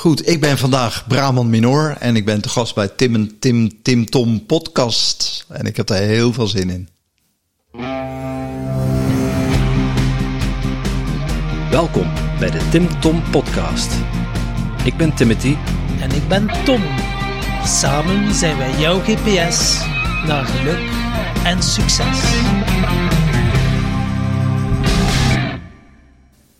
Goed, ik ben vandaag Brahman Minor en ik ben te gast bij Tim en Tim, Tim Tom podcast. En ik heb er heel veel zin in. Welkom bij de Tim Tom podcast. Ik ben Timothy En ik ben Tom. Samen zijn wij jouw GPS naar geluk en succes.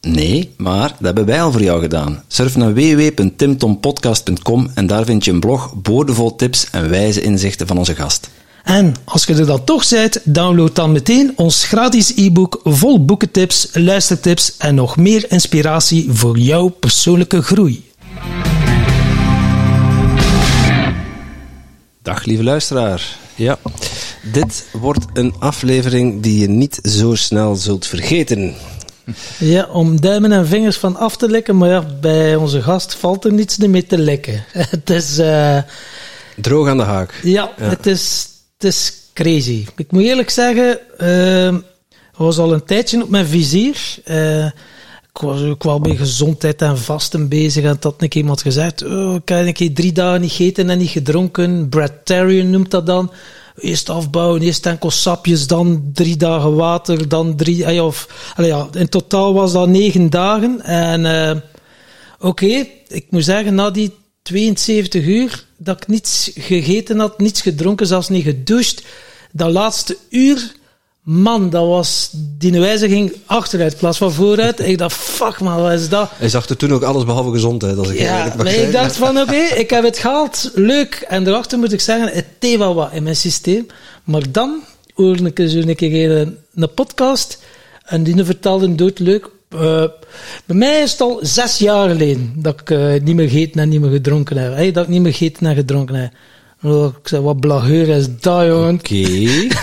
Nee, maar dat hebben wij al voor jou gedaan. Surf naar www.timtompodcast.com en daar vind je een blog boordevol tips en wijze inzichten van onze gast. En als je er dan toch bent, download dan meteen ons gratis e-book vol boekentips, luistertips en nog meer inspiratie voor jouw persoonlijke groei. Dag lieve luisteraar. Ja, dit wordt een aflevering die je niet zo snel zult vergeten. Ja, om duimen en vingers van af te likken, maar ja, bij onze gast valt er niets meer te likken. Het is, uh, Droog aan de haak. Ja, ja, Het, is, het is crazy. Ik moet eerlijk zeggen, uh, ik was al een tijdje op mijn vizier. Uh, ik was ook wel met gezondheid en vasten bezig. En dat had iemand gezegd, oh, ik heb een keer drie dagen niet gegeten en niet gedronken. Brad Terry noemt dat dan. Eerst afbouwen, eerst enkel sapjes, dan drie dagen water, dan drie... Of, ja, in totaal was dat negen dagen. En uh, oké, ik moet zeggen, na die 72 uur dat ik niets gegeten had, niets gedronken, zelfs niet gedoucht, dat laatste uur Man, dat was, die wijziging achteruit in plaats van vooruit. Ik dacht, fuck man, wat is dat? Hij zag er toen ook alles behalve gezondheid, als ik ja, maar ik dacht van, oké, okay, ik heb het gehaald, leuk. En daarachter moet ik zeggen, het deed wel wat in mijn systeem. Maar dan hoorde ik eens een keer een, een podcast en die vertelde doodleuk. Uh, bij mij is het al zes jaar geleden dat ik uh, niet meer gegeten en niet meer gedronken heb. Hey, dat ik niet meer gegeten en gedronken heb. Oh, ik zei, wat blageur is dat, jongen? Oké.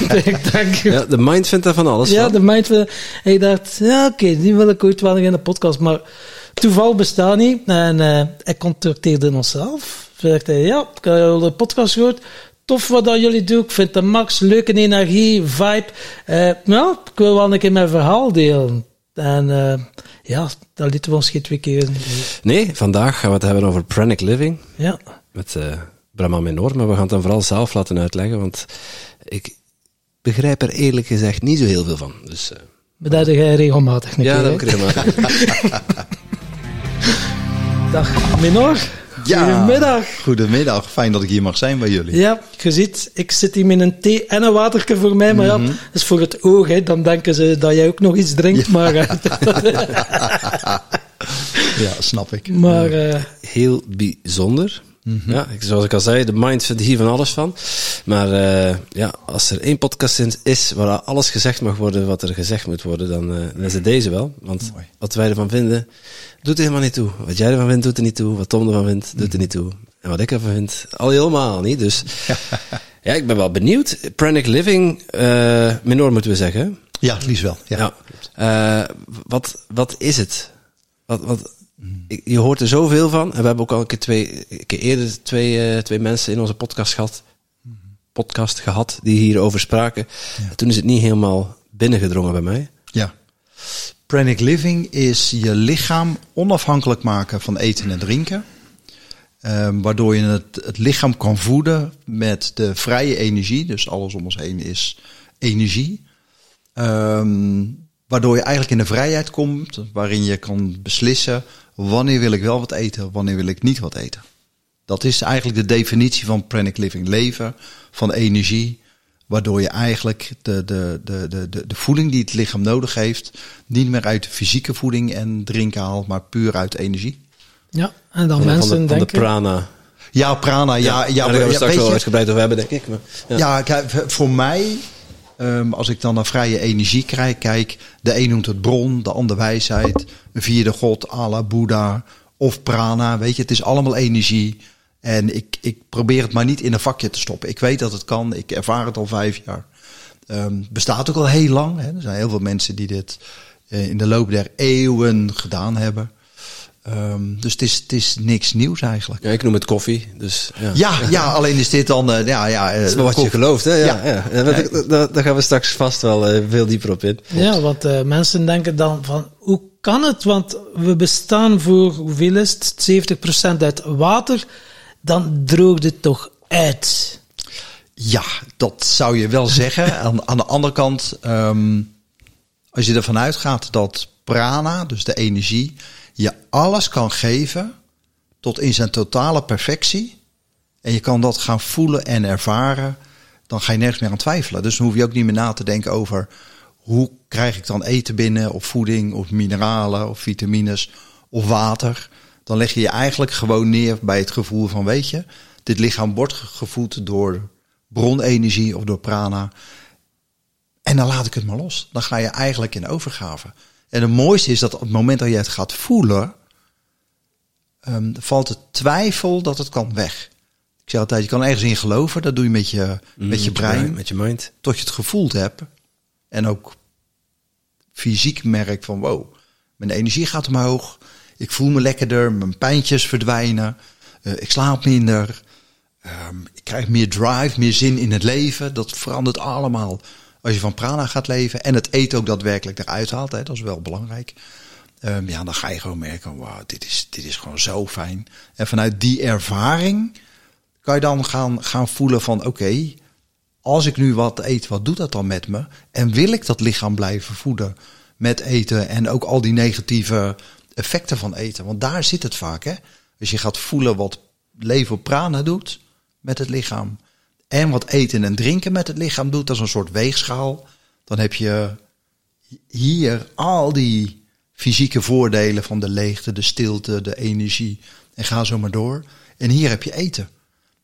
Okay. ja, de mind vindt daar van alles Ja, van. de mind vindt... Ik dacht, ja, oké, okay, die wil ik ooit wel in de podcast. Maar toeval bestaat niet. En uh, ik contacteerde onszelf. Ik zei, ja, ik heb de podcast gehoord. Tof wat dat jullie doen. Ik vind de max. Leuke energie, vibe. Uh, ja, ik wil wel een keer mijn verhaal delen. En uh, ja, dat lieten we ons geen twee keer. Nee, vandaag gaan we het hebben over pranic living. Ja. Met... Brahma Minor, maar we gaan het dan vooral zelf laten uitleggen, want ik begrijp er eerlijk gezegd niet zo heel veel van. Dus, uh, maar dat jij regelmatig een Ja, keer, dat heb ik regelmatig. Dag Minor. Ja, Goedemiddag. Goedemiddag, fijn dat ik hier mag zijn bij jullie. Ja, je ziet, ik zit hier met een thee en een waterke voor mij, maar mm -hmm. ja, dat is voor het oog, hè. dan denken ze dat jij ook nog iets drinkt, ja. maar... ja, snap ik. Maar... Uh, Heel bijzonder. Mm -hmm. Ja, zoals ik al zei, de mind vindt hier van alles van. Maar uh, ja, als er één podcast is waar alles gezegd mag worden wat er gezegd moet worden, dan, uh, dan is het deze wel. Want Mooi. wat wij ervan vinden, doet er helemaal niet toe. Wat jij ervan vindt, doet er niet toe. Wat Tom ervan vindt, doet er niet toe. En wat ik ervan vind, al helemaal niet. Dus ja, ik ben wel benieuwd. Pranic Living, uh, minor moeten we zeggen. Ja, liefst wel. Ja. ja. wat, wat is het? Wat, wat, je hoort er zoveel van. En we hebben ook al een keer, twee, een keer eerder twee, uh, twee mensen in onze podcast gehad, podcast gehad die hierover spraken. Ja. Toen is het niet helemaal binnengedrongen bij mij. Ja. Pranic living is je lichaam onafhankelijk maken van eten en drinken. Um, waardoor je het, het lichaam kan voeden met de vrije energie. Dus alles om ons heen is energie. Um, waardoor je eigenlijk in de vrijheid komt, waarin je kan beslissen wanneer wil ik wel wat eten, wanneer wil ik niet wat eten. Dat is eigenlijk de definitie van pranic living leven, van energie, waardoor je eigenlijk de, de, de, de, de, de voeding die het lichaam nodig heeft, niet meer uit fysieke voeding en drinken haalt, maar puur uit energie. Ja, en dan van, mensen van de, van denken... de prana. Ja, prana, ja. ja, ja gaan we straks wel uitgebreid over hebben, denk ik. Maar, ja, ja kijk, voor mij Um, als ik dan naar vrije energie kijk, kijk, de een noemt het bron, de ander wijsheid, vierde god, Allah, Boeddha of prana. Weet je, het is allemaal energie. En ik, ik probeer het maar niet in een vakje te stoppen. Ik weet dat het kan, ik ervaar het al vijf jaar. Ehm, bestaat ook al heel lang. Hè. Er zijn heel veel mensen die dit eh, in de loop der eeuwen gedaan hebben. Ehm, dus het is, het is niks nieuws eigenlijk. Ja, ik noem het koffie. Dus, ja. Ja, ja, alleen is dit dan, eh, ja, ja. eh, Dat is maar wat je gelooft, hè? Ja, Ja. ja. Daar gaan we straks vast wel eh, veel dieper op in. Ja, want eh, mensen denken dan van, hoe kan het? Want we bestaan voor, hoeveel is het? 70% uit water. Dan droogt het toch uit. Ja, dat zou je wel zeggen. aan, aan de andere kant, ehm, als je ervan uitgaat dat prana, dus de energie, je alles kan geven tot in zijn totale perfectie. En je kan dat gaan voelen en ervaren. Dan ga je nergens meer aan twijfelen. Dus dan hoef je ook niet meer na te denken over hoe krijg ik dan eten binnen, of voeding, of mineralen, of vitamines, of water. Dan leg je je eigenlijk gewoon neer bij het gevoel van, weet je, dit lichaam wordt ge- gevoed door bronenergie of door prana. En dan laat ik het maar los. Dan ga je eigenlijk in overgave. En het mooiste is dat op het moment dat je het gaat voelen, ehm, valt de twijfel dat het kan weg. Ik zeg altijd, je kan ergens in geloven. Dat doe je met je, met je brein Met je mind. tot je het gevoeld hebt en ook fysiek merk van wow, mijn energie gaat omhoog, ik voel me lekkerder, mijn pijntjes verdwijnen, eh, ik slaap minder, ehm, ik krijg meer drive, meer zin in het leven. Dat verandert allemaal als je van prana gaat leven en het eten ook daadwerkelijk eruit haalt. Hè, dat is wel belangrijk. Ehm, ja, dan ga je gewoon merken, wow, dit is, dit is gewoon zo fijn. En vanuit die ervaring kan je dan gaan, gaan voelen van oké, als ik nu wat eet, wat doet dat dan met me? En wil ik dat lichaam blijven voeden met eten en ook al die negatieve effecten van eten? Want daar zit het vaak, hè? Als je gaat voelen wat leven prana doet met het lichaam en wat eten en drinken met het lichaam doet, dat is een soort weegschaal. Dan heb je hier al die fysieke voordelen van de leegte, de stilte, de energie en ga zo maar door. En hier heb je eten.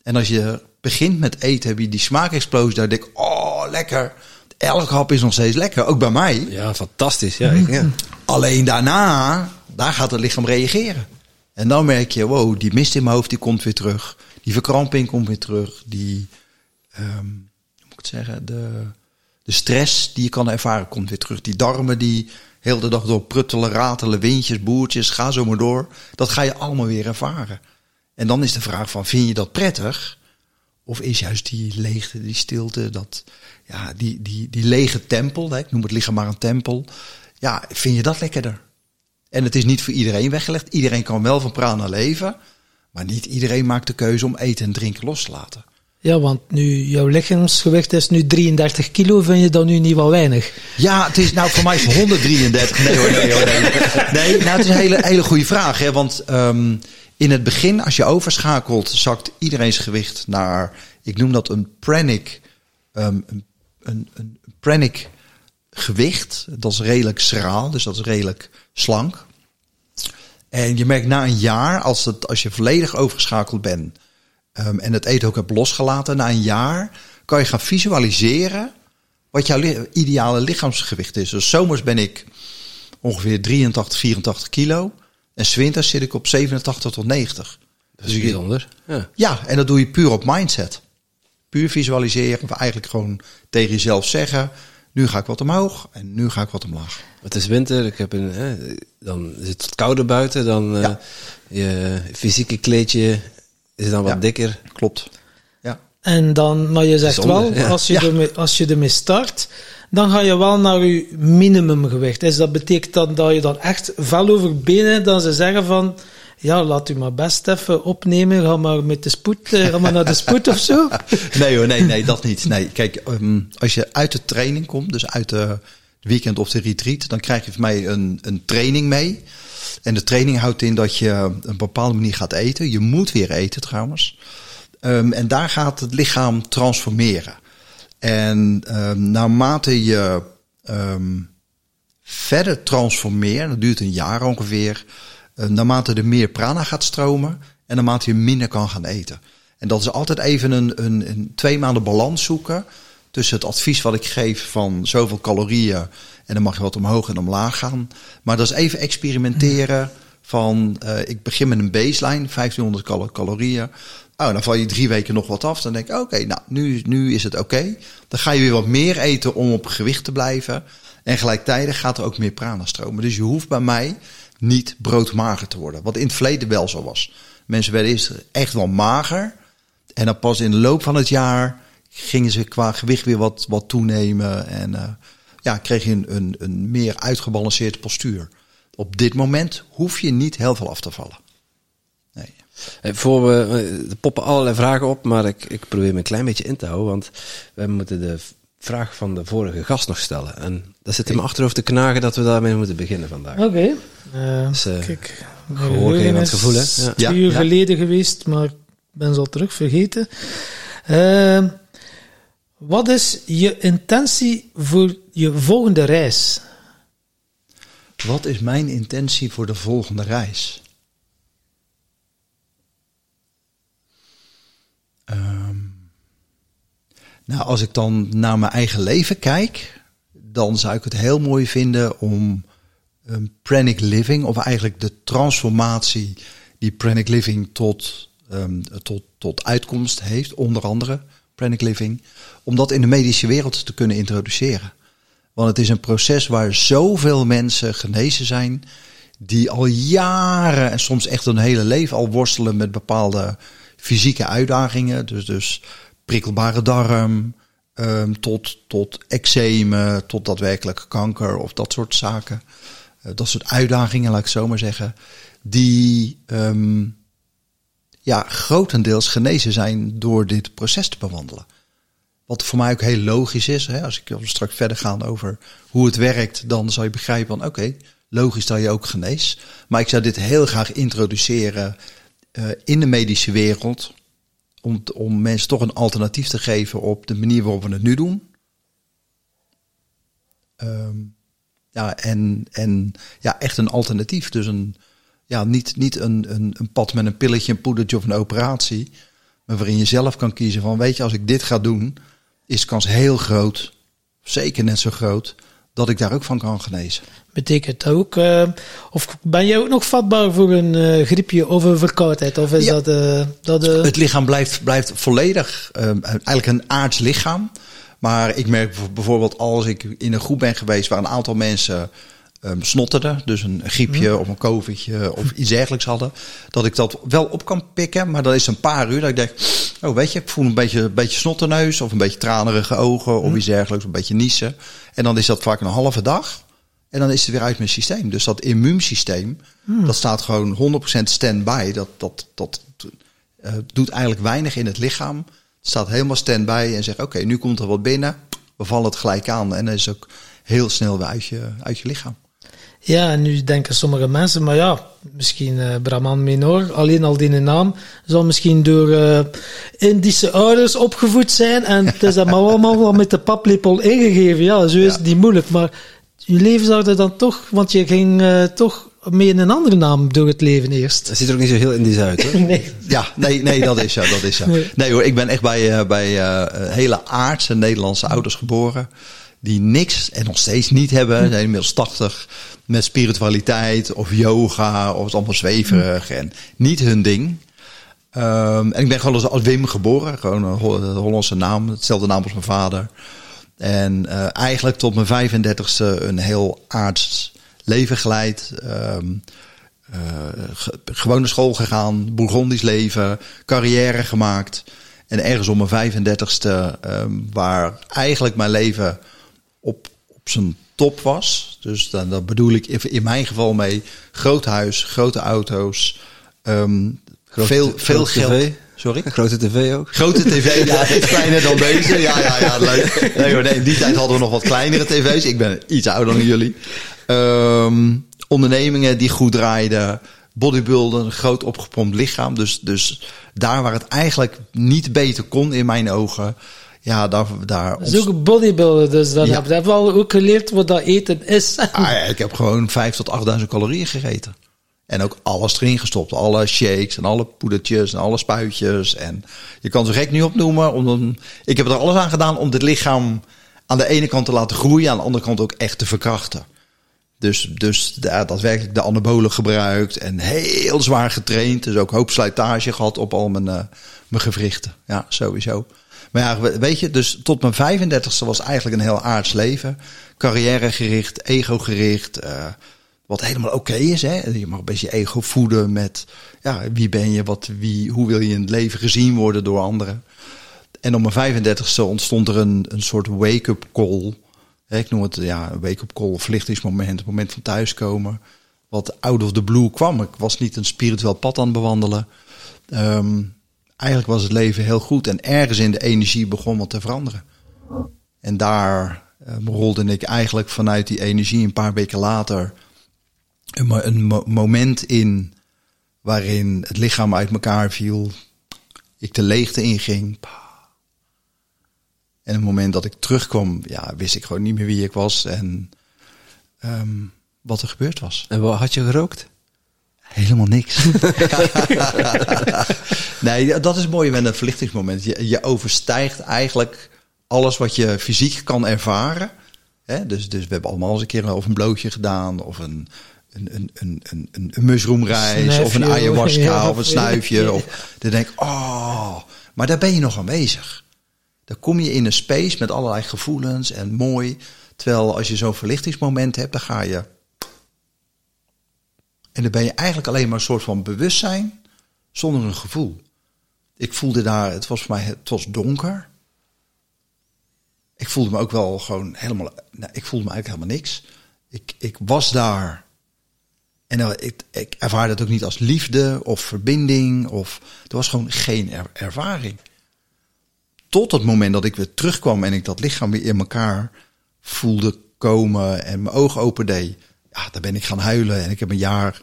En als je begint met eten, heb je die smaakexplosie. Daar denk ik, oh, lekker. Elk hap is nog steeds lekker, ook bij mij. Ja, fantastisch. Ja, ik- ja. Alleen daarna, daar gaat het lichaam reageren. En dan merk je, wow, die mist in mijn hoofd, die komt weer terug. Die verkramping komt weer terug. Die, ehm, hoe moet ik zeggen, de, de stress die je kan ervaren komt weer terug. Die darmen die heel de dag door pruttelen, ratelen, windjes, boertjes, ga zo maar door. Dat ga je allemaal weer ervaren. En dan is de vraag van, vind je dat prettig? Of is juist die leegte, die stilte, dat, ja, die, die, die lege tempel, hè, ik noem het lichaam maar een tempel. Ja, vind je dat lekkerder? En het is niet voor iedereen weggelegd. Iedereen kan wel van prana leven. Maar niet iedereen maakt de keuze om eten en drinken los te laten. Ja, want nu, jouw lichaamsgewicht is nu 33 kilo, vind je dat nu niet wel weinig? Ja, het is nou voor mij is het 133. Nee hoor, nee hoor, nee. Nee, nou het is een hele, hele goede vraag. Hè, want ehm, in het begin, als je overschakelt, zakt iedereen's gewicht naar, ik noem dat een pranic, ehm, een, een, een pranic gewicht. Dat is redelijk schraal, dus dat is redelijk slank. En je merkt na een jaar, als, het, als je volledig overgeschakeld bent ehm, en het eten ook hebt losgelaten, na een jaar kan je gaan visualiseren wat jouw li- ideale lichaamsgewicht is. Dus zomers ben ik ongeveer 83, 84 kilo. En 's winters zit ik op 87 tot 90. Dat is bijzonder. Ja. Ja, en dat doe je puur op mindset. Puur visualiseren. Of eigenlijk gewoon tegen jezelf zeggen. Nu ga ik wat omhoog en nu ga ik wat omlaag. Het is winter, ik heb een, hè, dan is het wat kouder buiten, dan eh, je fysieke kleedje is dan wat Ja. dikker. Klopt. Ja. En dan, maar je zegt Zonde, wel, ja. als, je Ja. ermee, als je ermee start, dan ga je wel naar je minimumgewicht. Dus dat betekent dan dat je dan echt vel over benen, dan ze zeggen van, ja, laat u maar best even opnemen, ga maar met de spoed, eh, ga maar naar de spoed of zo. Nee hoor, nee, nee, dat niet. Nee, kijk, ehm, als je uit de training komt, dus uit de weekend of de retreat, dan krijg je van mij een, een training mee. En de training houdt in dat je een bepaalde manier gaat eten. Je moet weer eten trouwens. Ehm, en daar gaat het lichaam transformeren. En ehm, naarmate je ehm, verder transformeert, dat duurt een jaar ongeveer, eh, naarmate er meer prana gaat stromen en naarmate je minder kan gaan eten. En dat is altijd even een, een, een twee maanden balans zoeken tussen het advies wat ik geef van zoveel calorieën en dan mag je wat omhoog en omlaag gaan. Maar dat is even experimenteren van, eh, ik begin met een baseline, 1500 cal- calorieën. Oh, dan val je drie weken nog wat af. Dan denk ik, oké, nou, nu, nu is het oké. Dan ga je weer wat meer eten om op gewicht te blijven. En gelijktijdig gaat er ook meer prana stromen. Dus je hoeft bij mij niet broodmager te worden. Wat in het verleden wel zo was. Mensen werden eerst echt wel mager. En dan pas in de loop van het jaar gingen ze qua gewicht weer wat, wat toenemen. En uh, ja, kreeg je een, een, een meer uitgebalanceerd postuur. Op dit moment hoef je niet heel veel af te vallen. Nee. Voor we, er poppen allerlei vragen op, maar ik, ik probeer me een klein beetje in te houden. Want we moeten de vraag van de vorige gast nog stellen. En daar zit in mijn achterhoofd te knagen dat we daarmee moeten beginnen vandaag. Oké. Okay. Uh, dus, uh, kijk, gehoor het gevoel, hè? Ja. Twee uur ja. geleden geweest, maar ik ben ze al terug vergeten. Uh, wat is je intentie voor je volgende reis? Wat is mijn intentie voor de volgende reis? Um, nou, als ik dan naar mijn eigen leven kijk, dan zou ik het heel mooi vinden om um, pranic living, of eigenlijk de transformatie die pranic living tot, um, tot, tot uitkomst heeft, onder andere pranic living, om dat in de medische wereld te kunnen introduceren. Want het is een proces waar zoveel mensen genezen zijn, die al jaren en soms echt een hele leven al worstelen met bepaalde fysieke uitdagingen. Dus, dus prikkelbare darm, um, tot, tot eczemen, tot daadwerkelijk kanker of dat soort zaken. Uh, dat soort uitdagingen, laat ik zo maar zeggen. Die um, ja, grotendeels genezen zijn door dit proces te bewandelen. Wat voor mij ook heel logisch is. Hè? Als ik straks verder ga over hoe het werkt, dan zal je begrijpen van oké, logisch dat je ook geneest. Maar ik zou dit heel graag introduceren uh, in de medische wereld. Om, om mensen toch een alternatief te geven op de manier waarop we het nu doen. Um, ja, en, en ja, echt een alternatief. Dus een, ja, niet, niet een, een, een pad met een pilletje, een poedertje of een operatie. Maar waarin je zelf kan kiezen van, weet je, als ik dit ga doen, is de kans heel groot, zeker net zo groot, dat ik daar ook van kan genezen. Betekent ook, uh, of ben jij ook nog vatbaar voor een uh, griepje of een verkoudheid? Of is ja. dat, uh, dat Het lichaam blijft, blijft volledig, eigenlijk een aards lichaam. Maar ik merk bijvoorbeeld als ik in een groep ben geweest waar een aantal mensen um, snotterden, dus een griepje mm. of een covidje of iets dergelijks hadden, dat ik dat wel op kan pikken, maar dat is een paar uur dat ik denk, oh weet je, ik voel een beetje, een beetje snotterneus of een beetje tranerige ogen of mm. iets dergelijks, een beetje niezen. En dan is dat vaak een halve dag en dan is het weer uit mijn systeem. Dus dat immuunsysteem, mm. dat staat gewoon 100% stand-by. Dat, dat, dat uh, doet eigenlijk weinig in het lichaam. Het staat helemaal stand-by en zegt, oké, okay, nu komt er wat binnen. We vallen het gelijk aan en dan is ook heel snel weer uit je, uit je lichaam. Ja, en nu denken sommige mensen, maar ja, misschien uh, Brahman Minor, alleen al die naam, zal misschien door uh, Indische ouders opgevoed zijn en het is allemaal allemaal wel met de paplepel ingegeven. Ja, zo is ja. het niet moeilijk, maar je leven zou er dan toch, want je ging uh, toch mee in een andere naam door het leven eerst. Dat ziet er ook niet zo heel Indisch uit, hoor. nee. Ja, nee, nee, dat is zo, dat is zo. Nee, nee hoor, ik ben echt bij, bij hele aardse Nederlandse ouders geboren die niks en nog steeds niet hebben. Zijn inmiddels 80 met spiritualiteit of yoga of het allemaal zweverig en niet hun ding. Um, en ik ben gewoon als, Wim geboren, gewoon een Hollandse naam, hetzelfde naam als mijn vader. En uh, eigenlijk tot mijn 35ste een heel aards leven geleid. Um, uh, ge, gewone school gegaan, Bourgondisch leven, carrière gemaakt. En ergens om mijn 35ste, um, waar eigenlijk mijn leven op, op zijn top was. Dus dan, dat bedoel ik in mijn geval mee groot huis, grote auto's, um, grote, veel, veel geld. TV. Sorry? Grote tv ook? Grote tv, ja, iets kleiner dan deze. Ja, ja, ja, leuk. Nee, nee, in die tijd hadden we nog wat kleinere tv's. Ik ben iets ouder dan jullie. Um, ondernemingen die goed draaiden. Bodybuilden, een groot opgepompt lichaam. Dus, dus daar waar het eigenlijk niet beter kon in mijn ogen ja, daar... daar dat is ook een bodybuilder, dus dan ja. heb, je al ook geleerd wat dat eten is. Ah, ja, ik heb gewoon 5 tot 8000 calorieën gegeten. En ook alles erin gestopt. Alle shakes en alle poedertjes en alle spuitjes. En je kan ze gek niet opnoemen. Om, ik heb er alles aan gedaan om dit lichaam aan de ene kant te laten groeien. Aan de andere kant ook echt te verkrachten. Dus, dus ja, daadwerkelijk de anabolen gebruikt en heel zwaar getraind. Dus ook hoop slijtage gehad op al mijn, uh, mijn gewrichten. Ja, sowieso. Maar ja, weet je, dus tot mijn 35ste was eigenlijk een heel aards leven. Carrièregericht, ego-gericht. Uh, wat helemaal oké is. Hè? Je mag een beetje ego voeden met ja, wie ben je, wat, wie, hoe wil je in het leven gezien worden door anderen. En op mijn 35ste ontstond er een, een soort wake-up call. Ik noem het ja, wake-up call, verlichtingsmoment, het moment van thuiskomen. Wat out of the blue kwam. Ik was niet een spiritueel pad aan het bewandelen. Um, eigenlijk was het leven heel goed. En ergens in de energie begon wat te veranderen. En daar um, rolde ik eigenlijk vanuit die energie een paar weken later een, een mo moment in waarin het lichaam uit elkaar viel. Ik de leegte inging. En het moment dat ik terugkwam, ja, wist ik gewoon niet meer wie ik was en um, wat er gebeurd was. En had je gerookt? Helemaal niks. nee, dat is mooi met een verlichtingsmoment. Je, je overstijgt eigenlijk alles wat je fysiek kan ervaren. Hè? Dus, dus we hebben allemaal eens een keer of een blootje gedaan of een, een, een, een, een, een mushroomreis of een ayahuasca ja, of een snuifje. Ja. Of, dan denk ik, oh, maar daar ben je nog aanwezig. Dan kom je in een space met allerlei gevoelens en mooi. Terwijl als je zo'n verlichtingsmoment hebt, dan ga je. En dan ben je eigenlijk alleen maar een soort van bewustzijn zonder een gevoel. Ik voelde daar, het was voor mij, het was donker. Ik voelde me ook wel gewoon helemaal, nou, ik voelde me eigenlijk helemaal niks. Ik, ik was daar. En ik, ik ervaarde het ook niet als liefde of verbinding. Of, er was gewoon geen ervaring tot het moment dat ik weer terugkwam en ik dat lichaam weer in elkaar voelde komen en mijn ogen open deed, ja, daar ben ik gaan huilen en ik heb een jaar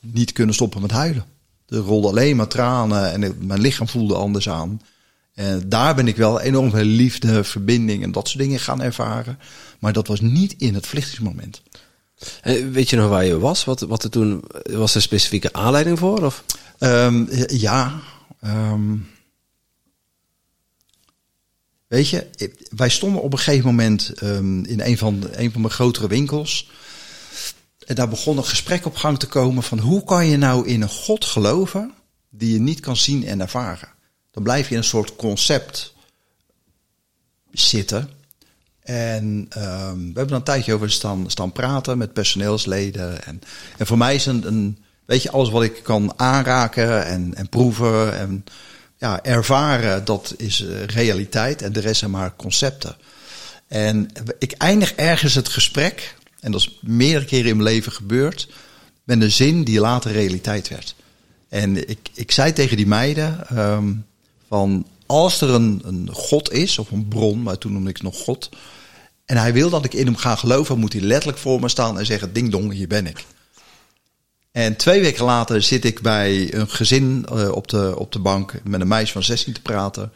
niet kunnen stoppen met huilen. Er rolde alleen maar tranen en mijn lichaam voelde anders aan. En daar ben ik wel enorm veel liefde, verbinding en dat soort dingen gaan ervaren. Maar dat was niet in het vlichtingsmoment. En weet je nog waar je was? Wat, wat er toen was er een specifieke aanleiding voor? Of? Um, ja. Um, Weet je, wij stonden op een gegeven moment um, in een van, een van mijn grotere winkels. Daar begon een gesprek op gang te komen van hoe kan je nou in een God geloven die je niet kan zien en ervaren. Dan blijf je in een soort concept zitten. En um, we hebben dan een tijdje over staan, staan praten met personeelsleden. En, en voor mij is een, weet je, alles wat ik kan aanraken en, en proeven en ja, ervaren, dat is eh, realiteit en de rest zijn maar concepten. En ik eindig ergens het gesprek, en dat is meerdere keren in mijn leven gebeurd, met een zin die later realiteit werd. En ik, ik zei tegen die meiden um, van als er een, een God is, of een bron, maar toen noemde ik het nog God, en hij wil dat ik in hem ga geloven, moet hij letterlijk voor me staan en zeggen, ding dong, hier ben ik. En twee weken later zit ik bij een gezin uh, op, de, op de bank met een meisje van 16 te praten.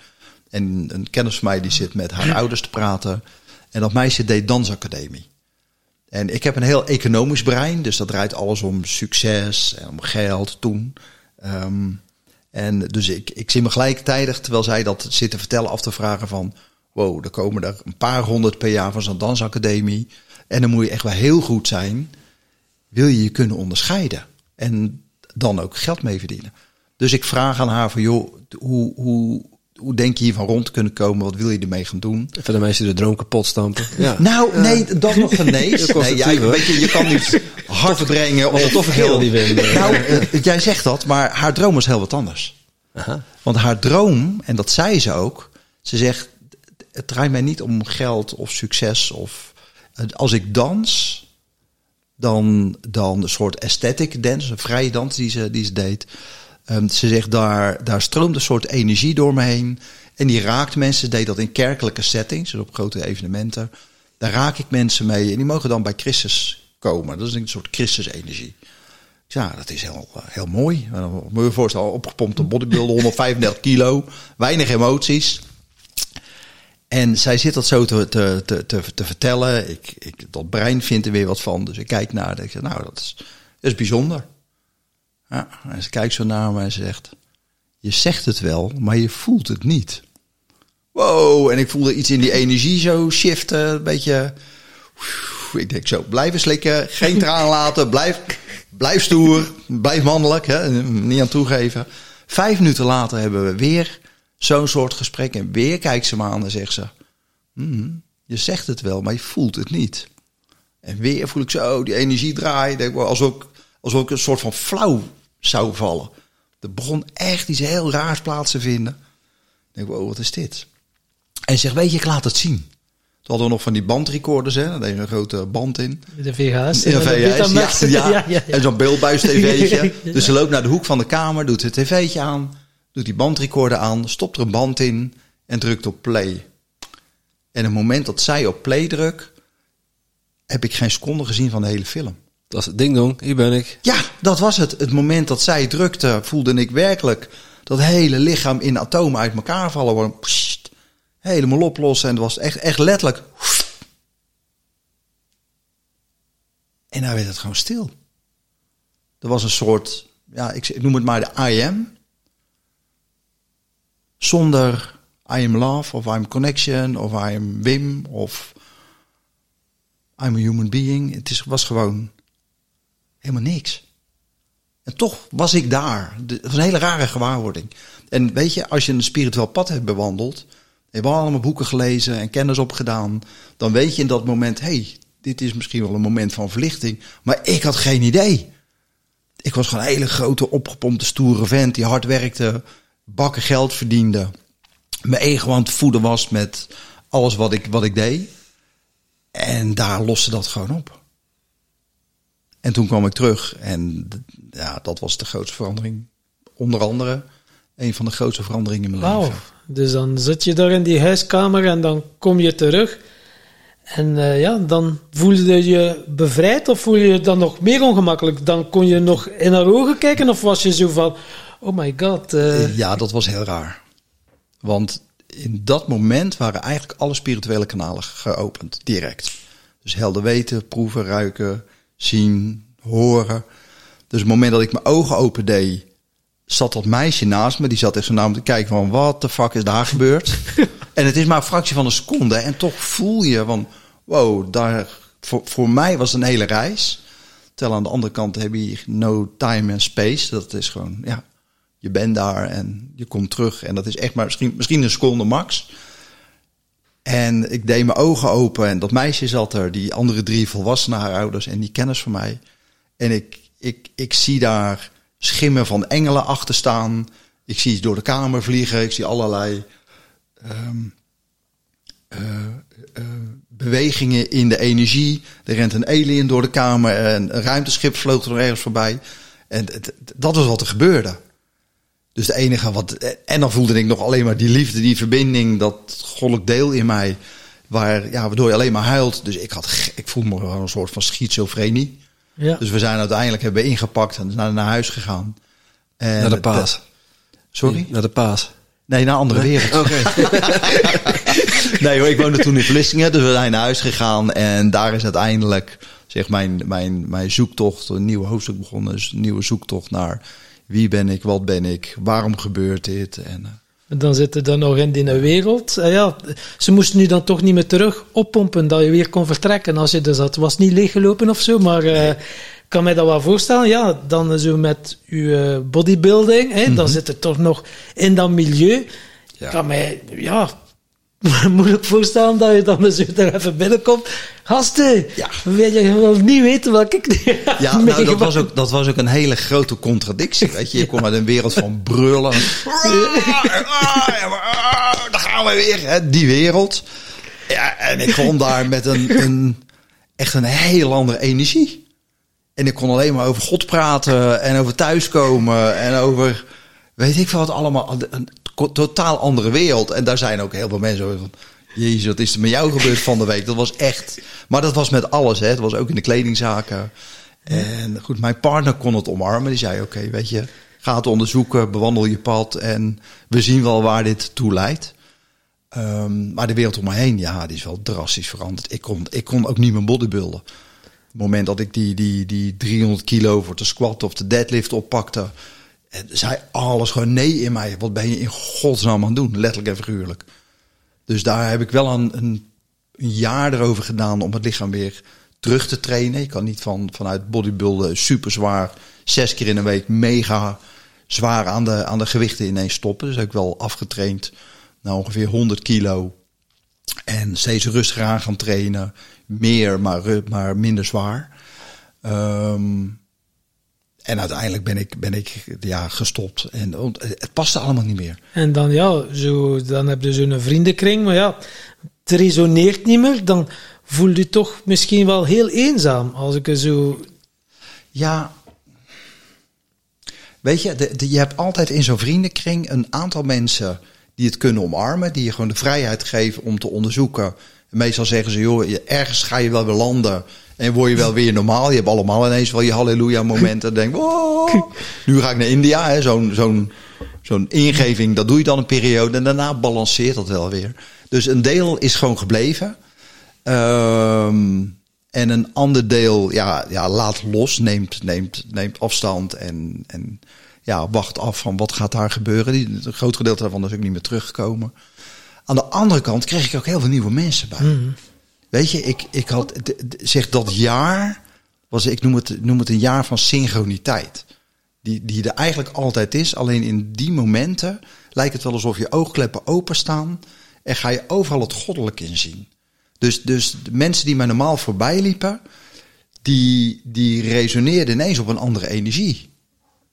En een kennis van mij die zit met haar ouders te praten. En dat meisje deed dansacademie. En ik heb een heel economisch brein, dus dat draait alles om succes en om geld toen. Um, en dus ik, ik zie me gelijktijdig, terwijl zij dat zit te vertellen, af te vragen van... Wow, er komen er een paar honderd per jaar van zo'n dansacademie. En dan moet je echt wel heel goed zijn wil je je kunnen onderscheiden. En dan ook geld mee verdienen. Dus ik vraag aan haar van, joh, hoe, hoe, hoe denk je hiervan rond te kunnen komen? Wat wil je ermee gaan doen? Even de mensen de droom kapot stampen. Ja. Nou, nee, dat nog een nee. nee jij, weet je, je kan niet hard brengen. Of heel die winnen. Nou, uh, jij zegt dat, maar haar droom is heel wat anders. Aha. Want haar droom, en dat zei ze ook, ze zegt, het draait mij niet om geld of succes. Of, als ik dans, dan, dan een soort aesthetic dance, een vrije dans die ze, die ze deed. Um, ze zegt, daar, daar stroomt een soort energie door me heen. En die raakt mensen. Ze deed dat in kerkelijke settings, dus op grote evenementen. Daar raak ik mensen mee. En die mogen dan bij Christus komen. Dat is een soort Christus-energie. Ja, dat is heel, heel mooi. Moet je voorstellen, opgepompte bodybuilder, 135 kilo. Weinig emoties. En zij zit dat zo te, te, te, te, te vertellen. Ik, ik, dat brein vindt er weer wat van. Dus ik kijk naar haar. Ik zeg, nou, dat is, dat is bijzonder. Ja, en ze kijkt zo naar me en zegt: Je zegt het wel, maar je voelt het niet. Wow, en ik voelde iets in die energie zo shiften. Een beetje. ik denk zo, blijven slikken, geen traan laten, blijf, blijf stoer, blijf mannelijk, hè, niet aan toegeven. Vijf minuten later hebben we weer zo'n soort gesprek en weer kijkt ze me aan en zegt ze, "Hmm, je zegt het wel, maar je voelt het niet. En weer voel ik zo die energie draaien, denk wel, alsof, ik, alsof ik een soort van flauw zou vallen. Er begon echt iets heel raars plaats te vinden. Ik denk, wow, wat is dit? En zegt, weet je, ik laat het zien. Toen hadden we nog van die bandrecorders, hè. Daar deed een grote band in. De VHS. In de VHS, ja, ja. ja. En zo'n beeldbuis-tv'tje. Dus ze loopt naar de hoek van de kamer, doet het tv'tje aan, doet die bandrecorder aan, stopt er een band in en drukt op play. En het moment dat zij op play drukt, heb ik geen seconde gezien van de hele film. Dat het ding dong, hier ben ik. Ja, dat was het. Het moment dat zij drukte, voelde ik werkelijk dat hele lichaam in atomen uit elkaar vallen. Pssst, helemaal oplossen. En het was echt, echt letterlijk. En daar werd het gewoon stil. Er was een soort, ja, ik ik noem het maar de I am. Zonder I am love of I am connection of I am Wim of I'm a human being. Het is, was gewoon helemaal niks. En toch was ik daar. Het was een hele rare gewaarwording. En weet je, als je een spiritueel pad hebt bewandeld, hebben allemaal boeken gelezen en kennis opgedaan, dan weet je in dat moment, hey, dit is misschien wel een moment van verlichting. Maar ik had geen idee. Ik was gewoon een hele grote, opgepompte, stoere vent die hard werkte, bakken geld verdiende, mijn ego aan het voeden was met alles wat ik, wat ik deed. En daar loste dat gewoon op. En toen kwam ik terug en ja, dat was de grootste verandering. Onder andere een van de grootste veranderingen in mijn leven. Dus dan zit je daar in die huiskamer en dan kom je terug. En eh, ja, dan voelde je je bevrijd of voel je je dan nog meer ongemakkelijk? Dan kon je nog in haar ogen kijken of was je zo van, oh my god. eh, Ja, dat was heel raar. Want in dat moment waren eigenlijk alle spirituele kanalen geopend, direct. Dus helder weten, proeven, ruiken, zien, horen. Dus het moment dat ik mijn ogen open deed, zat dat meisje naast me. Die zat echt zo naar me te kijken van, wat de fuck is daar gebeurd? en het is maar een fractie van een seconde. En toch voel je van, wow, daar, voor, voor mij was het een hele reis. Terwijl aan de andere kant heb je no time and space. Dat is gewoon, ja, je bent daar en je komt terug. En dat is echt maar misschien, misschien een seconde max. En ik deed mijn ogen open en dat meisje zat er. Die andere drie volwassenen, haar ouders en die kennis van mij. En ik, ik, ik zie daar schimmen van engelen achter staan. Ik zie iets door de kamer vliegen. Ik zie allerlei ehm, eh, eh, bewegingen in de energie. Er rent een alien door de kamer en een ruimteschip vloog er ergens voorbij. En dat was wat er gebeurde. Dus de enige wat. En dan voelde ik nog alleen maar die liefde, die verbinding, dat goddelijk deel in mij. Waar, ja, waardoor je alleen maar huilt. Dus ik, had, ik voelde me gewoon een soort van schizofrenie. ja. Dus we zijn uiteindelijk hebben we ingepakt en zijn naar huis gegaan. En Naar de paas. Sorry? Naar de paas. Nee, naar een andere wereld. Oké. Nee hoor, ik woonde toen in Vlissingen, dus we zijn naar huis gegaan. En daar is uiteindelijk zeg, mijn, mijn, mijn zoektocht, een nieuwe hoofdstuk begonnen. Dus een nieuwe zoektocht naar wie ben ik, wat ben ik, waarom gebeurt dit. En, eh, dan zitten dan nog in die wereld. En ja, ze moesten nu dan toch niet meer terug oppompen dat je weer kon vertrekken. Als je dus, het was niet leeggelopen of zo, maar eh, ik kan mij dat wel voorstellen. Ja, dan zo met je eh, bodybuilding, hè, dan zit het toch nog in dat milieu. Ja. kan mij, ja, moeilijk voorstellen dat je dan zo er even binnenkomt. Gasten, Ja. wil je wel niet weten wat ik ja, nou, dat, was ook, dat was ook een hele grote contradictie. Weet je, je komt uit een wereld van brullen. Daar gaan we weer, hè, die wereld. Ja, en ik kwam daar met een, een, echt een heel andere energie. En ik kon alleen maar over God praten en over thuiskomen en over, weet ik veel wat allemaal, totaal andere wereld. En daar zijn ook heel veel mensen over van, jezus, wat is er met jou gebeurd van de week? Dat was echt, maar dat was met alles, hè. Het was ook in de kledingzaken. En goed, mijn partner kon het omarmen. Die zei, oké, weet je, ga het onderzoeken, bewandel je pad en we zien wel waar dit toe leidt. Ehm, maar de wereld om me heen, ja, die is wel drastisch veranderd. Ik kon, ik kon ook niet meer bodybuilden. Het moment dat ik die, die, die 300 kilo voor de squat of de deadlift oppakte, eh, zei alles gewoon nee in mij. Wat ben je in godsnaam aan het doen? Letterlijk en figuurlijk. Dus daar heb ik wel een, een, jaar erover gedaan om het lichaam weer terug te trainen. Je kan niet van, vanuit bodybuilden super zwaar, zes keer in een week mega zwaar aan de, aan de gewichten ineens stoppen. Dus heb ik wel afgetraind naar ongeveer 100 kilo. En steeds rustiger aan gaan trainen. Meer, maar, maar minder zwaar. Ehm, en uiteindelijk ben ik, ben ik ja, gestopt. En het paste allemaal niet meer. En dan, ja, zo, dan heb je zo'n vriendenkring, maar ja, het resoneert niet meer. Dan voel je toch misschien wel heel eenzaam. Als ik er zo... Ja. Weet je, de, de- je hebt altijd in zo'n vriendenkring een aantal mensen die het kunnen omarmen. Die je gewoon de vrijheid geven om te onderzoeken. Meestal zeggen ze, joh, ergens ga je wel weer landen. En word je wel weer normaal. Je hebt allemaal ineens wel je halleluja momenten. En denk, wow, nu ga ik naar India. Zo'n zo'n zo'n ingeving, dat doe je dan een periode. En daarna balanceert dat wel weer. Dus een deel is gewoon gebleven. Ehm, en een ander deel, ja, ja laat los, neemt, neemt, neemt afstand en, en ja, wacht af van wat gaat daar gebeuren. Die, een groot gedeelte daarvan is ook niet meer teruggekomen. Aan de andere kant kreeg ik ook heel veel nieuwe mensen bij. Weet je, ik, ik had, zeg dat jaar, was, ik noem het, noem het een jaar van synchroniteit. Die, die er eigenlijk altijd is, alleen in die momenten lijkt het wel alsof je oogkleppen openstaan en ga je overal het goddelijk in zien. Dus, dus de mensen die mij normaal voorbij liepen, die, die resoneerden ineens op een andere energie.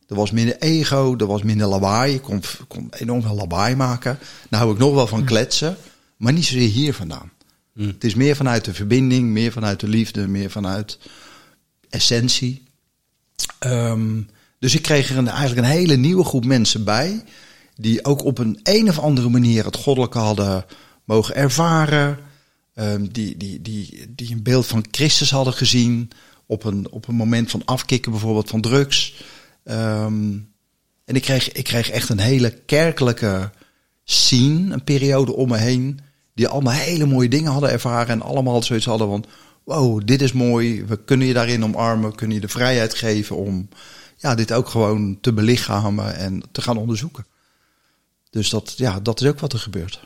Er was minder ego, er was minder lawaai. Ik kon, kon enorm veel lawaai maken. Nou hou ik nog wel van kletsen, maar niet zozeer hier vandaan. Het is meer vanuit de verbinding, meer vanuit de liefde, meer vanuit essentie. Ehm, dus ik kreeg er een, eigenlijk een hele nieuwe groep mensen bij. Die ook op een een of andere manier het goddelijke hadden mogen ervaren. Ehm, die, die, die, die een beeld van Christus hadden gezien. Op een, op een moment van afkicken bijvoorbeeld van drugs. Ehm, en ik kreeg, ik kreeg echt een hele kerkelijke scene, een periode om me heen. Die allemaal hele mooie dingen hadden ervaren. En allemaal zoiets hadden van, wow, dit is mooi. We kunnen je daarin omarmen. We kunnen je de vrijheid geven om ja, dit ook gewoon te belichamen en te gaan onderzoeken. Dus dat, ja, dat is ook wat er gebeurt.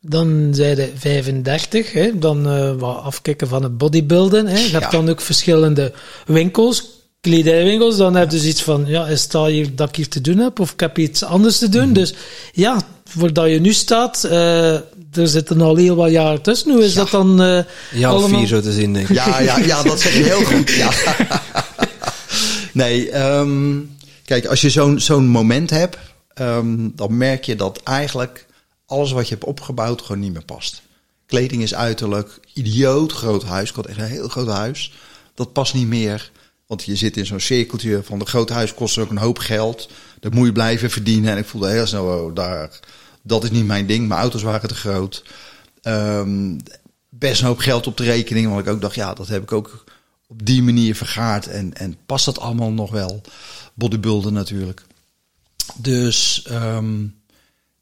Dan zijn de 35, hè, dan eh, wat afkicken van het bodybuilden. Hè. Je hebt Ja. dan ook verschillende winkels, kledijwinkels. Dan heb je dus iets van, ja, is dat hier dat ik hier te doen heb? Of ik heb iets anders te Mhm. doen. Dus ja, voordat je nu staat, eh, er zitten al heel wat jaren tussen. Hoe is Ja. dat dan eh Ja, allemaal? vier zo te zien, denk ik. Ja, ja, ja, dat zeg je heel goed. Ja. Nee, ehm, kijk, als je zo'n zo'n moment hebt, ehm, dan merk je dat eigenlijk alles wat je hebt opgebouwd gewoon niet meer past. Kleding is uiterlijk, idioot groot huis. Ik had echt een heel groot huis. Dat past niet meer. Want je zit in zo'n cirkeltje van de groot huis kost ook een hoop geld. Dat moet je blijven verdienen. En ik voelde heel snel, oh, daar, dat is niet mijn ding. Mijn auto's waren te groot. Ehm, best een hoop geld op de rekening. Want ik ook dacht, ja, dat heb ik ook op die manier vergaard. En, en past dat allemaal nog wel? Bodybuilden natuurlijk. Dus ehm,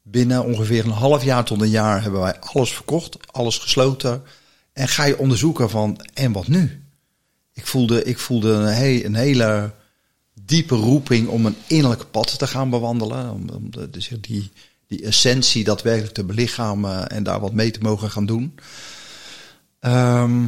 binnen ongeveer een half jaar tot een jaar hebben wij alles verkocht. Alles gesloten. En ga je onderzoeken van, en wat nu? Ik voelde, ik voelde een, een hele diepe roeping om een innerlijk pad te gaan bewandelen. Om, om de, dus die, die essentie daadwerkelijk te belichamen en daar wat mee te mogen gaan doen. Ehm,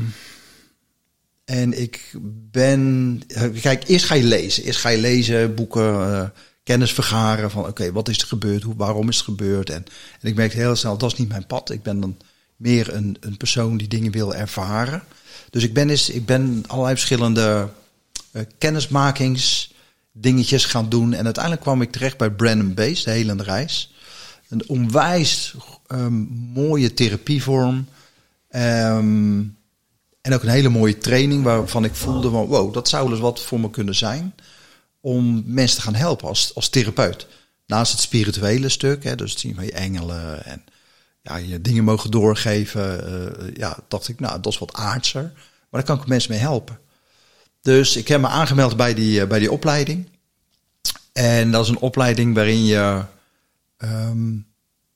en ik ben. Kijk, eerst ga je lezen. Eerst ga je lezen, boeken, eh, kennis vergaren van oké, wat is er gebeurd? Hoe, waarom is het gebeurd? En, en ik merkte heel snel, dat is niet mijn pad. Ik ben dan meer een, een persoon die dingen wil ervaren. Dus ik ben, eens, ik ben allerlei verschillende eh, kennismakingsdingetjes gaan doen. En uiteindelijk kwam ik terecht bij Brandon Base, de helende reis. Een onwijs ehm, mooie therapievorm. Ehm, en ook een hele mooie training waarvan ik voelde van wow, dat zou dus wat voor me kunnen zijn. Om mensen te gaan helpen als, als therapeut. Naast het spirituele stuk, hè, dus het zien van je engelen en ja, je dingen mogen doorgeven. eh, ja, dacht ik, nou, dat is wat aardser. Maar daar kan ik mensen mee helpen. Dus ik heb me aangemeld bij die, eh, bij die opleiding. En dat is een opleiding waarin je ehm,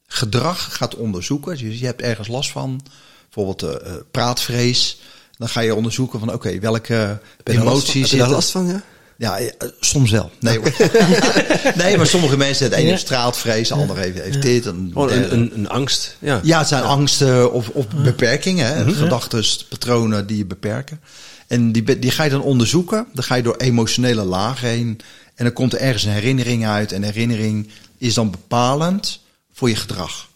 gedrag gaat onderzoeken. Dus je hebt ergens last van, bijvoorbeeld eh, praatvrees. Dan ga je onderzoeken van, oké, welke emoties Heb je daar last van, ja? Ja, eh, soms wel. Nee, nee, maar sommige mensen, de ene Ja. heeft straatvrees, de andere heeft, heeft dit. Een, een, een angst. Ja. ja, het zijn angsten of, of beperkingen, hè? gedachten, patronen die je beperken. En die, die ga je dan onderzoeken. Dan ga je door emotionele lagen heen. En dan komt er ergens een herinnering uit. En herinnering is dan bepalend voor je gedrag.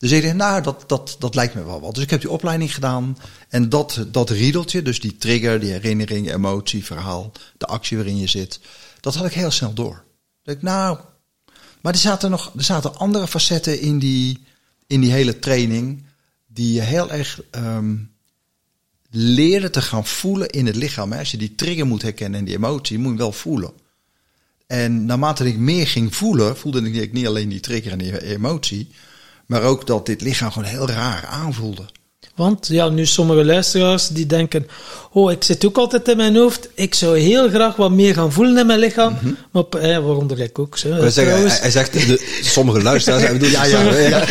Dus ik denk, nou, dat, dat, dat lijkt me wel wat. Dus ik heb die opleiding gedaan. En dat, dat riedeltje, dus die trigger, die herinnering, emotie, verhaal, de actie waarin je zit. Dat had ik heel snel door. Denk, nou, maar er zaten nog er zaten andere facetten in die, in die hele training. Die je heel erg ehm, leerde te gaan voelen in het lichaam. Als je die trigger moet herkennen en die emotie, moet je wel voelen. En naarmate ik meer ging voelen, voelde ik niet alleen die trigger en die emotie. Maar ook dat dit lichaam gewoon heel raar aanvoelde. Want ja, nu sommige luisteraars die denken: Oh, ik zit ook altijd in mijn hoofd. Ik zou heel graag wat meer gaan voelen in mijn lichaam. Maar, eh, waaronder ik ook. Zo, zeggen, hij, hij zegt, de, sommige luisteraars, hij bedoelt, Ja, ja,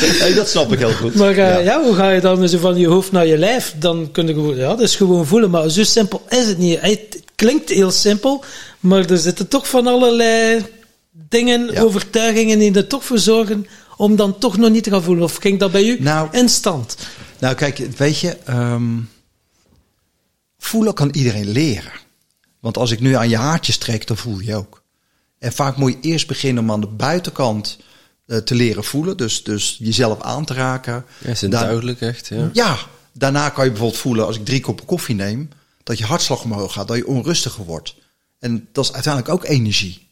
Nee, dat snap ik heel goed. Maar eh, ja. hoe ga je dan zo van je hoofd naar je lijf? Dan kun je gewoon, ja, dat is gewoon voelen. Maar zo simpel is het niet. Het klinkt heel simpel, maar er zitten toch van allerlei dingen, Ja. overtuigingen die er toch voor zorgen om dan toch nog niet te gaan voelen. Of ging dat bij u Nou, instant? Nou, kijk, weet je, ehm, voelen kan iedereen leren. Want als ik nu aan je haartjes trek, dan voel je ook. En vaak moet je eerst beginnen om aan de buitenkant eh, te leren voelen. Dus, dus jezelf aan te raken. Ja, is het Daar- duidelijk echt, ja. Ja, daarna kan je bijvoorbeeld voelen als ik drie koppen koffie neem, dat je hartslag omhoog gaat, dat je onrustiger wordt. En dat is uiteindelijk ook energie.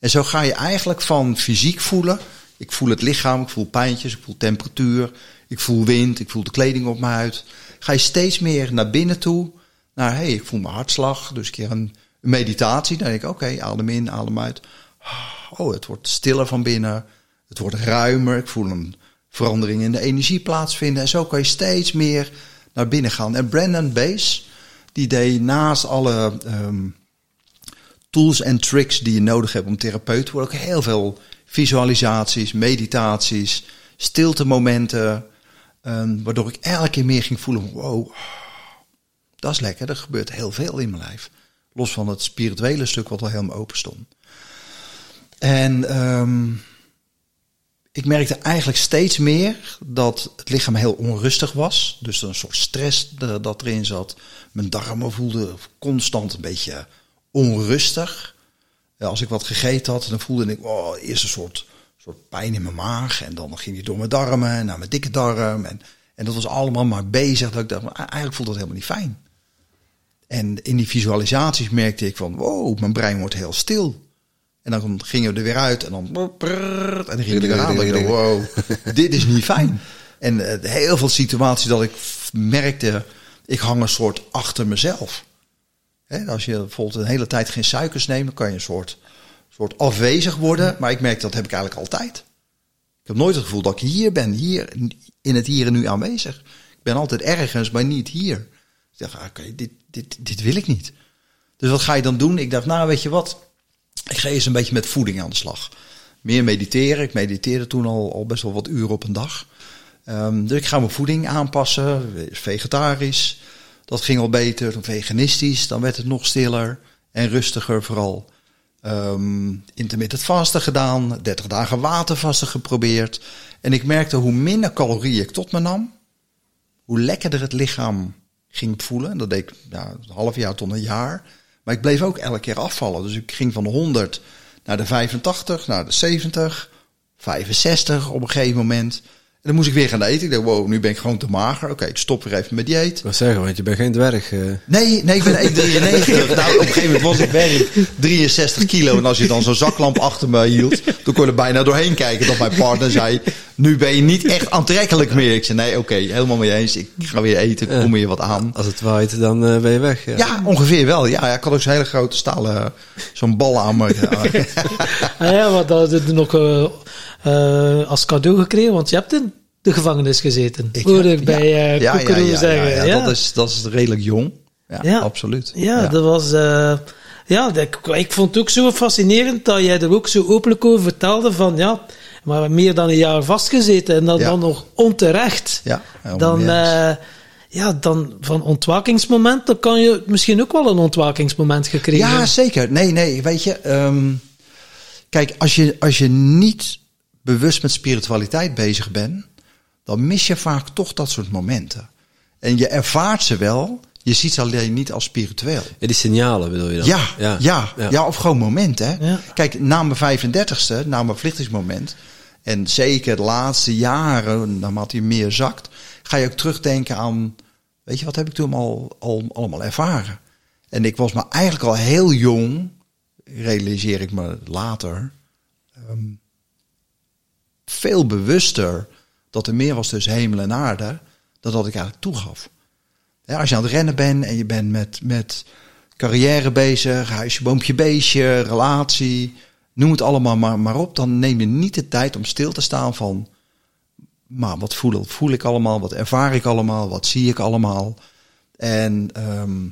En zo ga je eigenlijk van fysiek voelen. Ik voel het lichaam, ik voel pijntjes, ik voel temperatuur, ik voel wind, ik voel de kleding op mijn huid. Ga je steeds meer naar binnen toe. Naar, hé, hey, ik voel mijn hartslag. Dus een keer een, meditatie. Dan denk ik, oké, adem in, adem uit. Oh, het wordt stiller van binnen. Het wordt ruimer. Ik voel een verandering in de energie plaatsvinden. En zo kan je steeds meer naar binnen gaan. En Brandon Base, die deed naast alle ehm, tools en tricks die je nodig hebt om therapeut te worden, ook heel veel visualisaties, meditaties, stiltemomenten. ehm, waardoor ik elke keer meer ging voelen: wow, dat is lekker. Er gebeurt heel veel in mijn lijf. Los van het spirituele stuk wat al helemaal open stond. En ehm, ik merkte eigenlijk steeds meer dat het lichaam heel onrustig was. Dus een soort stress eh, dat erin zat. Mijn darmen voelden constant een beetje onrustig. Als ik wat gegeten had, dan voelde ik oh, eerst een soort, soort pijn in mijn maag. En dan ging die door mijn darmen naar mijn dikke darm. En, en dat was allemaal maar bezig. Dat ik dacht, eigenlijk voelt dat helemaal niet fijn. En in die visualisaties merkte ik van, wow, mijn brein wordt heel stil. En dan gingen we er weer uit en dan... en dan ging er weer aan. Dan dacht ik, wow, dit is niet fijn. En eh, heel veel situaties dat ik merkte, ik hang een soort achter mezelf. Als je bijvoorbeeld een hele tijd geen suikers neemt, dan kan je een soort, soort afwezig worden. Maar ik merk dat heb ik eigenlijk altijd. Ik heb nooit het gevoel dat ik hier ben, hier in het hier en nu aanwezig. Ik ben altijd ergens, maar niet hier. Ik dacht, ah, oké, dit, dit, dit wil ik niet. Dus wat ga je dan doen? Ik dacht, nou weet je wat, ik ga eens een beetje met voeding aan de slag. Meer mediteren. Ik mediteerde toen al, al best wel wat uren op een dag. Ehm, dus ik ga mijn voeding aanpassen, vegetarisch. Dat ging al beter, veganistisch, dan werd het nog stiller en rustiger vooral. Ehm intermittent vasten gedaan, 30 dagen watervasten geprobeerd. En ik merkte hoe minder calorieën ik tot me nam, hoe lekkerder het lichaam ging voelen. En dat deed ik ja, een half jaar tot een jaar. Maar ik bleef ook elke keer afvallen. Dus ik ging van de 100 naar de 85, naar de 70, 65 op een gegeven moment. En dan moest ik weer gaan eten. Ik dacht, wow, nu ben ik gewoon te mager. Oké, ik stop weer even met dieet. Wil zeggen, want je bent geen dwerg. eh. Nee, nee, ik ben 1,93. nou, op een gegeven moment was ik werk 63 kilo. En als je dan zo'n zaklamp achter me hield, dan kon je er bijna doorheen kijken. Dat mijn partner zei, nu ben je niet echt aantrekkelijk meer. Ik zei, nee, oké, helemaal mee eens. Ik ga weer eten, ik kom weer wat aan. Als het waait, dan eh, ben je weg. Ja. Ja, ongeveer wel. Ja, ja, ik had ook zo'n hele grote stalen, zo'n bal aan me. Ja. Ah ja, wat dat je nog eh, eh, als cadeau gekregen, want je hebt in de gevangenis gezeten. Ik hoorde ik bij eh ja, zeggen. ja, Dat, is, dat is redelijk jong. Ja, absoluut. Ja, dat was... eh, ja, dat- ik, ik vond het ook zo fascinerend dat jij er ook zo openlijk over vertelde van... Ja, maar meer dan een jaar vastgezeten en dan, Ja. dan nog onterecht. Ja, dan, ja, dan van ontwakingsmoment, dan kan je misschien ook wel een ontwakingsmoment gekregen Ja, zeker. Nee, nee, weet je. ehm, kijk, als je, als je niet bewust met spiritualiteit bezig bent, dan mis je vaak toch dat soort momenten. En je ervaart ze wel, je ziet ze alleen niet als spiritueel. Ja, die signalen bedoel je dan? Ja, ja, ja, of gewoon momenten. Hè? Kijk, na mijn 35ste, na mijn verlichtingsmoment, en zeker de laatste jaren, naarmate je meer zakt, ga je ook terugdenken aan, weet je, wat heb ik toen al, al, allemaal ervaren? En ik was me eigenlijk al heel jong, realiseer ik me later, ehm, veel bewuster dat er meer was tussen hemel en aarde, dan dat ik eigenlijk toegaf. Ja, als je aan het rennen bent en je bent met, met carrière bezig, huisje, boompje, beestje, relatie, noem het allemaal maar, maar op, dan neem je niet de tijd om stil te staan van, maar wat voel, voel ik allemaal, wat ervaar ik allemaal, wat zie ik allemaal. En ehm,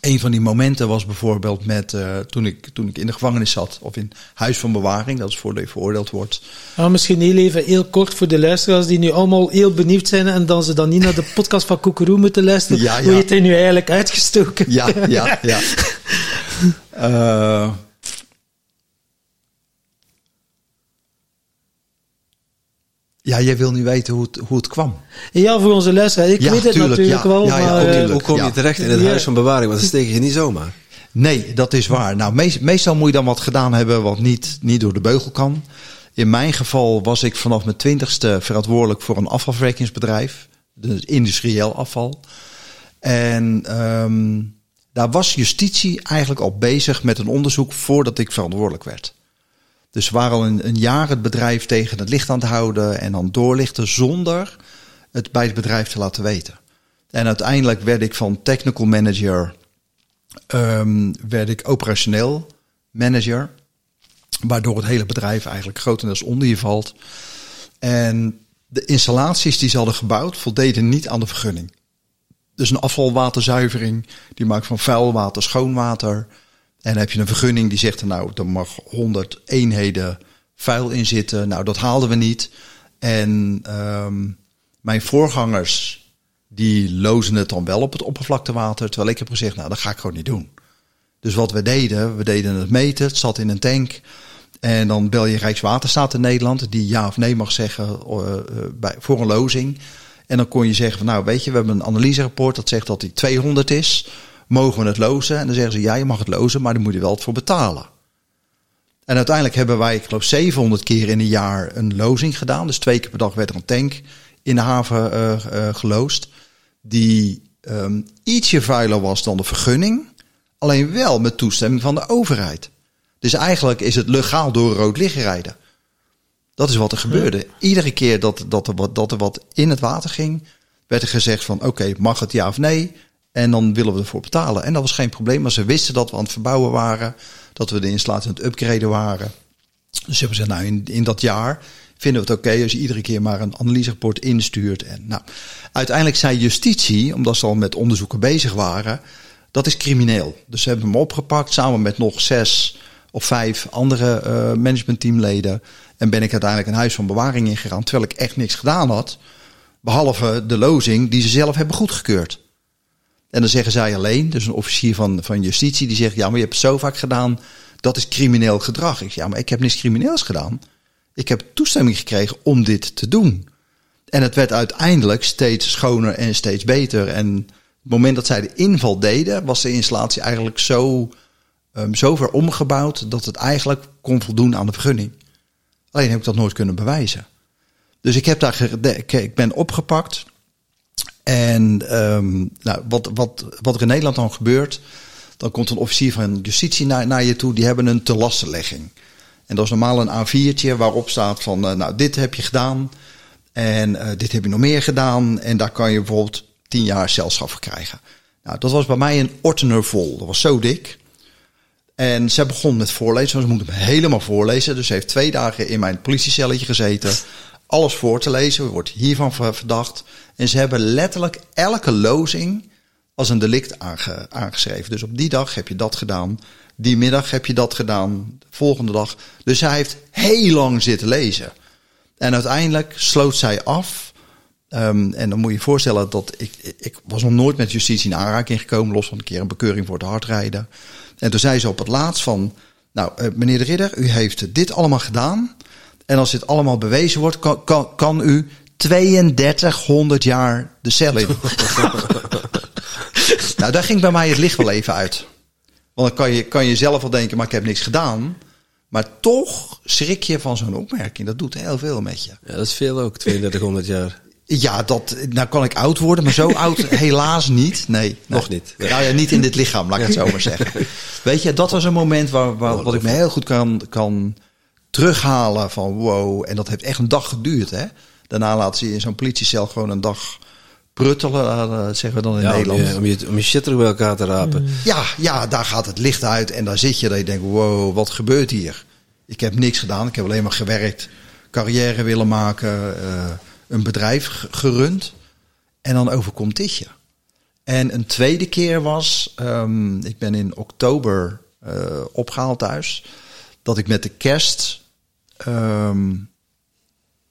een van die momenten was bijvoorbeeld met eh, toen, ik, toen ik in de gevangenis zat, of in huis van bewaring, dat is voordat je veroordeeld wordt. Nou, misschien heel even heel kort voor de luisteraars die nu allemaal heel benieuwd zijn en dan ze dan niet naar de podcast van Koekeroe moeten luisteren. Ja, ja. Hoe heeft hij nu eigenlijk uitgestoken? Ja, ja, ja. Eh, ja, jij wil nu weten hoe het, hoe het kwam. Ja, voor onze luisteraars. Ik Ja, weet het tuurlijk, natuurlijk ja. wel, Ja, ja, maar... ook eh. Hoe kom je Ja. terecht in het Ja. huis van bewaring? Want dat steek je niet zomaar. Nee, dat is waar. Nou, meest- meestal moet je dan wat gedaan hebben wat niet, niet door de beugel kan. In mijn geval was ik vanaf mijn twintigste verantwoordelijk voor een afvalverwerkingsbedrijf. Dus industrieel afval. En ehm, daar was justitie eigenlijk al bezig met een onderzoek voordat ik verantwoordelijk werd. Dus we waren al een, een jaar het bedrijf tegen het licht aan het houden en dan doorlichten zonder het bij het bedrijf te laten weten. En uiteindelijk werd ik van technical manager ehm, werd ik operationeel manager. Waardoor het hele bedrijf eigenlijk grotendeels onder je valt. En de installaties die ze hadden gebouwd voldeden niet aan de vergunning. Dus een afvalwaterzuivering, die maakt van vuil water schoon water. En heb je een vergunning die zegt, nou, er mag 100 eenheden vuil in zitten. Nou, dat haalden we niet. En ehm, mijn voorgangers, die lozen het dan wel op het oppervlaktewater. Terwijl ik heb gezegd, nou, dat ga ik gewoon niet doen. Dus wat we deden, we deden het meten, het zat in een tank. En dan bel je Rijkswaterstaat in Nederland, die ja of nee mag zeggen eh, eh, bij, voor een lozing. En dan kon je zeggen van nou weet je, we hebben een analyserapport dat zegt dat die 200 is. Mogen we het lozen? En dan zeggen ze ja, je mag het lozen, maar dan moet je wel het voor betalen. En uiteindelijk hebben wij, ik geloof 700 keer in een jaar een lozing gedaan. Dus twee keer per dag werd er een tank in de haven eh, geloosd. Die ehm, ietsje vuiler was dan de vergunning. Alleen wel met toestemming van de overheid. Dus eigenlijk is het legaal door rood licht rijden. Dat is wat er gebeurde. Iedere keer dat, dat, er wat, dat er wat in het water ging, werd er gezegd van oké, mag het ja of nee? En dan willen we ervoor betalen. En dat was geen probleem, maar ze wisten dat we aan het verbouwen waren. Dat we de installatie aan het upgraden waren. Dus ze hebben gezegd, nou in, in dat jaar vinden we het oké als je iedere keer maar een analyserapport instuurt. En nou, uiteindelijk zei justitie, omdat ze al met onderzoeken bezig waren, dat is crimineel. Dus ze hebben hem opgepakt samen met nog zes of vijf andere eh, managementteamleden. En ben ik uiteindelijk een huis van bewaring ingegaan, terwijl ik echt niks gedaan had. Behalve de lozing die ze zelf hebben goedgekeurd. En dan zeggen zij alleen, dus een officier van, van justitie, die zegt: Ja, maar je hebt het zo vaak gedaan, dat is crimineel gedrag. Ik zeg: Ja, maar ik heb niks crimineels gedaan. Ik heb toestemming gekregen om dit te doen. En het werd uiteindelijk steeds schoner en steeds beter. En het moment dat zij de inval deden, was de installatie eigenlijk zo, um, zo ver omgebouwd dat het eigenlijk kon voldoen aan de vergunning. Alleen heb ik dat nooit kunnen bewijzen. Dus ik, heb daar ik ben opgepakt. En um, nou, wat, wat, wat er in Nederland dan gebeurt, dan komt een officier van justitie naar, je toe, die hebben een te lastenlegging. En dat is normaal een A4'tje waarop staat van, uh, nou, dit heb je gedaan en uh, dit heb je nog meer gedaan. En daar kan je bijvoorbeeld tien jaar celstraf voor krijgen. Nou, dat was bij mij een ordner vol. Dat was zo dik. En ze begon met voorlezen, ze moet hem helemaal voorlezen. Dus ze heeft twee dagen in mijn politiecelletje gezeten. Alles voor te lezen, wordt hiervan verdacht. En ze hebben letterlijk elke lozing als een delict aange, aangeschreven. Dus op die dag heb je dat gedaan. Die middag heb je dat gedaan. De volgende dag. Dus zij heeft heel lang zitten lezen. En uiteindelijk sloot zij af. Um, en dan moet je je voorstellen dat ik, ik was nog nooit met justitie in aanraking gekomen. Los van een keer een bekeuring voor het hardrijden. En toen zei ze op het laatst van... Nou, uh, meneer de Ridder, u heeft dit allemaal gedaan. En als dit allemaal bewezen wordt, kan, kan u 3200 jaar de cel in. nou, daar ging bij mij het licht wel even uit. Want dan kan je, kan je zelf wel denken, maar ik heb niks gedaan. Maar toch schrik je van zo'n opmerking. Dat doet heel veel met je. Ja, dat is veel ook, 3200 jaar. Ja, dat, nou kan ik oud worden, maar zo oud helaas niet. Nee, nee. Nog niet. Nee. Nou ja, niet in dit lichaam, laat ik het zo maar zeggen. Weet je, dat was een moment waar, waar wat ik me heel goed kan, kan terughalen van wow. En dat heeft echt een dag geduurd, hè. Daarna laten ze je in zo'n politiecel gewoon een dag pruttelen, uh, zeggen we dan in Ja, om Nederland. je, om, je, om je shit terug bij elkaar te rapen. Ja, ja, daar gaat het licht uit en daar zit je dat je denkt, wow, wat gebeurt hier? Ik heb niks gedaan, ik heb alleen maar gewerkt, carrière willen maken, eh, een bedrijf gerund. En dan overkomt dit je. En een tweede keer was, ehm, ik ben in oktober eh, opgehaald thuis, dat ik met de kerst, ehm,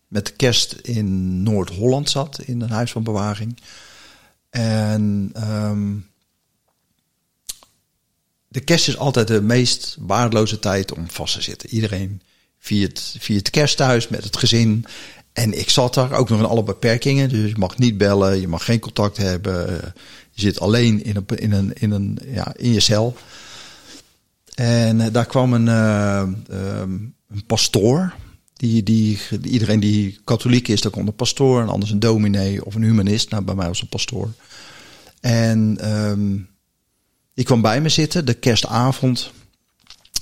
met de kerst in Noord-Holland zat, in een huis van bewaring. En ehm, de kerst is altijd de meest waardeloze tijd om vast te zitten. Iedereen viert, viert kerst thuis met het gezin. En ik zat daar ook nog in alle beperkingen. Dus je mag niet bellen, je mag geen contact hebben. Je zit alleen in een, in een, in een, ja, in je cel. En eh, daar kwam een, eh, ehm, een pastoor. Die, die, iedereen die katholiek is, daar komt een pastoor. En anders een dominee of een humanist. Nou, bij mij was een pastoor. En ehm, die kwam bij me zitten, de kerstavond.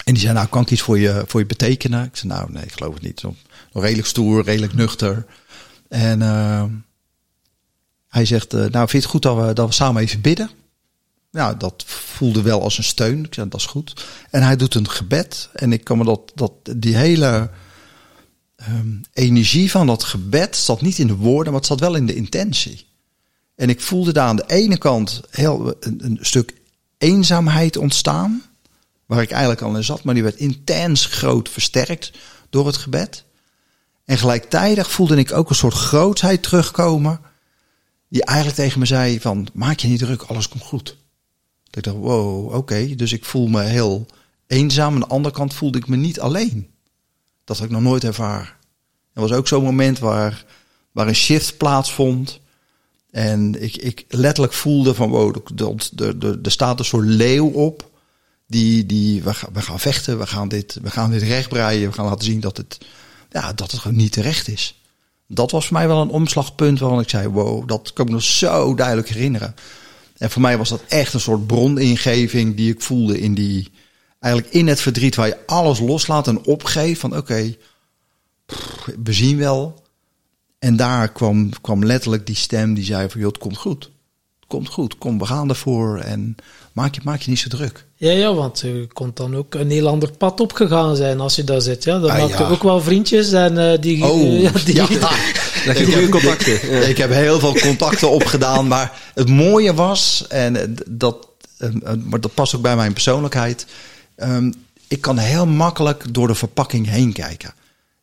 En die zei, nou, kan ik iets voor je, voor je betekenen? Ik zei, nou, nee, ik geloof het niet. Nog redelijk stoer, redelijk nuchter. En ehm, hij zegt, eh, nou, vind je het goed dat we, dat we samen even bidden? Nou, dat voelde wel als een steun. Ik zei, dat is goed. En hij doet een gebed. En ik kan me dat, dat die hele ehm, energie van dat gebed zat niet in de woorden, maar het zat wel in de intentie. En ik voelde daar aan de ene kant heel een, stuk eenzaamheid ontstaan. Waar ik eigenlijk al in zat, maar die werd intens groot versterkt door het gebed. En gelijktijdig voelde ik ook een soort grootheid terugkomen. Die eigenlijk tegen me zei van, maak je niet druk, alles komt goed. Ik dacht, wow, oké. Dus ik voel me heel eenzaam. Aan de andere kant voelde ik me niet alleen. Dat had ik nog nooit ervaren. Er was ook zo'n moment waar, waar een shift plaatsvond. En ik, ik letterlijk voelde van, wow, er, er, er, staat een soort leeuw op. Die, die, we, gaan, we gaan vechten, we gaan, dit, we gaan dit rechtbreien. We gaan laten zien dat het, ja, dat het gewoon niet terecht is. Dat was voor mij wel een omslagpunt waarvan ik zei, wow, dat kan ik me nog zo duidelijk herinneren. En voor mij was dat echt een soort broningeving die ik voelde in die, eigenlijk in het verdriet waar je alles loslaat en opgeeft van oké, we zien wel. En daar kwam, kwam letterlijk die stem die zei van joh, het komt goed. Het komt goed, kom, we gaan ervoor en maak je, maak je niet zo druk. Ja, ja, want je kon dan ook een heel ander pad opgegaan zijn als je daar zit. Ja, dan Ah, maak je ja. ook wel vriendjes en eh, die... Oh, ja, die ja. Leg je goede contacten. Ja. Ik heb heel veel contacten opgedaan, maar het mooie was, en eh, dat, eh, maar dat past ook bij mijn persoonlijkheid, ehm, ik kan heel makkelijk door de verpakking heen kijken.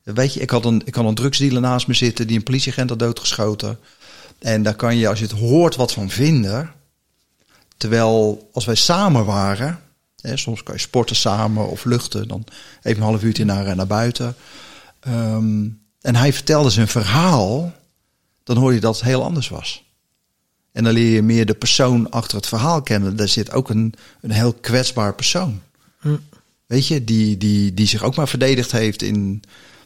Weet je, ik had een, ik had een drugsdealer naast me zitten die een politieagent had doodgeschoten. En daar kan je, als je het hoort, wat van vinden. Terwijl als wij samen waren, hè, soms kan je sporten samen of luchten, dan even een half uurtje naar, naar buiten. Ehm, en hij vertelde zijn verhaal, dan hoor je dat het heel anders was. En dan leer je meer de persoon achter het verhaal kennen. Daar zit ook een, een heel kwetsbaar persoon. Hm. Weet je, die, die, die zich ook maar verdedigd heeft in,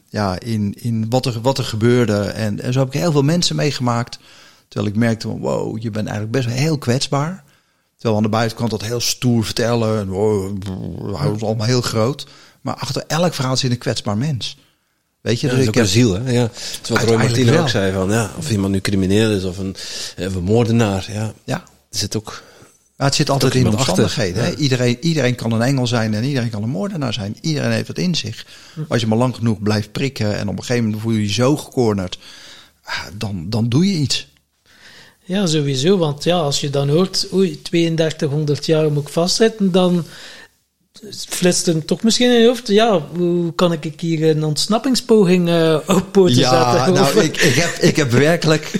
ja, in, in wat, er, wat er gebeurde. En, en zo heb ik heel veel mensen meegemaakt. Terwijl ik merkte van, wow, je bent eigenlijk best wel heel kwetsbaar. Terwijl aan de buitenkant dat heel stoer vertellen. En, wow, houden ons allemaal heel groot. Maar achter elk verhaal zit een kwetsbaar mens. Weet je, Ja, dus dat is ik heb, ziel, hè? Ja. Dat is wat Roy ook zei, van, ja, of iemand nu crimineel is of een, of een moordenaar. Ja, ja, er zit ook... Maar het zit altijd in de omstandigheden. hè. Ja. Iedereen, iedereen kan een engel zijn en iedereen kan een moordenaar zijn. Iedereen heeft het in zich. Als je maar lang genoeg blijft prikken en op een gegeven moment voel je je zo gecornerd, ah, dan, dan doe je iets. Ja, sowieso. Want ja, als je dan hoort, oei, 3200 jaar moet ik vastzitten, dan flitst er toch misschien in je hoofd, ja, hoe kan ik hier een ontsnappingspoging eh op poten Ja, zetten? nou, Of- ik, ik, heb, ik heb werkelijk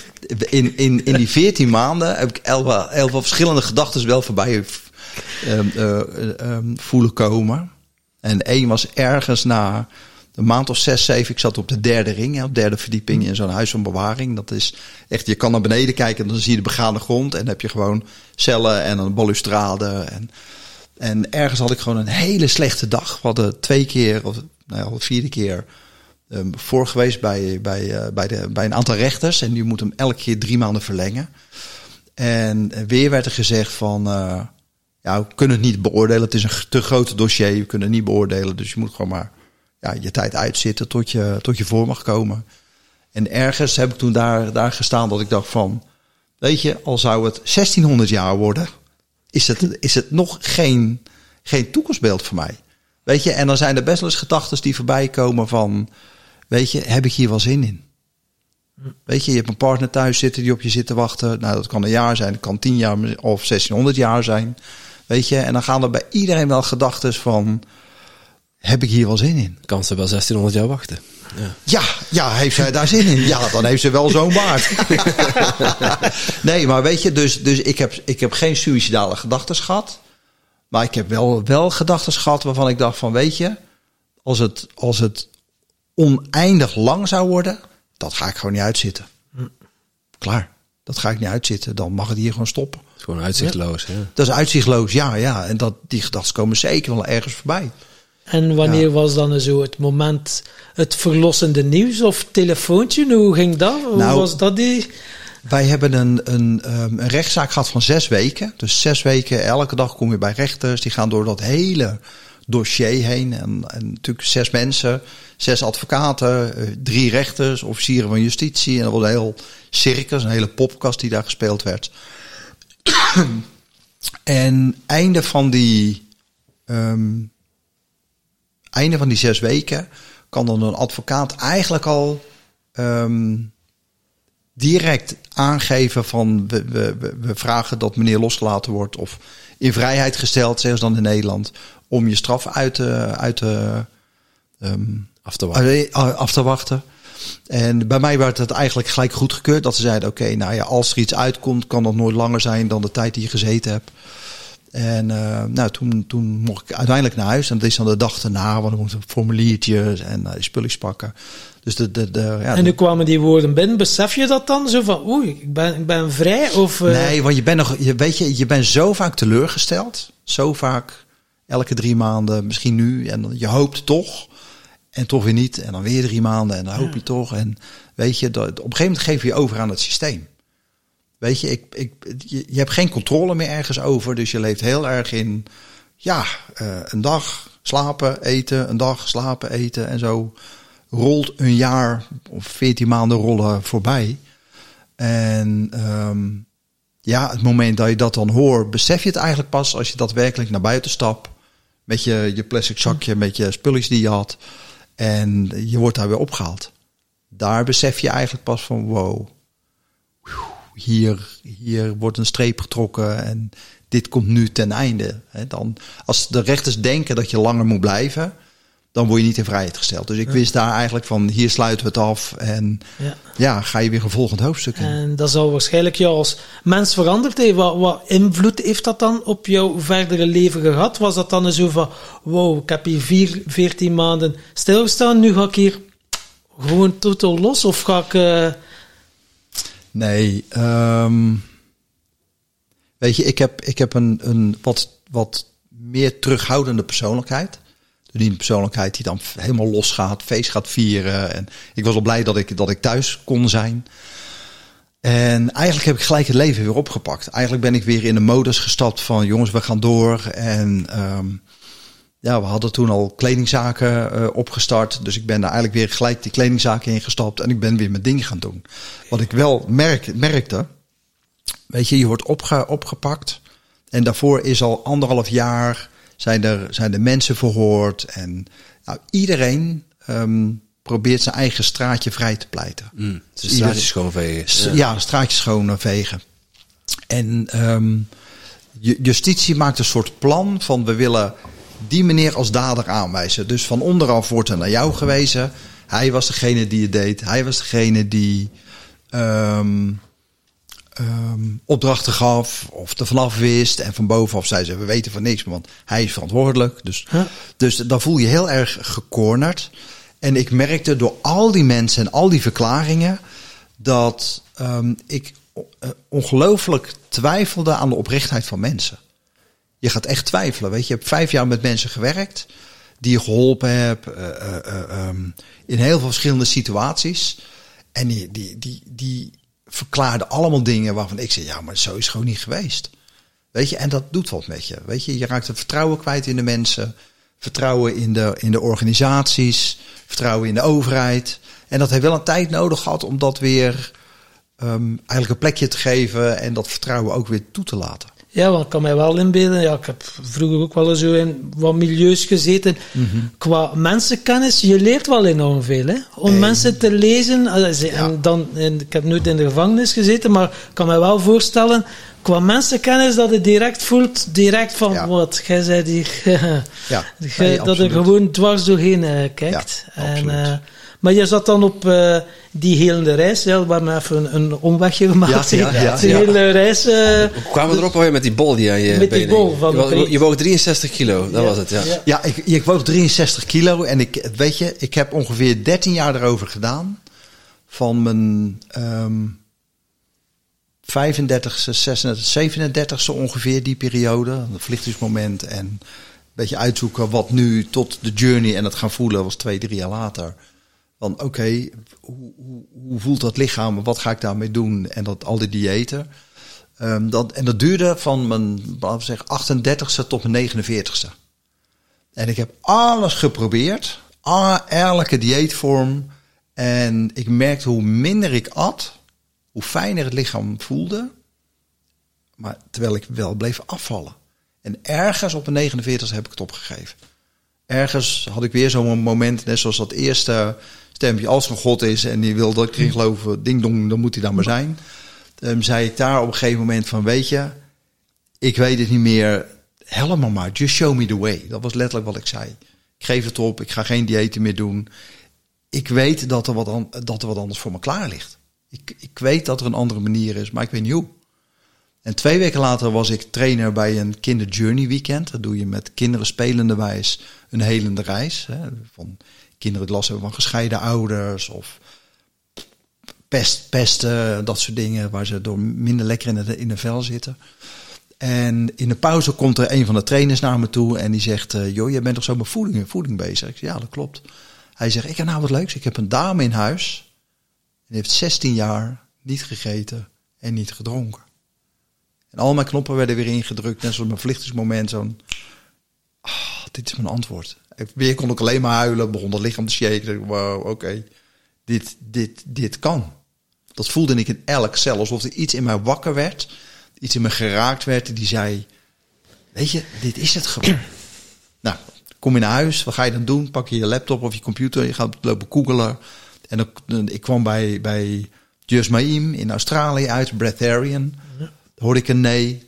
in, in, in die 14 maanden heb ik elf, elf verschillende gedachten wel voorbij eh, eh, ehm, voelen komen. En één was ergens na een maand of zes, zeven. Ik zat op de derde ring, op de derde verdieping in zo'n huis van bewaring. Dat is echt, je kan naar beneden kijken en dan zie je de begane grond. En dan heb je gewoon cellen en een balustrade. En, en ergens had ik gewoon een hele slechte dag. We hadden twee keer, of nou ja, de vierde keer, um, voor geweest bij, bij, uh, bij, de, bij een aantal rechters. En die moeten hem elke keer drie maanden verlengen. En weer werd er gezegd van, uh, ja, we kunnen het niet beoordelen. Het is een te groot dossier, we kunnen het niet beoordelen. Dus je moet gewoon maar ja, je tijd uitzitten tot je, tot je voor mag komen. En ergens heb ik toen daar, daar gestaan dat ik dacht van, weet je, al zou het 1600 jaar worden, is het, is het nog geen, geen toekomstbeeld voor mij. Weet je, en dan zijn er best wel eens gedachten die voorbij komen van, weet je, heb ik hier wel zin in? Weet je, je hebt een partner thuis zitten die op je zit te wachten. Nou, dat kan een jaar zijn, dat kan tien jaar of 1600 jaar zijn. Weet je, en dan gaan er bij iedereen wel gedachten van, heb ik hier wel zin in? Kan ze wel 1600 jaar wachten. Ja. ja, ja, heeft zij daar zin in? Ja, dan heeft ze wel zo'n baard. nee, maar weet je, dus, dus ik, heb, ik heb geen suïcidale gedachten gehad. Maar ik heb wel, wel gedachten gehad waarvan ik dacht van, weet je, als het, als het oneindig lang zou worden, dat ga ik gewoon niet uitzitten. Klaar. Dat ga ik niet uitzitten. Dan mag het hier gewoon stoppen. Het is gewoon uitzichtloos. Ja. Dat is uitzichtloos, ja, ja. En dat, die gedachten komen zeker wel ergens voorbij. En wanneer was dan zo het moment, het verlossende nieuws of telefoontje? Hoe ging dat? Hoe nou, was dat die? Wij hebben een, een, ehm, een rechtszaak gehad van zes weken. Dus zes weken, elke dag kom je bij rechters. Die gaan door dat hele dossier heen. En, en natuurlijk zes mensen, zes advocaten, eh, drie rechters, officieren van justitie. En dat was een heel circus, een hele popkast die daar gespeeld werd. en einde van die... Um, einde van die zes weken kan dan een advocaat eigenlijk al um, direct aangeven van we, we, we, vragen dat meneer losgelaten wordt of in vrijheid gesteld, zeggen ze dan in Nederland, om je straf uit te, uit te, um, af, te wachten. af te wachten. En bij mij werd het eigenlijk gelijk goedgekeurd dat ze zeiden: oké, nou ja, als er iets uitkomt, kan dat nooit langer zijn dan de tijd die je gezeten hebt. En uh, nou, toen, toen mocht ik uiteindelijk naar huis. En dat is dan de dag erna, want ik moest formuliertjes en uh, spulletjes pakken. Dus de, de, de, ja, en nu kwamen die woorden binnen. Besef je dat dan? Zo van, oei, ik ben, ik ben vrij? Of, uh... Nee, want je bent nog, je, weet je, je bent zo vaak teleurgesteld. Zo vaak, elke drie maanden, misschien nu. En je hoopt toch. En toch weer niet. En dan weer drie maanden. En dan hoop je toch. En weet je, dat, op een gegeven moment geef je over aan het systeem. Weet je, ik, ik, je, hebt geen controle meer ergens over. Dus je leeft heel erg in, ja, uh, een dag slapen, eten, een dag slapen, eten. En zo rolt een jaar of veertien maanden rollen voorbij. En um, ja, het moment dat je dat dan hoort, besef je het eigenlijk pas als je daadwerkelijk naar buiten stapt. Met je, je plastic zakje, met je spulletjes die je had. En je wordt daar weer opgehaald. Daar besef je eigenlijk pas van wow hier, hier wordt een streep getrokken en dit komt nu ten einde. dan, als de rechters denken dat je langer moet blijven, dan word je niet in vrijheid gesteld. Dus ik wist daar eigenlijk van, hier sluiten we het af en ja, ja ga je weer een volgend hoofdstuk in. En dat zal waarschijnlijk jou als mens veranderd hebben. Wat, wat invloed heeft dat dan op jouw verdere leven gehad? Was dat dan zo van, wow, ik heb hier vier, veertien maanden stilgestaan, nu ga ik hier gewoon totaal los of ga ik... Uh, Nee, um, weet je, ik heb, ik heb een, een wat, wat meer terughoudende persoonlijkheid. Die persoonlijkheid die dan helemaal los gaat, feest gaat vieren. En ik was al blij dat ik, dat ik thuis kon zijn. En eigenlijk heb ik gelijk het leven weer opgepakt. Eigenlijk ben ik weer in de modus gestapt van jongens, we gaan door. En um, ja, we hadden toen al kledingzaken uh, opgestart. Dus ik ben daar eigenlijk weer gelijk die kledingzaken ingestapt. En ik ben weer mijn ding gaan doen. Wat ik wel merk, merkte. Weet je, je wordt opge, opgepakt. En daarvoor is al anderhalf jaar zijn er, zijn de mensen verhoord. En nou, iedereen um, probeert zijn eigen straatje vrij te pleiten. Mm, dus straatjes schoonvegen. Ja, ja straatjes schoonvegen. En um, justitie maakt een soort plan van we willen die meneer als dader aanwijzen. Dus van onderaf wordt er naar jou gewezen. Hij was degene die het deed. Hij was degene die um, um, opdrachten gaf of er vanaf wist. En van bovenaf zei ze, we weten van niks, want hij is verantwoordelijk. Dus, dus dan voel je heel erg gecornerd. En ik merkte door al die mensen en al die verklaringen dat ehm, ik uh, ongelooflijk twijfelde aan de oprechtheid van mensen. Je gaat echt twijfelen. Weet je, je hebt vijf jaar met mensen gewerkt die je geholpen hebt uh, uh, um, in heel veel verschillende situaties. En die, die, die, die verklaarden allemaal dingen waarvan ik zei, ja, maar zo is het gewoon niet geweest. Weet je, en dat doet wat met je. Weet je, je raakt het vertrouwen kwijt in de mensen, vertrouwen in de, in de organisaties, vertrouwen in de overheid. En dat heeft wel een tijd nodig gehad om dat weer um, eigenlijk een plekje te geven en dat vertrouwen ook weer toe te laten. Ja, want ik kan mij wel inbeelden. Ja, ik heb vroeger ook wel zo in wat milieus gezeten. Mm -hmm. Qua mensenkennis, je leert wel enorm veel. Hè? Om en... mensen te lezen. En ja. dan, en ik heb nooit in de gevangenis gezeten, maar ik kan mij wel voorstellen. Qua mensenkennis dat je direct voelt, direct van ja. wat, jij zei die, ja, nee, dat je gewoon dwars doorheen uh, kijkt. Ja, en, uh, maar je zat dan op uh, die hele reis, ja, waar we even een, een omwegje gemaakt ja, ja, ja, Die hele reis. Uh, Hoe kwamen we erop alweer met die bol die aan je Met die bol van je, woog, je woog 63 kilo, dat was het, ja. Ja, ik, ik woog 63 kilo en ik, weet je, ik heb ongeveer 13 jaar erover gedaan. Van mijn um, 35ste, 36, 37ste ongeveer, die periode. Het vliegtuigsmoment en een beetje uitzoeken wat nu tot de journey en het gaan voelen was twee, drie jaar later. Van oké, hoe, hoe, hoe, voelt dat lichaam? Wat ga ik daarmee doen? En dat al die diëten. Um, dat, en dat duurde van mijn zeggen, 38ste tot mijn 49ste. En ik heb alles geprobeerd. Elke dieetvorm. En ik merkte hoe minder ik at, hoe fijner het lichaam voelde. Maar terwijl ik wel bleef afvallen. En ergens op mijn 49ste heb ik het opgegeven. Ergens had ik weer zo'n moment, net zoals dat eerste stempje, als er een God is en die wil dat ik erin geloof, ding dong, dan moet hij dan maar zijn. Um, zei ik daar op een gegeven moment van, weet je, ik weet het niet meer, helemaal maar, just show me the way. Dat was letterlijk wat ik zei. Ik geef het op, ik ga geen diëten meer doen. Ik weet dat er wat, dat er wat anders voor me klaar ligt. Ik, ik weet dat er een andere manier is, maar ik weet niet hoe. En twee weken later was ik trainer bij een Kinder Journey Weekend. Dat doe je met kinderen spelende wijs een helende reis. Hè, van kinderen last hebben van gescheiden ouders of pest, pesten, dat soort dingen, waar ze door minder lekker in de, in de vel zitten. En in de pauze komt er een van de trainers naar me toe en die zegt, uh, joh, jij bent toch zo met voeding, voeding bezig? Ik zeg, ja, dat klopt. Hij zegt, ik heb nou wat leuks, ik heb een dame in huis, die heeft 16 jaar niet gegeten en niet gedronken. En al mijn knoppen werden weer ingedrukt, net zoals mijn vlichtingsmoment, zo'n, oh, dit is mijn antwoord. Weer kon ik alleen maar huilen, begon het lichaam te shaken. Wow, oké, okay. dit, dit, dit kan. Dat voelde ik in elk cel, alsof er iets in mij wakker werd, iets in me geraakt werd, die zei, weet je, dit is het gewoon. nou, kom je naar huis, wat ga je dan doen? Pak je je laptop of je computer, je gaat lopen googelen. En dan, ik kwam bij, bij Just Maim in Australië uit, Breatharian. Ja. Hoorde ik een nee.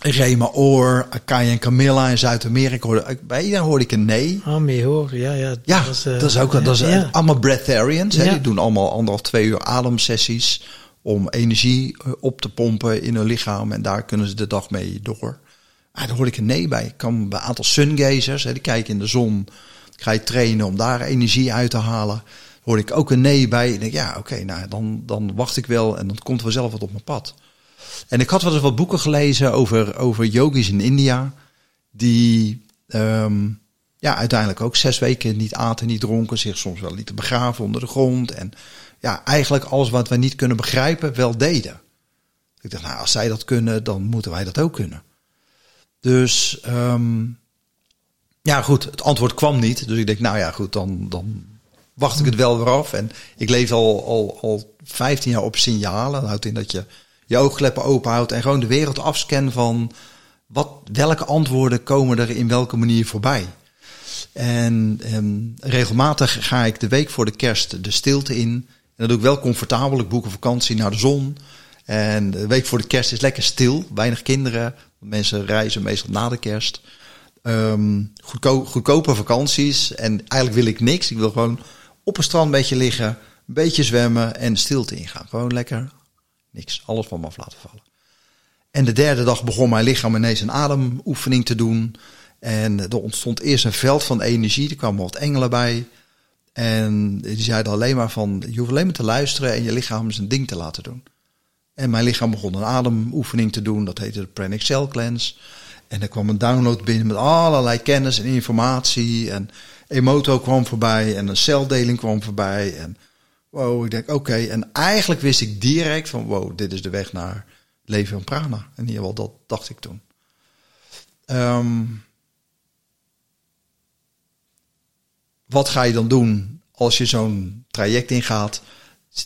Rema Oor, Akai en Camilla in Zuid-Amerika. Bij iedereen hoorde ik een nee. Ah, mee hoor, ja. Ja, ja dat, is, uh, dat is ook dat is, ja. allemaal breatharians. Ja. Die doen allemaal anderhalf, twee uur ademsessies om energie op te pompen in hun lichaam. En daar kunnen ze de dag mee door. Ah, daar hoorde ik een nee bij. Ik kan bij een aantal sungazers, hè, die kijken in de zon. Ga je trainen om daar energie uit te halen. Hoorde ik ook een nee bij. Ik denk, ja, oké, okay, nou, dan, dan wacht ik wel en dan komt er zelf wat op mijn pad. En ik had wel eens wat boeken gelezen over, over yogis in India. Die um, ja, uiteindelijk ook zes weken niet aten, niet dronken. Zich soms wel lieten begraven onder de grond. En ja, eigenlijk alles wat we niet kunnen begrijpen, wel deden. Ik dacht, nou, als zij dat kunnen, dan moeten wij dat ook kunnen. Dus um, ja, goed, het antwoord kwam niet. Dus ik denk, nou ja, goed, dan, dan wacht ik het wel weer af. En ik leef al, al, al 15 jaar op signalen. Dat houdt in dat je je oogkleppen open houdt en gewoon de wereld afscan van wat, welke antwoorden komen er in welke manier voorbij. En um, regelmatig ga ik de week voor de kerst de stilte in. En dat doe ik wel comfortabel. Ik boek een vakantie naar de zon. En de week voor de kerst is lekker stil. Weinig kinderen. Mensen reizen meestal na de kerst. Um, goedko goedkope vakanties. En eigenlijk wil ik niks. Ik wil gewoon op een strand een beetje liggen. Een beetje zwemmen en stilte ingaan. Gewoon lekker Niks, alles van me af laten vallen. En de derde dag begon mijn lichaam ineens een ademoefening te doen. En er ontstond eerst een veld van energie. Er kwamen wat engelen bij. En die zeiden alleen maar van, je hoeft alleen maar te luisteren en je lichaam zijn ding te laten doen. En mijn lichaam begon een ademoefening te doen, dat heette de Pranic Cell Cleanse. En er kwam een download binnen met allerlei kennis en informatie. En Emoto kwam voorbij en een celdeling kwam voorbij. En wow, ik denk oké. En eigenlijk wist ik direct van wow, dit is de weg naar leven en prana. In ieder geval, dat dacht ik toen. Ehm, wat ga je dan doen als je zo'n traject ingaat?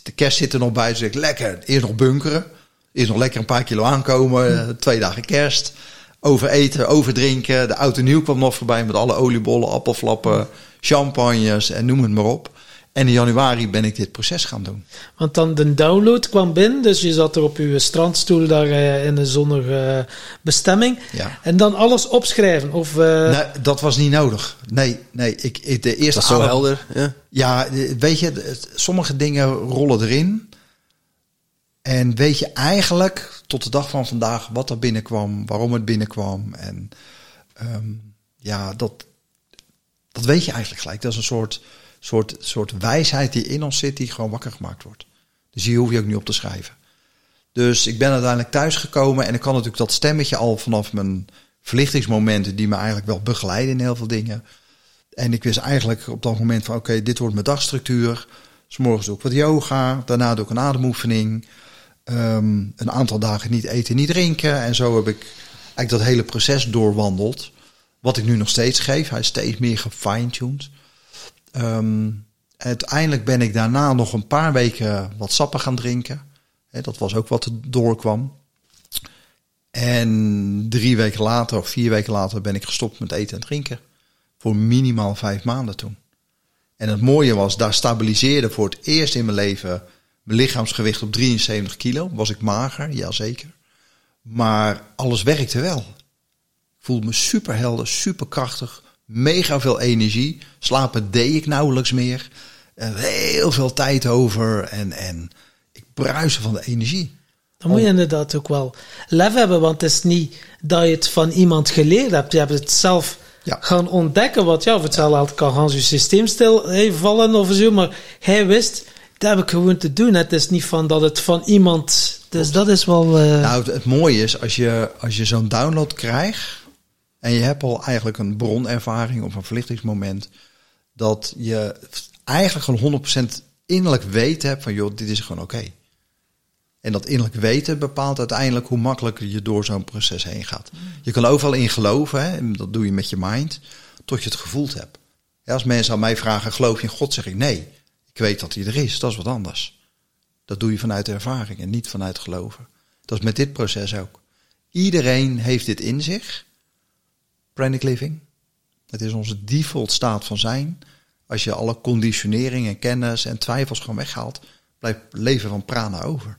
De kerst zit er nog bij, dus ik lekker, eerst nog bunkeren. Eerst nog lekker een paar kilo aankomen, twee dagen kerst. Overeten, overdrinken. De auto nieuw kwam nog voorbij met alle oliebollen, appelflappen, champagnes en noem het maar op. En in januari ben ik dit proces gaan doen. Want dan de download kwam binnen, dus je zat er op je strandstoel daar uh, in een zonnige uh, bestemming. Ja. En dan alles opschrijven? Of, uh... Nee, dat was niet nodig. Nee, nee. Ik, ik de eerste dat is zo helder. Ja. ja, weet je, sommige dingen rollen erin. En weet je eigenlijk tot de dag van vandaag wat er binnenkwam, waarom het binnenkwam. En um, ja, dat, dat weet je eigenlijk gelijk. Dat is een soort soort, soort wijsheid die in ons zit, die gewoon wakker gemaakt wordt. Dus hier hoef je ook niet op te schrijven. Dus ik ben uiteindelijk thuisgekomen en ik kan natuurlijk dat stemmetje al vanaf mijn verlichtingsmomenten, die me eigenlijk wel begeleiden in heel veel dingen. En ik wist eigenlijk op dat moment van oké, dit wordt mijn dagstructuur. Dus morgens doe ik wat yoga, daarna doe ik een ademoefening. Um, een aantal dagen niet eten, niet drinken. En zo heb ik eigenlijk dat hele proces doorwandeld. Wat ik nu nog steeds geef. Hij is steeds meer gefine-tuned. Um, uiteindelijk ben ik daarna nog een paar weken wat sappen gaan drinken. dat was ook wat er doorkwam. En drie weken later of vier weken later ben ik gestopt met eten en drinken. Voor minimaal vijf maanden toen. En het mooie was, daar stabiliseerde voor het eerst in mijn leven mijn lichaamsgewicht op 73 kilo. Was ik mager, jazeker. Maar alles werkte wel. Ik voelde me super helder, mega veel energie. Slapen deed ik nauwelijks meer. heel veel tijd over en, en ik bruiste van de energie. Dan moet je inderdaad ook wel lef hebben, want het is niet dat je het van iemand geleerd hebt. Je hebt het zelf ja. gaan ontdekken, wat ja, of het ja. kan gaan zijn systeem stil vallen of zo, maar hij wist, dat heb ik gewoon te doen. Het is niet van dat het van iemand, dus dat is wel... Uh... Nou, het, het mooie is, als je, als je zo'n download krijgt, en je hebt al eigenlijk een bronervaring of een verlichtingsmoment. Dat je eigenlijk gewoon 100% innerlijk weten hebt van joh, dit is gewoon oké. En dat innerlijk weten bepaalt uiteindelijk hoe makkelijk je door zo'n proces heen gaat. Je kan overal in geloven, hè, en dat doe je met je mind, tot je het gevoeld hebt. Als mensen aan mij vragen, geloof je in God, zeg ik nee. Ik weet dat hij er is, dat is wat anders. Dat doe je vanuit ervaring en niet vanuit geloven. Dat is met dit proces ook. Iedereen heeft dit in zich. Pranic Living. Het is onze default staat van zijn. Als je alle conditionering en kennis en twijfels gewoon weghaalt, blijft leven van prana over.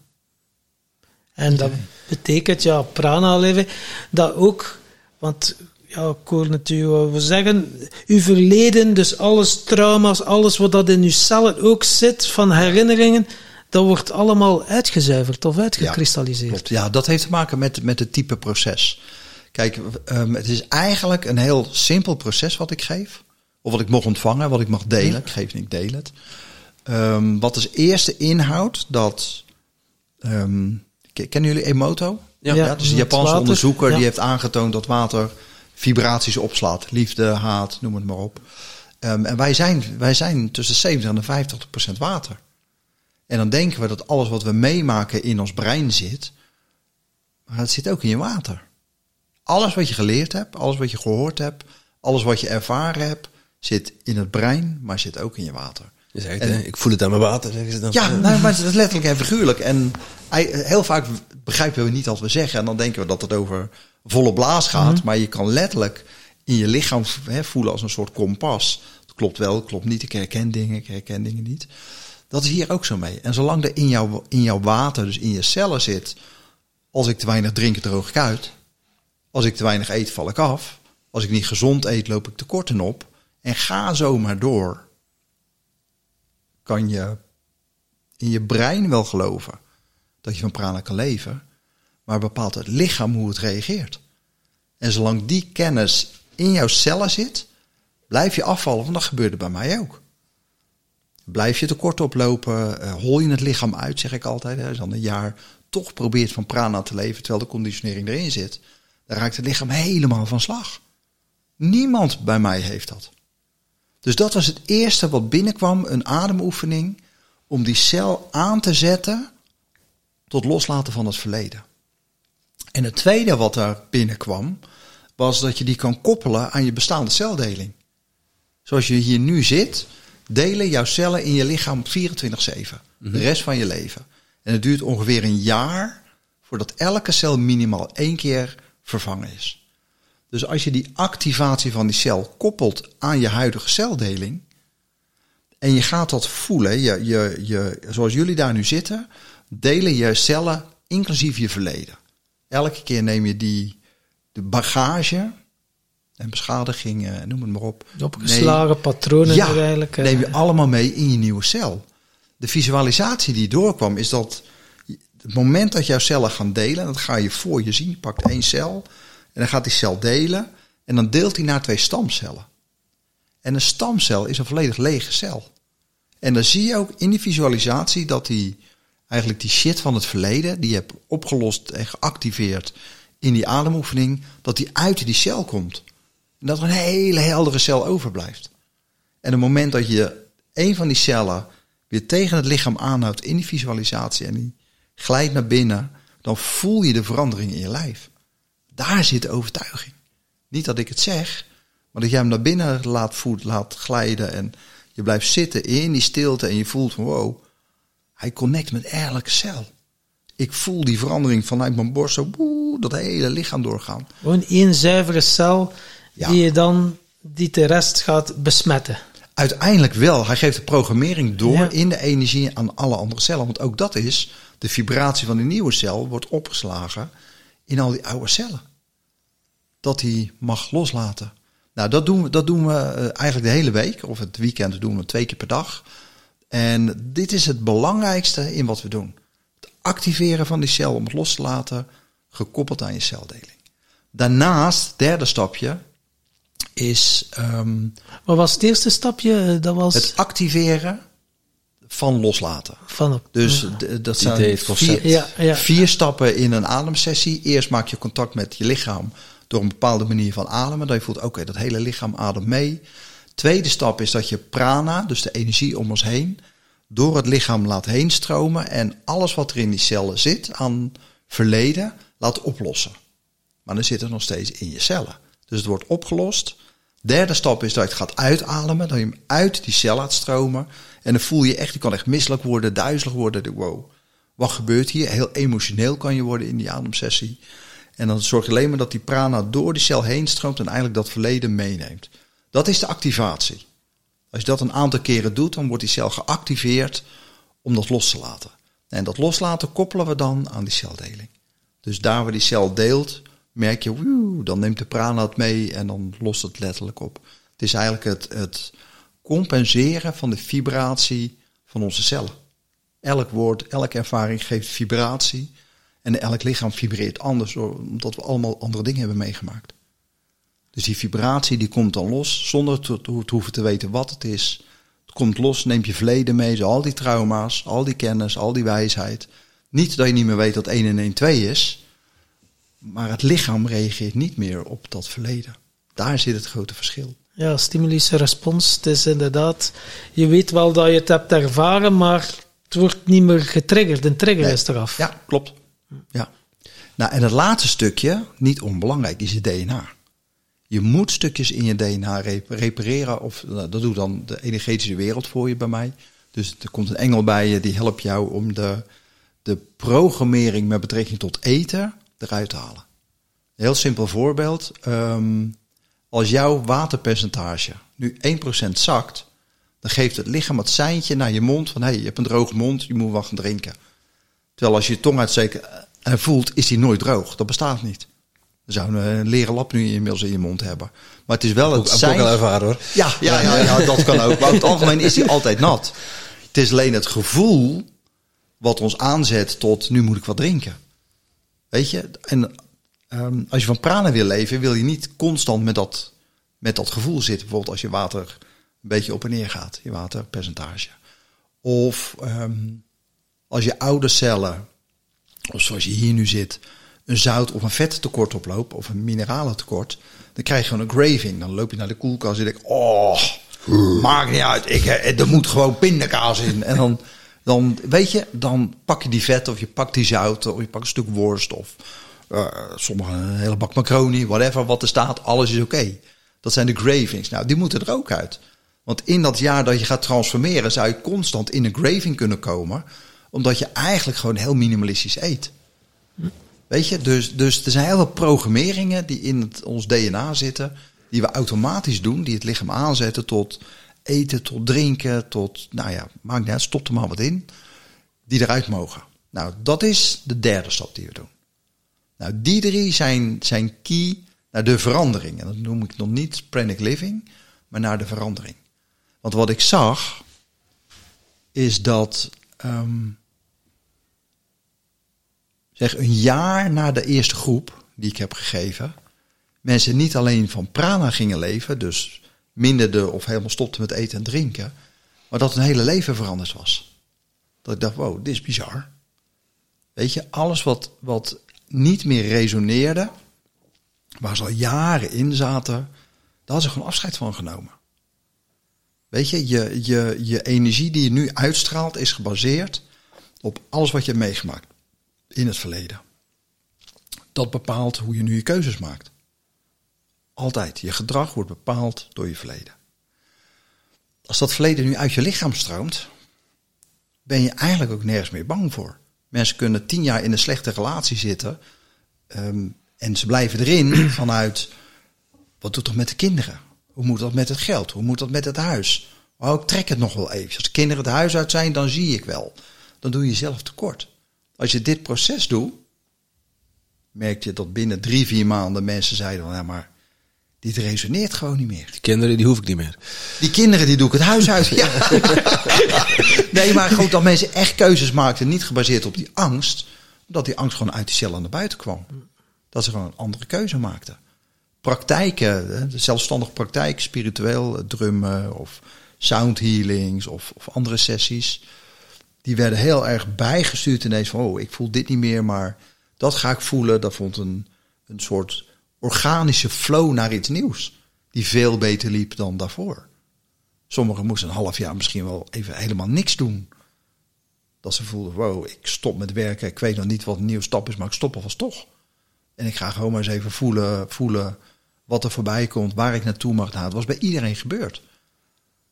En dat betekent, ja, prana leven, dat ook, want ja, ik hoor natuurlijk we zeggen, uw verleden, dus alles trauma's, alles wat dat in uw cellen ook zit, van herinneringen, dat wordt allemaal uitgezuiverd of uitgekristalliseerd. Ja, ja dat heeft te maken met, met het type proces. Kijk, um, het is eigenlijk een heel simpel proces wat ik geef. Of wat ik mag ontvangen, wat ik mag delen. Ik geef niet, ik deel het. Um, wat als eerste inhoudt dat... Um, kennen jullie Emoto? Ja, ja, dus een Japanse onderzoeker ja. die heeft aangetoond dat water vibraties opslaat. Liefde, haat, noem het maar op. Um, en wij zijn, wij zijn tussen 70 en 50 procent water. En dan denken we dat alles wat we meemaken in ons brein zit. Maar het zit ook in je water. Alles wat je geleerd hebt, alles wat je gehoord hebt, alles wat je ervaren hebt, zit in het brein, maar zit ook in je water. Je zegt, en, ik voel het aan mijn water, zeggen ze dan. Ja, nou, maar het is letterlijk en figuurlijk. En heel vaak begrijpen we niet wat we zeggen. En dan denken we dat het over volle blaas gaat. Mhm. Maar je kan letterlijk in je lichaam hè, voelen als een soort kompas. Het klopt wel, het klopt niet. Ik herken dingen, ik herken dingen niet. Dat is hier ook zo mee. En zolang er in jouw, in jouw water, dus in je cellen zit... als ik te weinig drink, droog ik uit... Als ik te weinig eet, val ik af. Als ik niet gezond eet, loop ik tekorten op. En ga zo maar door. Kan je in je brein wel geloven dat je van prana kan leven, maar bepaalt het lichaam hoe het reageert. En zolang die kennis in jouw cellen zit, blijf je afvallen, want dat gebeurde bij mij ook. Blijf je tekort oplopen, uh, hol je het lichaam uit, zeg ik altijd. Hè. Dan een jaar toch probeert van prana te leven terwijl de conditionering erin zit, dan raakt het lichaam helemaal van slag. Niemand bij mij heeft dat. Dus dat was het eerste wat binnenkwam, een ademoefening, om die cel aan te zetten tot loslaten van het verleden. En het tweede wat daar binnenkwam, was dat je die kan koppelen aan je bestaande celdeling. Zoals je hier nu zit, delen jouw cellen in je lichaam 24-7. De rest van je leven. En het duurt ongeveer een jaar voordat elke cel minimaal één keer vervangen is. Dus als je die activatie van die cel koppelt aan je huidige celdeling. En je gaat dat voelen, je, je, je, zoals jullie daar nu zitten, delen je cellen inclusief je verleden. Elke keer neem je die de bagage en beschadigingen, noem het maar op. Opgeslagen patronen ja, eigenlijk. neem je allemaal mee in je nieuwe cel. De visualisatie die doorkwam is dat het moment dat jouw cellen gaan delen, dat ga je voor je zien. Je pakt één cel en dan gaat die cel delen en dan deelt hij naar twee stamcellen. En een stamcel is een volledig lege cel. En dan zie je ook in die visualisatie dat die eigenlijk die shit van het verleden, die je hebt opgelost en geactiveerd in die ademoefening, dat die uit die cel komt. En dat er een hele heldere cel overblijft. En het moment dat je een van die cellen weer tegen het lichaam aanhoudt in die visualisatie en die glijdt naar binnen, dan voel je de verandering in je lijf. Daar zit de overtuiging. Niet dat ik het zeg, maar dat jij hem naar binnen laat, voelt, laat glijden en je blijft zitten in die stilte en je voelt van wow, hij connect met elke cel. Ik voel die verandering vanuit mijn borst zo woe, dat hele lichaam doorgaan. Gewoon één zuivere cel die je dan die de rest gaat besmetten. Uiteindelijk wel. Hij geeft de programmering door in de energie aan alle andere cellen. Want ook dat is, de vibratie van de nieuwe cel wordt opgeslagen in al die oude cellen. Dat hij mag loslaten. Nou, dat doen we, dat doen we eh, eigenlijk de hele week. Of het weekend doen we twee keer per dag. En dit is het belangrijkste in wat we doen. Het activeren van die cel om het los te laten, gekoppeld aan je celdeling. Daarnaast, derde stapje, is. Um, Wat was het eerste stapje? Dat was... Het activeren van loslaten. Van dus dat zijn vier, ja, ja. vier stappen in een ademsessie. Eerst maak je contact met je lichaam door een bepaalde manier van ademen. Dat je voelt, oké, dat hele lichaam ademt mee. Tweede stap is dat je prana, dus de energie om ons heen, door het lichaam laat heen stromen en alles wat er in die cellen zit aan verleden laat oplossen. Maar dan zit het nog steeds in je cellen. Dus het wordt opgelost. Derde stap is dat je het gaat uitademen, dat je hem uit die cel laat stromen. En dan voel je echt, je kan echt misselijk worden, duizelig worden. Wow, wat gebeurt hier? Heel emotioneel kan je worden in die ademsessie. En dan zorg je alleen maar dat die prana door die cel heen stroomt en eigenlijk dat verleden meeneemt. Dat is de activatie. Als je dat een aantal keren doet, dan wordt die cel geactiveerd om dat los te laten. En dat loslaten koppelen we dan aan die celdeling. Dus daar waar die cel deelt, merk je, woe, dan neemt de prana het mee en dan lost het letterlijk op. Het is eigenlijk het, het compenseren van de vibratie van onze cellen. Elk woord, elke ervaring geeft vibratie. En elk lichaam vibreert anders, omdat we allemaal andere dingen hebben meegemaakt. Dus die vibratie die komt dan los, zonder te, hoeven te weten wat het is. Het komt los, neemt je verleden mee, al die trauma's, al die kennis, al die wijsheid. Niet dat je niet meer weet dat 1 en 1 2 is, maar het lichaam reageert niet meer op dat verleden. Daar zit het grote verschil. Ja, stimulische respons. Het is inderdaad, je weet wel dat je het hebt ervaren, maar het wordt niet meer getriggerd. De trigger is eraf. Ja, klopt. Ja. Nou, en het laatste stukje, niet onbelangrijk, is je DNA. Je moet stukjes in je DNA repareren. Of nou, dat doet dan de energetische wereld voor je bij mij. Dus er komt een engel bij je die helpt jou om de, de programmering met betrekking tot eten eruit te halen. Een heel simpel voorbeeld. Ehm, als jouw waterpercentage nu 1% zakt, dan geeft het lichaam het seintje naar je mond van hé, hey, je hebt een droge mond, je moet wat gaan drinken. Terwijl als je je tong uitsteekt en voelt, is die nooit droog. Dat bestaat niet. We zouden een leren lap nu inmiddels in je mond hebben. Maar het is wel het zijn... Ook ervaren hoor. Ja, ja, ja, ja, dat kan ook. Maar over het algemeen is hij altijd nat. Het is alleen het gevoel wat ons aanzet tot nu moet ik wat drinken. Weet je? En um, als je van prana wil leven, wil je niet constant met dat, met dat gevoel zitten. Bijvoorbeeld als je water een beetje op en neer gaat, je waterpercentage. Of ehm, als je oude cellen, of zoals je hier nu zit, een zout of een vettekort oploopt, of een mineralentekort, dan krijg je gewoon een graving. Dan loop je naar de koelkast en denk oh, maakt niet uit, ik, eh, er moet gewoon pindakaas in. En dan, dan, weet je, dan pak je die vet of je pakt die zout of je pakt een stuk worst of uh, een hele bak macaroni, whatever wat er staat, alles is oké. Dat zijn de gravings. Nou, die moeten er ook uit. Want in dat jaar dat je gaat transformeren, zou je constant in een graving kunnen komen, omdat je eigenlijk gewoon heel minimalistisch eet. Weet je, dus, dus er zijn heel veel programmeringen die in ons DNA zitten, die we automatisch doen, die het lichaam aanzetten tot eten, tot drinken, tot, nou ja, maakt niet uit, stop er maar wat in, die eruit mogen. Nou, dat is de derde stap die we doen. Nou, die drie zijn, zijn key naar de verandering. En dat noem ik nog niet pranic living, maar naar de verandering. Want wat ik zag, is dat um, zeg een jaar na de eerste groep die ik heb gegeven, mensen niet alleen van prana gingen leven, dus minderde of helemaal stopten met eten en drinken, maar dat hun hele leven veranderd was. Dat ik dacht, wow, dit is bizar. Weet je, alles wat, wat niet meer resoneerde, waar ze al jaren in zaten, daar hadden ze gewoon afscheid van genomen. Weet je, je, je, je energie die je nu uitstraalt is gebaseerd op alles wat je hebt meegemaakt in het verleden. Dat bepaalt hoe je nu je keuzes maakt. Altijd. Je gedrag wordt bepaald door je verleden. Als dat verleden nu uit je lichaam stroomt, ben je eigenlijk ook nergens meer bang voor. Mensen kunnen tien jaar in een slechte relatie zitten ehm, en ze blijven erin vanuit wat doet dat met de kinderen? Hoe moet dat met het geld? Hoe moet dat met het huis? Oh, ik trek het nog wel even. Als de kinderen het huis uit zijn, dan zie ik wel. Dan doe je jezelf tekort. Als je dit proces doet, merk je dat binnen drie, vier maanden mensen zeiden van, ja maar, dit resoneert gewoon niet meer. Die kinderen, die hoef ik niet meer. Die kinderen, die doe ik het huis uit. Ja. nee, maar gewoon dat mensen echt keuzes maakten, niet gebaseerd op die angst, omdat die angst gewoon uit die cellen naar buiten kwam. Dat ze gewoon een andere keuze maakten. Praktijken, de zelfstandige praktijk, spiritueel, drummen of sound healings of, of andere sessies die werden heel erg bijgestuurd ineens van, oh, ik voel dit niet meer, maar dat ga ik voelen. Dat vond een, een soort organische flow naar iets nieuws, die veel beter liep dan daarvoor. Sommigen moesten een half jaar misschien wel even helemaal niks doen. Dat ze voelden, wow, ik stop met werken, ik weet nog niet wat een nieuwe stap is, maar ik stop alvast toch. En ik ga gewoon maar eens even voelen, voelen wat er voorbij komt, waar ik naartoe mag. Nou, het was bij iedereen gebeurd.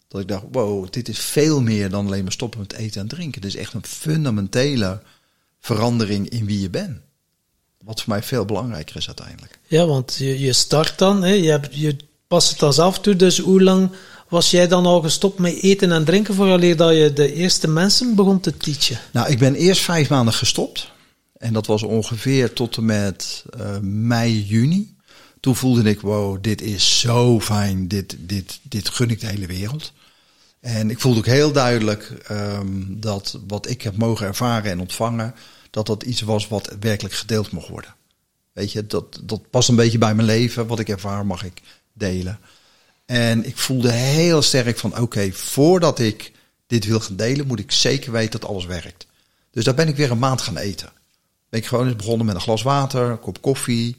Dat ik dacht, wow, dit is veel meer dan alleen maar stoppen met eten en drinken. Dit is echt een fundamentele verandering in wie je bent. Wat voor mij veel belangrijker is uiteindelijk. Ja, want je, je start dan, hè, je, hebt, je past het als af toe. Dus hoe lang was jij dan al gestopt met eten en drinken vooraleer dat je de eerste mensen begon te teachen? Nou, ik ben eerst vijf maanden gestopt. En dat was ongeveer tot en met uh, mei, juni. Toen voelde ik, wow, dit is zo fijn. Dit, dit, dit gun ik de hele wereld. En ik voelde ook heel duidelijk um, dat wat ik heb mogen ervaren en ontvangen, dat dat iets was wat werkelijk gedeeld mocht worden. Weet je, dat, dat past een beetje bij mijn leven. Wat ik ervaar mag ik delen. En ik voelde heel sterk van, oké, voordat ik dit wil gaan delen, moet ik zeker weten dat alles werkt. Dus daar ben ik weer een maand gaan eten. Ben ik gewoon eens begonnen met een glas water, een kop koffie,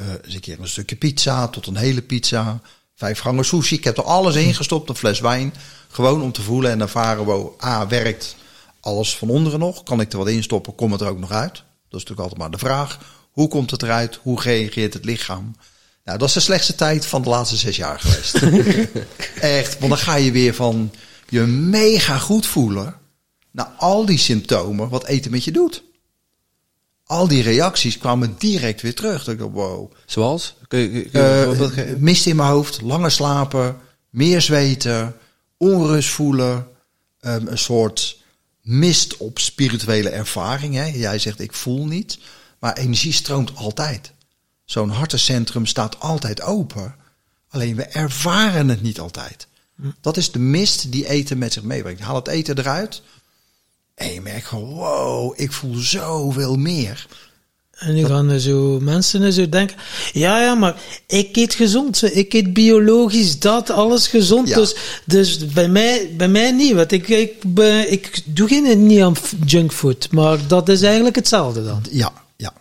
uh, eens een keer een stukje pizza tot een hele pizza, vijf gangen sushi. Ik heb er alles in gestopt, een fles wijn. Gewoon om te voelen en ervaren, we A, werkt alles van onderen nog? Kan ik er wat in stoppen? Komt het er ook nog uit? Dat is natuurlijk altijd maar de vraag. Hoe komt het eruit? Hoe reageert het lichaam? Nou, dat is de slechtste tijd van de laatste zes jaar geweest. Echt, want dan ga je weer van je mega goed voelen naar al die symptomen wat eten met je doet. Al die reacties kwamen direct weer terug. Dat ik wow. Zoals? Kun je, kun je uh, mist in mijn hoofd, langer slapen, meer zweten, onrust voelen, um, een soort mist op spirituele ervaring. Hè? Jij zegt ik voel niet, maar energie stroomt altijd. Zo'n hartencentrum staat altijd open. Alleen we ervaren het niet altijd. Hm. Dat is de mist die eten met zich meebrengt. Haal het eten eruit en je merkt gewoon, wow, ik voel zoveel meer. En nu gaan er zo mensen er zo denken, ja, ja, maar ik eet gezond, zo. ik eet biologisch, dat, alles gezond. Ja. Dus, dus bij, mij, bij mij niet, want ik, ik, ben- ik doe geen niet aan junkfood, maar dat is eigenlijk hetzelfde dan. Ja, ja.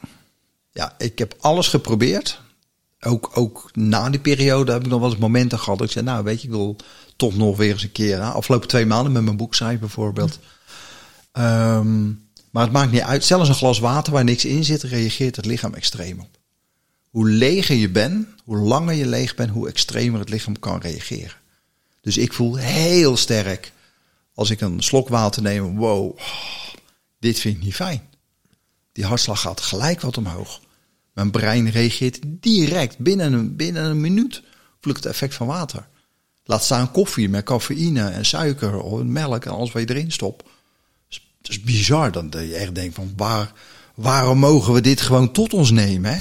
Ja, ik heb alles geprobeerd. Ook, ook na die periode heb ik nog wel eens momenten gehad. Dat ik zei, nou weet je, ik wil toch nog weer eens een keer. Hè, afgelopen twee maanden met mijn boek schrijven bijvoorbeeld. Ehm, maar het maakt niet uit. Zelfs een glas water waar niks in zit, reageert het lichaam extreem op. Hoe leger je bent, hoe langer je leeg bent, hoe extremer het lichaam kan reageren. Dus ik voel heel sterk als ik een slok water neem. Wow, dit vind ik niet fijn. Die hartslag gaat gelijk wat omhoog. Mijn brein reageert direct binnen een, binnen een minuut. Voel het effect van water. Laat staan koffie met cafeïne en suiker of melk en alles wat je erin stopt. Het is bizar dan dat je echt denkt van waar, waarom mogen we dit gewoon tot ons nemen? Hè?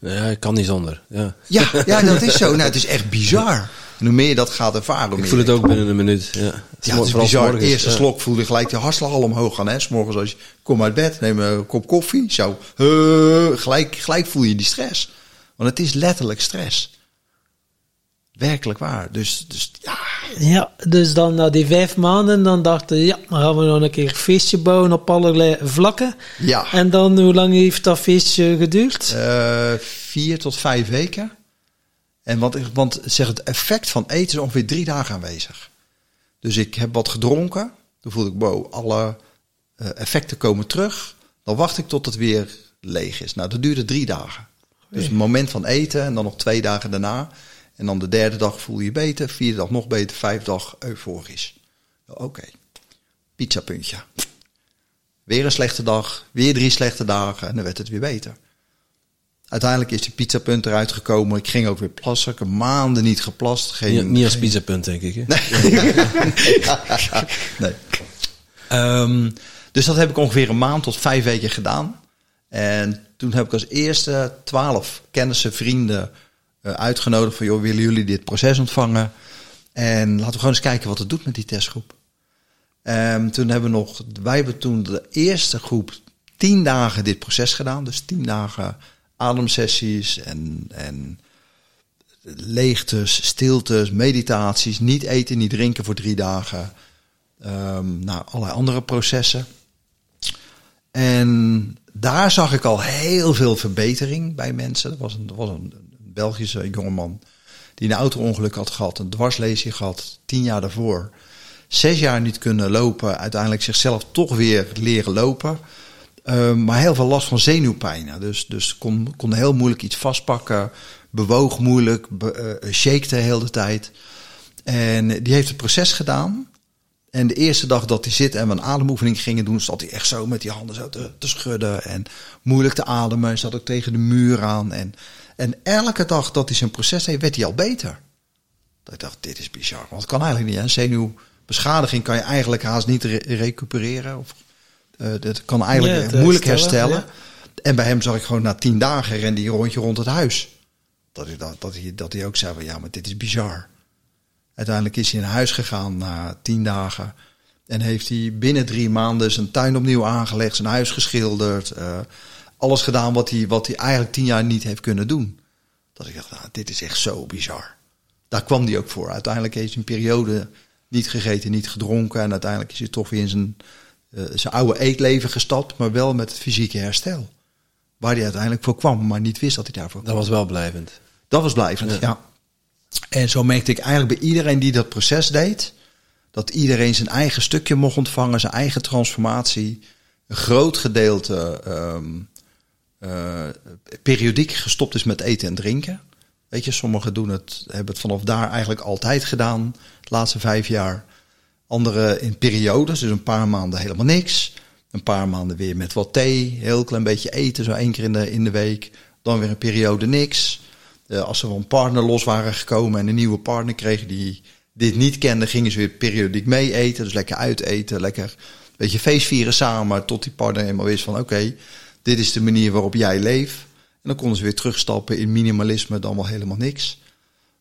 Ja, kan niet zonder. Ja. Ja, ja, dat is zo. Nou, het is echt bizar. En hoe meer je dat gaat ervaren, Ik voel het ook binnen een minuut. Ja, ja, het is bizar. s'morgens, Eerste ja. slok voelde gelijk de hartslag al omhoog gaan. Hè? 's morgens als je komt uit bed, neem een kop koffie. Zo, eh, gelijk, gelijk voel je die stress. Want het is letterlijk stress. Werkelijk waar. Dus, dus ja, Ja, dus dan na die vijf maanden, dan dachten we, ja, dan gaan we nog een keer een feestje bouwen op allerlei vlakken. ja. En dan, hoe lang heeft dat feestje geduurd? Eh, vier tot vijf weken. En want, want zeg, het effect van eten is ongeveer drie dagen aanwezig. Dus ik heb wat gedronken. Toen voelde ik, wow, alle eh, effecten komen terug. Dan wacht ik tot het weer leeg is. Nou, dat duurde drie dagen. Dus het moment van eten en dan nog twee dagen daarna. En dan de derde dag voel je je beter. Vierde dag nog beter. Vijf dag euforisch. Oké, pizzapuntje. Weer een slechte dag. Weer drie slechte dagen. En dan werd het weer beter. Uiteindelijk is die pizzapunt eruit gekomen. Ik ging ook weer plassen. Ik heb maanden niet geplast. Geen, Niet, niet als geen- pizzapunt, denk ik. Hè? nee. Ehm, dus dat heb ik ongeveer een maand tot vijf weken gedaan. En toen heb ik als eerste twaalf kennissen, vrienden uitgenodigd van... joh, willen jullie dit proces ontvangen? En laten we gewoon eens kijken wat het doet met die testgroep. Ehm, toen hebben we nog... Wij hebben toen de eerste groep tien dagen dit proces gedaan. Dus tien dagen ademsessies en... en leegtes, stiltes, meditaties, niet eten, niet drinken voor drie dagen. Ehm nou, allerlei andere processen. En daar zag ik al heel veel verbetering bij mensen. Er was een, er was een Belgische jongeman die een auto-ongeluk had gehad, een dwarslezing gehad, tien jaar daarvoor. Zes jaar niet kunnen lopen, uiteindelijk zichzelf toch weer leren lopen. Ehm, maar heel veel last van zenuwpijnen. Dus, dus kon, kon heel moeilijk iets vastpakken, bewoog moeilijk, be, eh, shakte de tijd. En die heeft het proces gedaan. En de eerste dag dat hij zit en we een ademoefening gingen doen, zat hij echt zo met die handen zo te, te schudden en moeilijk te ademen. Hij zat ook tegen de muur aan. En, en elke dag dat hij zijn proces deed, werd hij al beter. Dat ik dacht, dit is bizar. Want het kan eigenlijk niet. Hè? Zenuwbeschadiging kan je eigenlijk haast niet re- recupereren. Of, eh, dat kan eigenlijk Ja, te moeilijk herstellen, herstellen. En bij hem zag ik gewoon na tien dagen rende hij een rondje rond het huis. Dat, hij, dat, dat, hij, dat hij ook zei van ja, maar dit is bizar. Uiteindelijk is hij naar huis gegaan na tien dagen. En heeft hij binnen drie maanden zijn tuin opnieuw aangelegd, zijn huis geschilderd. eh, alles gedaan wat hij, wat hij eigenlijk tien jaar niet heeft kunnen doen. Dat ik dacht, nou, dit is echt zo bizar. Daar kwam hij ook voor. Uiteindelijk heeft hij een periode niet gegeten, niet gedronken. En uiteindelijk is hij toch weer in zijn, eh, zijn oude eetleven gestapt, maar wel met het fysieke herstel. Waar hij uiteindelijk voor kwam, maar niet wist dat hij daarvoor kwam. Dat was wel blijvend. Dat was blijvend, ja. En zo merkte ik eigenlijk bij iedereen die dat proces deed, dat iedereen zijn eigen stukje mocht ontvangen, zijn eigen transformatie. Een groot gedeelte ehm, eh, periodiek gestopt is met eten en drinken. Weet je, sommigen doen het, hebben het vanaf daar eigenlijk altijd gedaan, de laatste vijf jaar. Anderen in periodes, dus een paar maanden helemaal niks. Een paar maanden weer met wat thee, heel klein beetje eten, zo één keer in de, in de week. Dan weer een periode niks. Eh, als ze van een partner los waren gekomen en een nieuwe partner kregen die dit niet kende, gingen ze weer periodiek mee eten. Dus lekker uiteten, lekker een beetje feestvieren samen. Tot die partner eenmaal wist van oké, dit is de manier waarop jij leeft. En dan konden ze weer terugstappen in minimalisme, dan wel helemaal niks.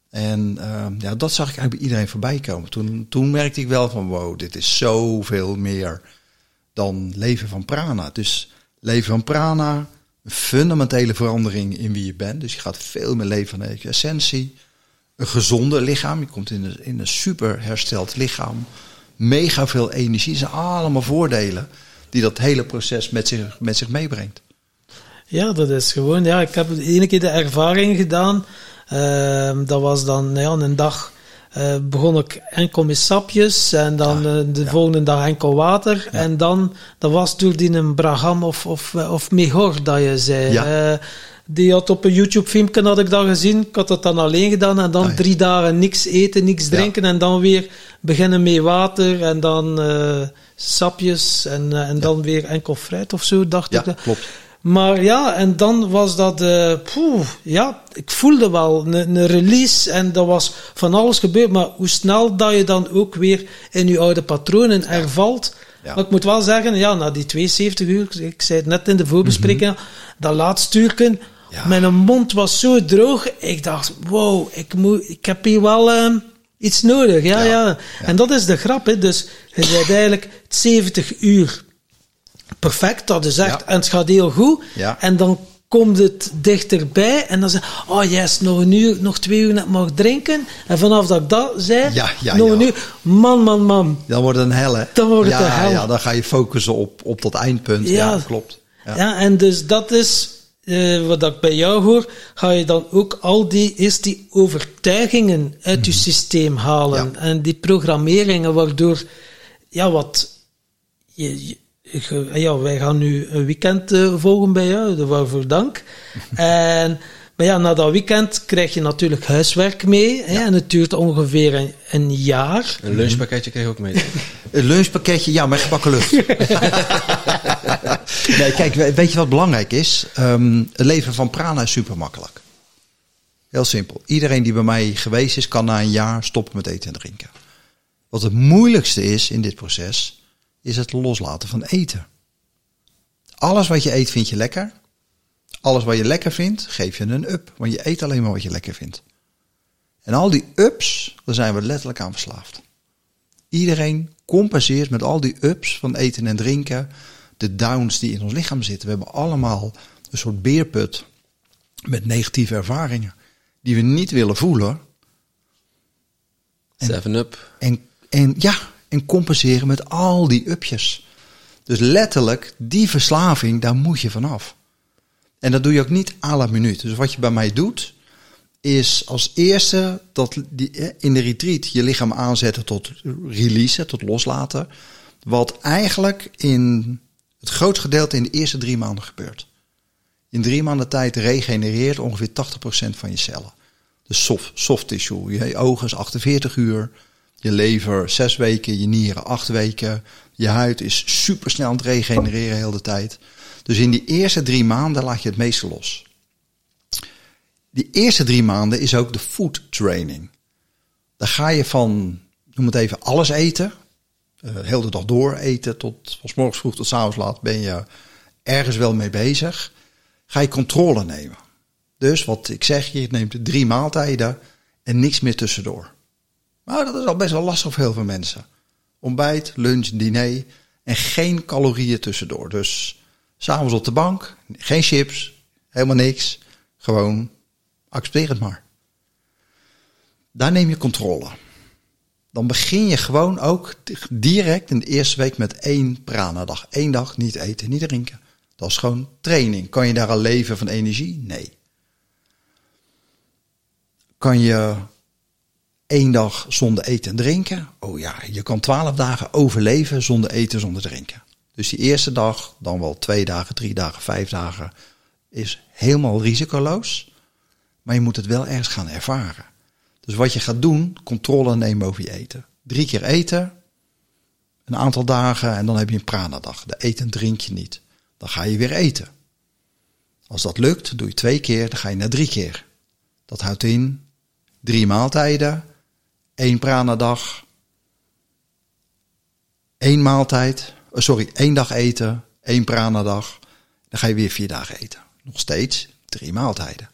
En uh, ja, dat zag ik eigenlijk bij iedereen voorbij komen. Toen, toen merkte ik wel van wow, dit is zoveel meer dan leven van prana. Dus leven van prana, een fundamentele verandering in wie je bent. Dus je gaat veel meer leven vanuit je essentie. Een gezonde lichaam. Je komt in een, in een super hersteld lichaam. Mega veel energie. Zijn allemaal voordelen die dat hele proces met zich, met zich meebrengt. Ja, dat is gewoon, ja, ik heb ene keer de ervaring gedaan. Ehm, dat was dan ja, een dag uh, begon ik enkel met sapjes en dan uh, de ja. volgende dag enkel water. Ja. En dan, dat was door die een Braham of, of, of Mehor dat je zei. Ja. Die had op een YouTube-filmpje had ik dat gezien. Ik had dat dan alleen gedaan en dan Ah, ja. drie dagen niks eten, niks drinken en dan weer beginnen met water en dan sapjes en, en dan weer enkel fruit of zo, dacht Ja, ik. dat. klopt. Maar ja, en dan was dat, uh, poeh, ja, ik voelde wel een, een, release en dat was van alles gebeurd. Maar hoe snel dat je dan ook weer in je oude patronen hervalt. Ja. Maar ik moet wel zeggen, ja, na die 72 uur, ik zei het net in de voorbespreking, dat laatste uurken, Ja. mijn mond was zo droog. Ik dacht, wow, ik, moet, ik heb hier wel um, iets nodig. Ja, ja, Ja. En dat is de grap, hè. Dus je zei eigenlijk 70 uur perfect, dat is echt, en het gaat heel goed. Ja. En dan komt het dichterbij en dan zeg je, oh yes, nog een uur, nog twee uur net mag drinken. En vanaf dat ik dat zei, Ja, ja, nog ja. een uur, man, man, man. Dan wordt het een hel, hè? Dan wordt het een hel. Ja, dan ga je focussen op, op dat eindpunt. Ja, Ja. klopt. Ja. Ja. en dus dat is eh, wat ik bij jou hoor, ga je dan ook al die, eerst die overtuigingen uit je systeem halen Mhm. Ja. en die programmeringen waardoor, ja, wat, je, je- ja, wij gaan nu een weekend eh, volgen bij jou, waarvoor dank. en, maar ja, na dat weekend krijg je natuurlijk huiswerk mee, hè, en het duurt ongeveer een, een jaar. Een lunchpakketje kreeg ik ook mee. Een lunchpakketje, ja, met gebakken lucht. nee, kijk, we- weet je wat belangrijk is? Ehm, het leven van prana is super makkelijk. Heel simpel. Iedereen die bij mij geweest is, kan na een jaar stoppen met eten en drinken. Wat het moeilijkste is in dit proces, is het loslaten van eten. Alles wat je eet vind je lekker. Alles wat je lekker vindt, geef je een up. Want je eet alleen maar wat je lekker vindt. En al die ups, daar zijn we letterlijk aan verslaafd. Iedereen compenseert met al die ups van eten en drinken, de downs die in ons lichaam zitten. We hebben allemaal een soort beerput met negatieve ervaringen die we niet willen voelen. Seven up. En, en ja, en compenseren met al die upjes. Dus letterlijk, die verslaving, daar moet je vanaf. En dat doe je ook niet à la minuut. Dus wat je bij mij doet, is als eerste dat die, eh, in de retreat je lichaam aanzetten tot releasen, tot loslaten. Wat eigenlijk in het grootste gedeelte in de eerste drie maanden gebeurt. In drie maanden tijd regenereert ongeveer 80% van je cellen. Dus soft, soft tissue. Je ogen is 48 uur. Je lever 6 weken. Je nieren 8 weken. Je huid is super snel aan het regenereren heel de tijd. Dus in die eerste drie maanden laat je het meeste los. Die eerste drie maanden is ook de food training. Dan ga je van, noem het even, alles eten. Uh, heel de dag door eten. Tot van morgens vroeg tot avonds laat ben je ergens wel mee bezig. Ga je controle nemen. Dus wat ik zeg, je neemt drie maaltijden en niks meer tussendoor. Maar dat is al best wel lastig voor heel veel mensen. Ontbijt, lunch, diner en geen calorieën tussendoor. Dus s'avonds op de bank, geen chips, helemaal niks. Gewoon accepteer het maar. Daar neem je controle. Dan begin je gewoon ook direct in de eerste week met één prana-dag. Eén dag niet eten, niet drinken. Dat is gewoon training. Kan je daar al leven van energie? Nee. Kan je één dag zonder eten en drinken? Oh ja, je kan twaalf dagen overleven zonder eten, zonder drinken. Dus die eerste dag, dan wel twee dagen, drie dagen, vijf dagen, is helemaal risicoloos. Maar je moet het wel ergens gaan ervaren. Dus wat je gaat doen, controle nemen over je eten. Drie keer eten, een aantal dagen en dan heb je een prana-dag. De eten en drink je niet. Dan ga je weer eten. Als dat lukt, doe je twee keer, dan ga je naar drie keer. Dat houdt in drie maaltijden, één prana-dag, één maaltijd, oh sorry, één dag eten, één prana-dag. Dan ga je weer vier dagen eten. Nog steeds drie maaltijden.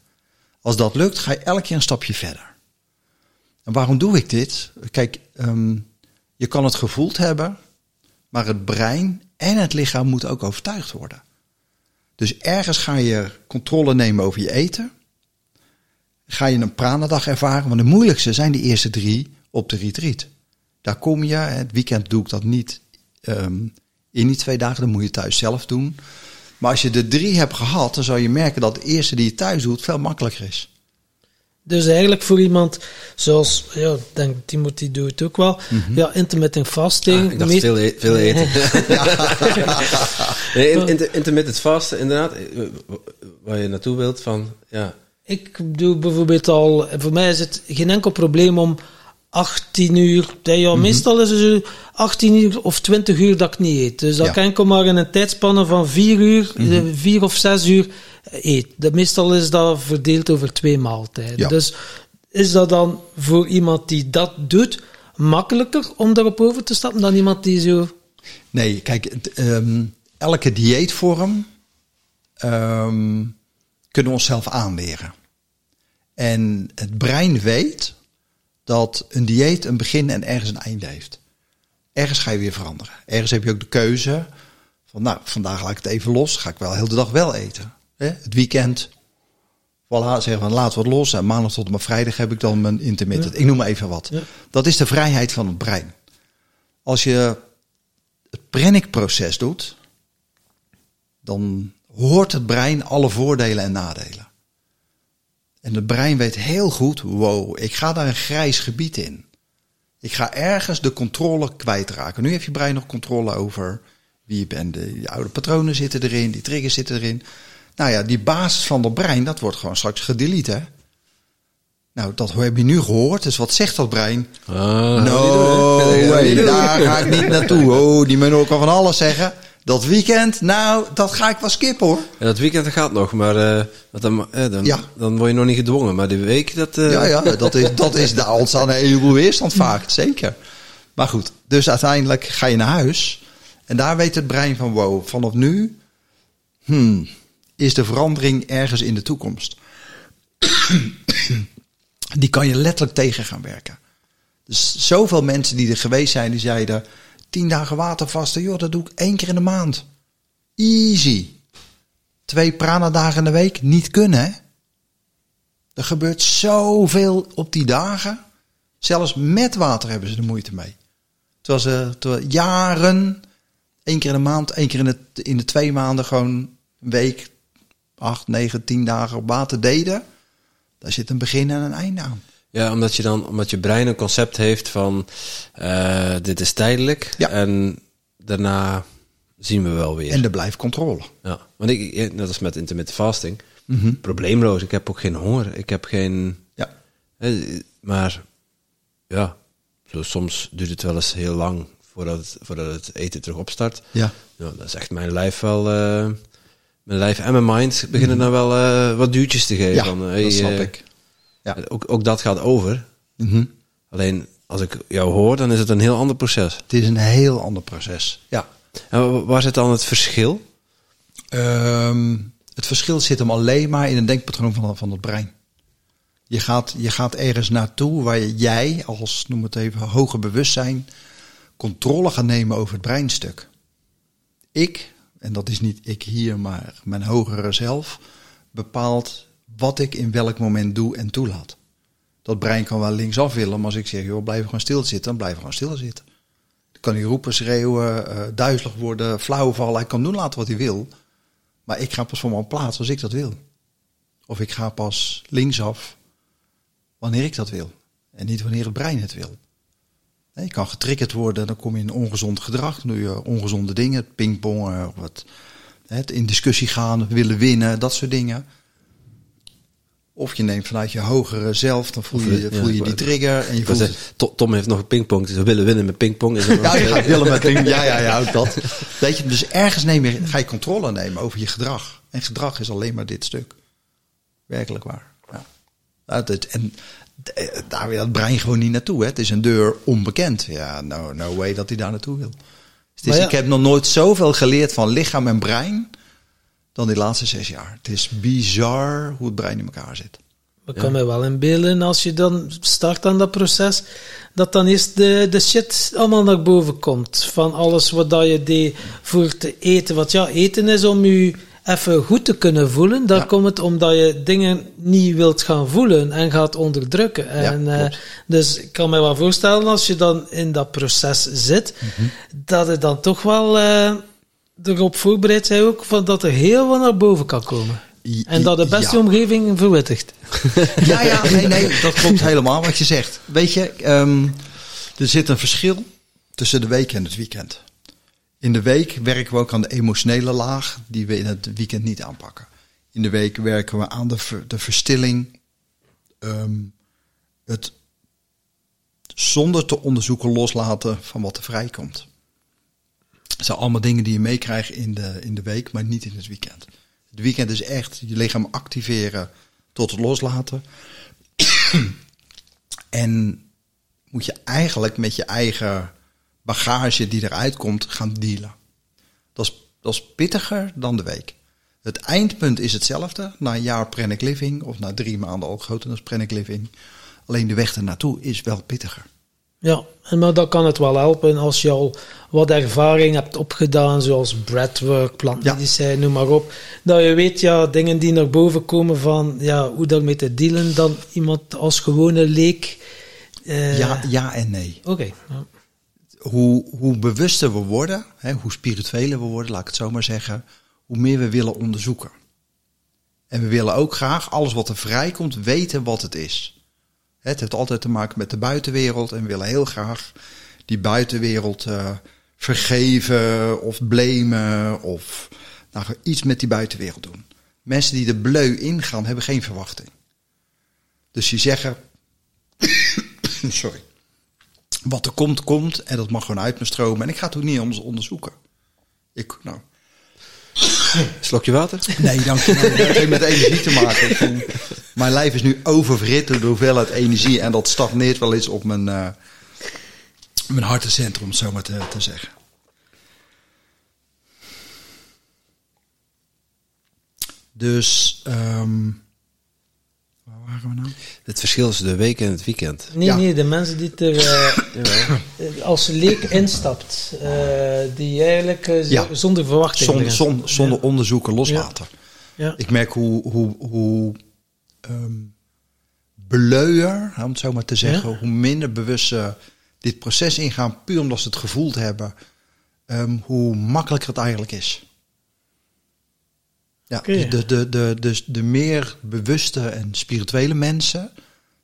Als dat lukt, ga je elke keer een stapje verder. En waarom doe ik dit? Kijk, um, je kan het gevoeld hebben, maar het brein en het lichaam moeten ook overtuigd worden. Dus ergens ga je controle nemen over je eten. Ga je een pranadag ervaren. Want de moeilijkste zijn de eerste drie op de retreat. Daar kom je. Het weekend doe ik dat niet ehm, in die twee dagen. Dan moet je thuis zelf doen. Maar als je de drie hebt gehad, dan zal je merken dat de eerste die je thuis doet veel makkelijker is. Dus eigenlijk voor iemand zoals, ja, ik denk Timothy doet het ook wel, ja, intermittent fasting. Ah, ik dacht meest- veel, e- veel eten. nee, in- in- intermittent fasten, inderdaad. eh, Waar je naartoe wilt van, ja. Ik doe bijvoorbeeld al, voor mij is het geen enkel probleem om 18 uur, ja, ja, meestal is het zo 18 uur of 20 uur dat ik niet eet. Dus dat Ja. kan ik maar in een tijdspanne van 4 uur, eh, 4 of 6 uur eet. De, meestal is dat verdeeld over twee maaltijden. Ja. Dus is dat dan voor iemand die dat doet makkelijker om daarop over te stappen dan iemand die zo... Nee, kijk, het, ehm, elke dieetvorm ehm, kunnen we onszelf aanleren. En het brein weet dat een dieet een begin en ergens een einde heeft. Ergens ga je weer veranderen. Ergens heb je ook de keuze van, nou, vandaag laat ik het even los. Ga ik wel heel de dag wel eten. Hè? Het weekend, voilà, zeggen van laat wat los. En maandag tot en met vrijdag heb ik dan mijn intermittent. Ik noem maar even wat. Ja. Dat is de vrijheid van het brein. Als je het Brennick-proces doet, dan hoort het brein alle voordelen en nadelen. En het brein weet heel goed, wow, ik ga daar een grijs gebied in. Ik ga ergens de controle kwijtraken. Nu heeft je brein nog controle over wie je bent. De, je oude patronen zitten erin, die triggers zitten erin. Nou ja, die basis van het brein, dat wordt gewoon straks gedelete. Hè? Nou, dat heb je nu gehoord. Dus wat zegt dat brein? Ah, No way, daar ga ik niet naartoe. Oh, die men ook al van alles zeggen. Dat weekend, nou, dat ga ik wel skippen hoor. Ja, dat weekend gaat nog, maar eh, dan, eh, dan, Ja. dan word je nog niet gedwongen. Maar die week, dat... eh, Ja, ja, dat is, dat is daar ontstaan een heleboel weerstand vaak, zeker. Maar goed, dus uiteindelijk ga je naar huis. En daar weet het brein van, wow, vanaf nu hmm, is de verandering ergens in de toekomst. Die kan je letterlijk tegen gaan werken. Dus zoveel mensen die er geweest zijn, die zeiden... tien dagen watervasten, joh, dat doe ik één keer in de maand. Easy. Twee pranadagen in de week, niet kunnen? Er gebeurt zoveel op die dagen. Zelfs met water hebben ze er moeite mee. Terwijl ze terwijl jaren, één keer in de maand, één keer in de, in de twee maanden, gewoon een week, acht, negen, tien dagen op water deden. Daar zit een begin en een einde aan. Ja, omdat je dan, omdat je brein een concept heeft van eh, dit is tijdelijk Ja. en daarna zien we wel weer. En er blijft controle. ja, want ik, net als met intermittent fasting, Mhm. probleemloos. Ik heb ook geen honger. Ik heb geen, Ja. maar ja, zo, soms duurt het wel eens heel lang voordat het, voordat het eten terug opstart. Ja. Nou, dan zegt mijn lijf wel, eh, mijn lijf en mijn mind beginnen dan wel eh, wat duwtjes te geven. Ja, van, hey, dat snap ik. Ja. Ook, ook dat gaat over. Mhm. Alleen als ik jou hoor, dan is het een heel ander proces. Het is een heel ander proces. Ja. En wa- waar zit dan het verschil? Ehm, het verschil zit hem alleen maar in een denkpatroon van, van het brein. Je gaat, je gaat ergens naartoe waar jij als, noem het even, hoger bewustzijn, controle gaat nemen over het breinstuk. Ik, en dat is niet ik hier, maar mijn hogere zelf, bepaalt wat ik in welk moment doe en toelaat. Dat brein kan wel linksaf willen, maar als ik zeg, joh, blijf gewoon stilzitten, dan blijf gewoon stilzitten. Dan kan hij roepen, schreeuwen, eh, duizelig worden, flauw vallen. Hij kan doen laten wat hij wil. Maar ik ga pas van mijn plaats als ik dat wil. Of ik ga pas linksaf wanneer ik dat wil. En niet wanneer het brein het wil. Je kan getriggerd worden, dan kom je in ongezond gedrag. Dan doe je ongezonde dingen, pingpongen, of het, het in discussie gaan, willen winnen, dat soort dingen. Of je neemt vanuit je hogere zelf, dan voel je, voel je die trigger en je voelt... zeggen, Tom heeft nog een pingpong, dus we willen winnen met pingpong. Is Ja, je gaat willen met ping. Ja, ja, ja, ook dat. Weet je, dus ergens neem je, ga je controle nemen over je gedrag. En gedrag is alleen maar dit stuk. Werkelijk waar. Ja. Nou, dat- en eh, daar wil het brein gewoon niet naartoe. Hè. Het is een deur onbekend. Ja, no, no way dat hij daar naartoe wil. Dus ja. Ik heb nog nooit zoveel geleerd van lichaam en brein dan die laatste zes jaar. Het is bizar hoe het brein in elkaar zit. Ik kan me wel inbeelden als je dan start aan dat proces, dat dan eerst de, de shit allemaal naar boven komt. Van alles wat dat je deed voor te eten. Want ja, eten is om je even goed te kunnen voelen, dan Ja. komt het omdat je dingen niet wilt gaan voelen en gaat onderdrukken. En, eh, klopt. dus ik kan me wel voorstellen als je dan in dat proces zit, Mhm. dat je dan toch wel eh, erop voorbereid bent ook van dat er heel wat naar boven kan komen. En dat de beste ja. omgeving verwittigt. Ja, ja, nee, nee, dat klopt helemaal wat je zegt. Weet je, ehm, er zit een verschil tussen de week en het weekend. In de week werken we ook aan de emotionele laag, die we in het weekend niet aanpakken. In de week werken we aan de, ver- de verstilling, ehm, het zonder te onderzoeken loslaten van wat er vrijkomt. Dat zijn allemaal dingen die je meekrijgt in de, in de week, maar niet in het weekend. Het weekend is echt je lichaam activeren tot het loslaten. en moet je eigenlijk met je eigen bagage die eruit komt gaan dealen. Dat is, dat is pittiger dan de week. Het eindpunt is hetzelfde. Na een jaar Pranic Living of na drie maanden al dan Pranic Living. Alleen de weg ernaartoe is wel pittiger. Ja, en maar dan kan het wel helpen als je al wat ervaring hebt opgedaan, zoals breathwork, plantmedicijn, noem maar op. Dat je weet, ja, dingen die naar boven komen van ja, hoe daarmee te dealen, dan iemand als gewone leek. eh, Ja, ja en nee. Oké. ja. hoe, hoe bewuster we worden, hè, hoe spiritueler we worden, laat ik het zo maar zeggen, hoe meer we willen onderzoeken. En we willen ook graag alles wat er vrijkomt weten wat het is. Het heeft altijd te maken met de buitenwereld en willen heel graag die buitenwereld eh, vergeven of blamen of nou, iets met die buitenwereld doen. Mensen die er bleu ingaan hebben geen verwachting. Dus die zeggen, sorry, wat er komt, komt. En dat mag gewoon uit me stromen. En ik ga het ook niet anders onderzoeken. Ik, nou, Slokje water? nee, dank je. Dat heeft met energie te maken. Mijn lijf is nu oververhit door de hoeveelheid energie. En dat stagneert wel eens op mijn, eh mijn hartencentrum, om het zo maar te, te zeggen. Dus, ehm waren we nou? Het verschil tussen de week en het weekend. Nee, Ja. nee, de mensen die er eh, als leek instapt, eh, die eigenlijk Ja. zonder verwachting Zonder, zonder, onderzoeken loslaten. Ja. Ik merk hoe, hoe, hoe ehm beleuier, om het zo maar te zeggen, Ja? hoe minder bewust ze dit proces ingaan, puur omdat ze het gevoeld hebben, ehm, hoe makkelijker het eigenlijk is. Ja, de, de, de, de, de meer bewuste en spirituele mensen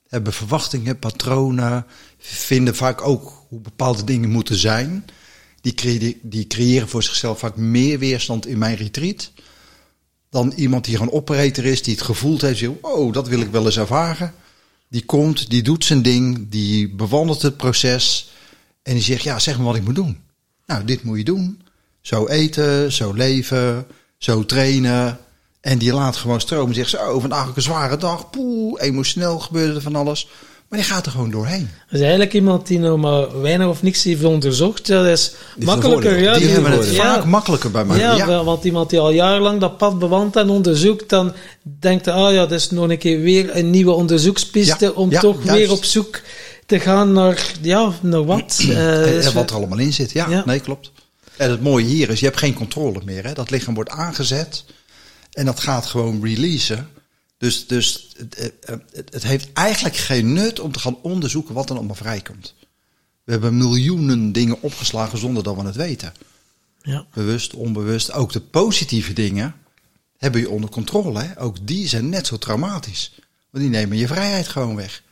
hebben verwachtingen, patronen, vinden vaak ook hoe bepaalde dingen moeten zijn. Die, creëren, die creëren voor zichzelf vaak meer weerstand in mijn retreat dan iemand die gewoon operator is, die het gevoeld heeft, oh, dat wil ik wel eens ervaren. Die komt, die doet zijn ding, die bewandelt het proces en die zegt, ja, zeg me wat ik moet doen. Nou, dit moet je doen. Zo eten, zo leven, zo trainen. En die laat gewoon stromen. Zegt ze, oh, vandaag ook een zware dag. Poeh, emotioneel gebeurde er van alles. Maar die gaat er gewoon doorheen. Dus eigenlijk iemand die nog maar weinig of niks heeft onderzocht, dat is een makkelijker. Ja, die hebben het ja. vaak makkelijker bij mij. Ja, want iemand die al jarenlang dat pad bewandt en onderzoekt, dan denkt hij, ah ja, dat is nog een keer weer een nieuwe onderzoekspiste om toch juist. weer op zoek te gaan naar, ja, naar wat. Eh, En- en wat er allemaal in zit. Ja, Ja. nee, klopt. En het mooie hier is, je hebt geen controle meer. Hè? Dat lichaam wordt aangezet en dat gaat gewoon releasen. Dus, dus het, het, het heeft eigenlijk geen nut om te gaan onderzoeken wat er allemaal vrijkomt. We hebben miljoenen dingen opgeslagen zonder dat we het weten. ja. Bewust, onbewust. Ook de positieve dingen hebben je onder controle. Hè? Ook die zijn net zo traumatisch. Want die nemen je vrijheid gewoon weg.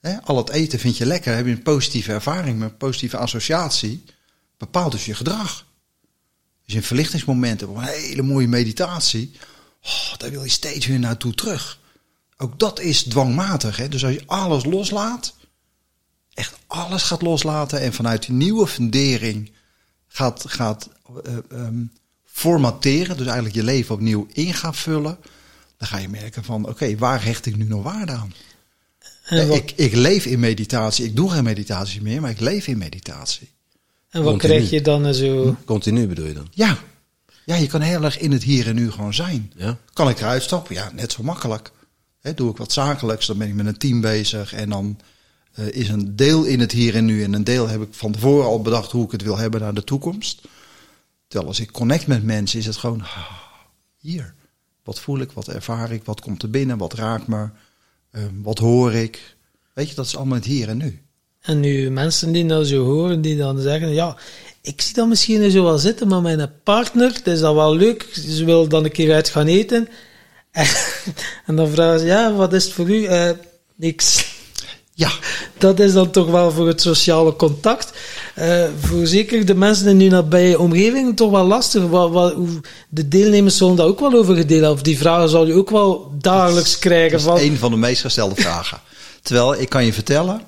Hè? Al het eten vind je lekker. Heb je een positieve ervaring met een positieve associatie. Bepaalt dus je gedrag. Als je een verlichtingsmoment hebt of een hele mooie meditatie. Oh, daar wil je steeds weer naartoe terug. Ook dat is dwangmatig. Hè? Dus als je alles loslaat. Echt alles gaat loslaten. En vanuit die nieuwe fundering gaat, gaat eh, ehm, formateren, dus eigenlijk je leven opnieuw in gaat vullen, dan ga je merken van, oké, waar hecht ik nu nog waarde aan? En wat, ik, ik leef in meditatie, ik doe geen meditatie meer, maar ik leef in meditatie. En wat continu. krijg je dan zo? Continu bedoel je dan? Ja, ja je kan heel erg in het hier en nu gewoon zijn. Ja. Kan ik eruit stappen? Ja, net zo makkelijk. Hè, doe ik wat zakelijks, dan ben ik met een team bezig en dan eh, is een deel in het hier en nu en een deel heb ik van tevoren al bedacht hoe ik het wil hebben naar de toekomst. Terwijl als ik connect met mensen is het gewoon, ah, hier. Wat voel ik, wat ervaar ik, wat komt er binnen, wat raakt me, eh, wat hoor ik. Weet je, dat is allemaal het hier en nu. En nu mensen die dat zo horen, die dan zeggen, ja, ik zie dat misschien zo wel zitten, maar mijn partner, het is dat wel leuk, ze wil dan een keer uit gaan eten. En, dan vragen ze, ja, wat is het voor u? Eh, niks. Ja, Dat is dan toch wel voor het sociale contact. eh, voor zeker de mensen in uw nabije omgeving toch wel lastig. Wat, wat, hoe, de deelnemers zullen daar ook wel over gedeeld hebben. Of die vragen zal je ook wel dagelijks krijgen. dat is Van, een van de meest gestelde vragen. Terwijl, ik kan je vertellen,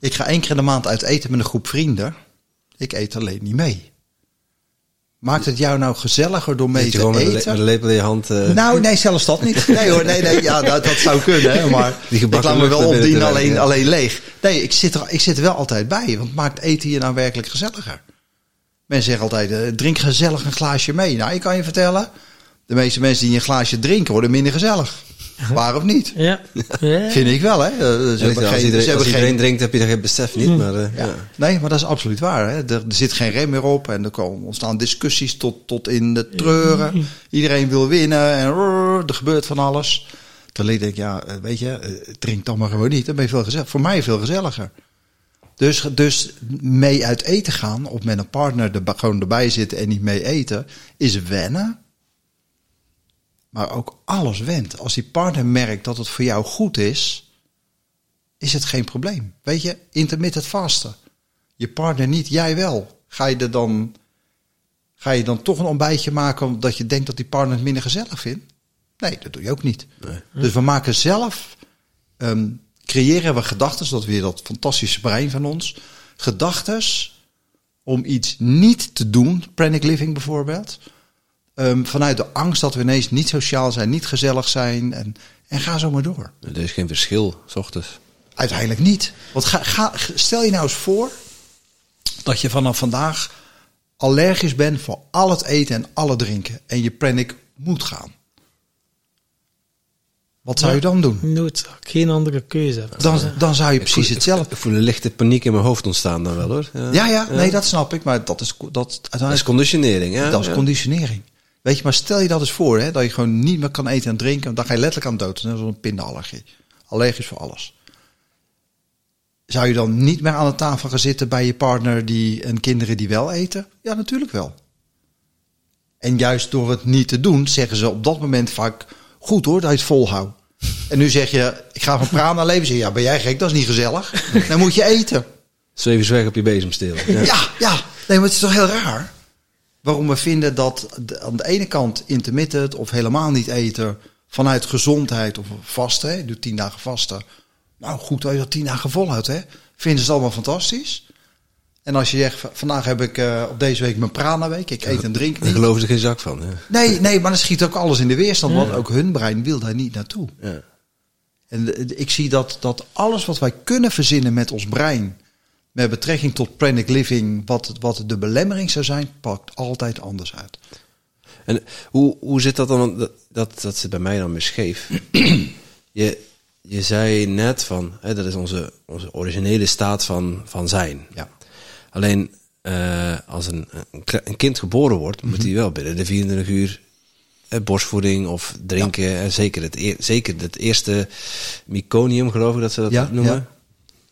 ik ga één keer in de maand uit eten met een groep vrienden. Ik eet alleen niet mee. Maakt het jou nou gezelliger door mee je te eten? met een lepel in je hand. eh, Nou, nee, zelfs dat niet. Nee hoor, nee, nee, ja, dat, dat zou kunnen, hè, maar Die ik laat me wel opdienen, alleen, ja. alleen leeg. Nee, ik zit, er, ik zit er wel altijd bij, want maakt eten hier nou werkelijk gezelliger? Mensen zeggen altijd, eh, drink gezellig een glaasje mee. Nou, ik kan je vertellen, de meeste mensen die een glaasje drinken worden minder gezellig. Waar of niet? ja. Vind ik wel, hè. Eh, Ze als hebben geen, ze als hebben iedereen geen, drinkt, heb je dat geen besef niet. Maar, eh, ja. ja. Nee, maar dat is absoluut waar. Hè. Er, er zit geen rem meer op en er komen, ontstaan discussies tot, tot in de treuren. Iedereen wil winnen en rrr, er gebeurt van alles. Denk ik, ja, eh, weet je, drink dan maar gewoon niet. Dan ben je veel gezellig. Voor mij veel gezelliger. Dus, dus mee uit eten gaan of met een partner er gewoon erbij zitten en niet mee eten, is wennen. Maar ook alles went. Als die partner merkt dat het voor jou goed is, is het geen probleem. Weet je, intermittent vasten. Je partner niet, jij wel. Ga je er dan, ga je dan toch een ontbijtje maken omdat je denkt dat die partner het minder gezellig vindt? Nee, dat doe je ook niet. Dus we maken zelf, ehm, creëren we gedachten, dat weer dat fantastische brein van ons, gedachten om iets niet te doen, panic living bijvoorbeeld, ehm, vanuit de angst dat we ineens niet sociaal zijn, niet gezellig zijn en, en ga zo maar door. Er is geen verschil, s ochtends. Uiteindelijk niet. Want ga, ga, stel je nou eens voor dat je vanaf vandaag allergisch bent voor al het eten en alle drinken. En je panic moet gaan. Wat zou je dan doen? Nooit, geen andere keuze. hebben. Dan, dan zou je Ik voel- precies hetzelfde. Ik voel een lichte paniek in mijn hoofd ontstaan dan wel hoor. Ja, ja, nee, dat snap ik. Maar dat is, dat, Dat is conditionering. Ja? dat is Ja. conditionering. Weet je, maar stel je dat eens voor, hè, dat je gewoon niet meer kan eten en drinken. Want dan ga je letterlijk aan dood. Net als een pindaallergie. Allergisch voor alles. Zou je dan niet meer aan de tafel gaan zitten bij je partner die, en kinderen die wel eten? Ja, natuurlijk wel. En juist door het niet te doen, zeggen ze op dat moment vaak... Goed hoor, dat je het volhoudt. En nu zeg je, ik ga van prana leven. Zeg ja, ben jij gek? Dat is niet gezellig. Dan moet je eten. Zweef eens weg op je bezemsteel. Ja. Ja, ja. Nee, maar het is toch heel raar? Waarom we vinden dat de- aan de ene kant intermittent of helemaal niet eten vanuit gezondheid of vasten, je doet tien dagen vasten. Nou, goed dat je dat tien dagen volhoudt, hè. Vinden ze het allemaal fantastisch. En als je zegt, vandaag heb ik eh, op deze week mijn prana-week, ik eet en drink Daar niet. geloven ze geen zak van. Hè? Nee, nee, maar dan schiet ook alles in de weerstand, want ook hun brein wil daar niet naartoe. Ja. En ik zie dat, dat alles wat wij kunnen verzinnen met ons brein, met betrekking tot panic living, wat, wat de belemmering zou zijn, pakt altijd anders uit. En hoe, hoe zit dat dan? Dat, dat, dat zit bij mij dan weer scheef. je, je zei net van, hè, dat is onze, onze originele staat van, van zijn. Ja. Alleen eh, als een, een, kind geboren wordt, moet hij wel binnen de 24 uur eh, borstvoeding of drinken. En zeker het, zeker het eerste meconium, geloof ik dat ze dat Ja, noemen. ja.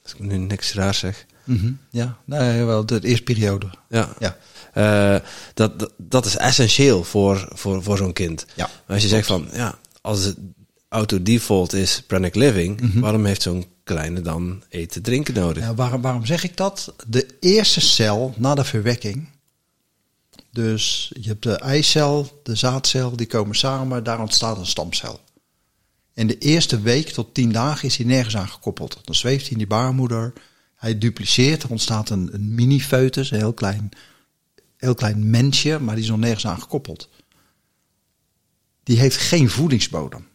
Als ik nu niks raars zeg. Mhm. Ja, nee, wel de eerste periode. Ja. Ja. Eh, dat, dat, dat is essentieel voor, voor, voor zo'n kind. Ja, Maar als je zegt van, ja, als het auto-default is pranic living, Mhm. waarom heeft zo'n kleine dan eten, drinken nodig? Ja, waarom, waarom zeg ik dat? De eerste cel na de verwekking. Dus je hebt de eicel, de zaadcel, die komen samen, daar ontstaat een stamcel. En de eerste week tot tien dagen is hij nergens aan gekoppeld. Dan zweeft hij in die baarmoeder, hij dupliceert, er ontstaat een, een mini-foetus, een heel klein, heel klein mensje, maar die is nog nergens aan gekoppeld. Die heeft geen voedingsbodem.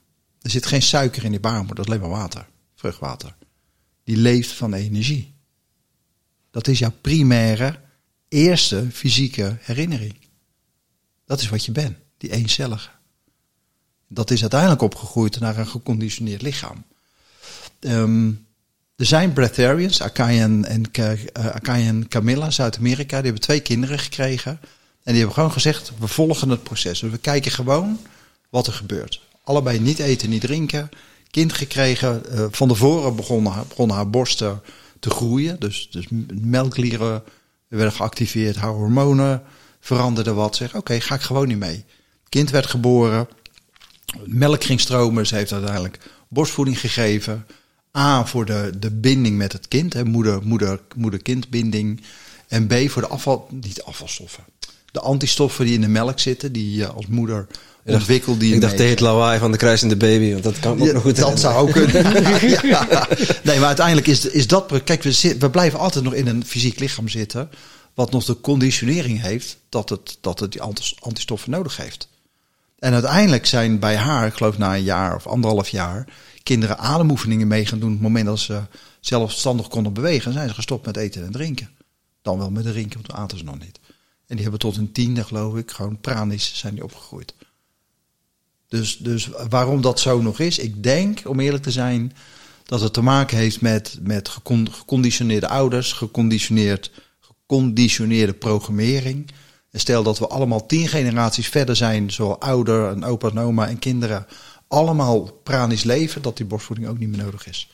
Er zit geen suiker in die baarmoeder, dat is alleen maar water, vruchtwater. Die leeft van energie. Dat is jouw primaire, eerste fysieke herinnering. Dat is wat je bent, die eencellige. Dat is uiteindelijk opgegroeid naar een geconditioneerd lichaam. Ehm, er zijn breatharians, Akai en, eh, Camilla, Zuid-Amerika, die hebben twee kinderen gekregen. En die hebben gewoon gezegd, we volgen het proces. Dus we kijken gewoon wat er gebeurt. Allebei niet eten, niet drinken. Kind gekregen. Uh, van tevoren begonnen haar borsten te groeien. Dus, dus melklieren werden geactiveerd. Haar hormonen veranderden wat. Zeg, oké, ga ik gewoon niet mee. Kind werd geboren. Melk ging stromen. Ze heeft uiteindelijk borstvoeding gegeven. A, voor de, de binding met het kind. Hè, moeder, moeder, moeder-kindbinding. En B, voor de afval... Niet afvalstoffen. De antistoffen die in de melk zitten. Die je als moeder ontwikkelt. Die ik dacht tegen het lawaai van de kruisende baby. Want dat kan ook nog goed Dat zou ook kunnen. ja. Nee, maar uiteindelijk is, is dat... Kijk, we, we blijven altijd nog in een fysiek lichaam zitten... wat nog de conditionering heeft... dat het, dat het die antistoffen nodig heeft. En uiteindelijk zijn bij haar, ik geloof na een jaar of anderhalf jaar, kinderen ademoefeningen mee gaan doen. Op het moment dat ze zelfstandig konden bewegen, zijn ze gestopt met eten en drinken. Dan wel met drinken, want aten ze nog niet. En die hebben tot een tiende, geloof ik, gewoon pranisch zijn die opgegroeid. Dus, dus waarom dat zo nog is, ik denk, om eerlijk te zijn, dat het te maken heeft met, met geconditioneerde ouders, geconditioneerd, geconditioneerde programmering. En stel dat we allemaal tien generaties verder zijn, zo ouder, en opa en oma en kinderen, allemaal pranisch leven, dat die borstvoeding ook niet meer nodig is.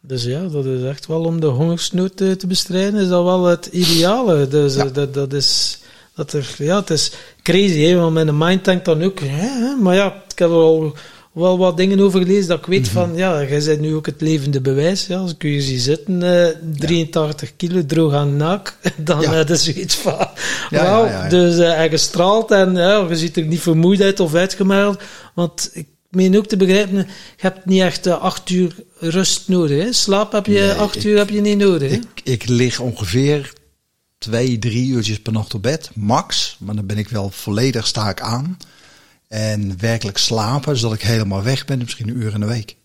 Dus ja, dat is echt wel om de hongersnood te, te bestrijden, is dat wel het ideale. Dus ja. dat, dat is, dat er, ja, het is crazy, hè, want mijn mind denkt dan ook, hè, maar ja, ik heb er al wel wat dingen over gelezen dat ik weet mm -hmm. van, ja, jij bent nu ook het levende bewijs. Ja, als ik je zie zitten, uh, 83 ja. kilo, droog aan nak, dan ja. uh, is zoiets van, ja, dus uh, hij gestraald en ja, je ziet er niet vermoeid uit of uitgemergeld, want ik meen ook te begrijpen, je hebt niet echt uh, acht uur rust nodig. Hè? Slaap heb je nee, acht ik, uur heb je niet nodig. Hè? Ik, ik lig ongeveer twee, drie uurtjes per nacht op bed, max. Maar dan ben ik wel volledig sta ik aan. En werkelijk slapen, zodat ik helemaal weg ben, misschien een uur in de week.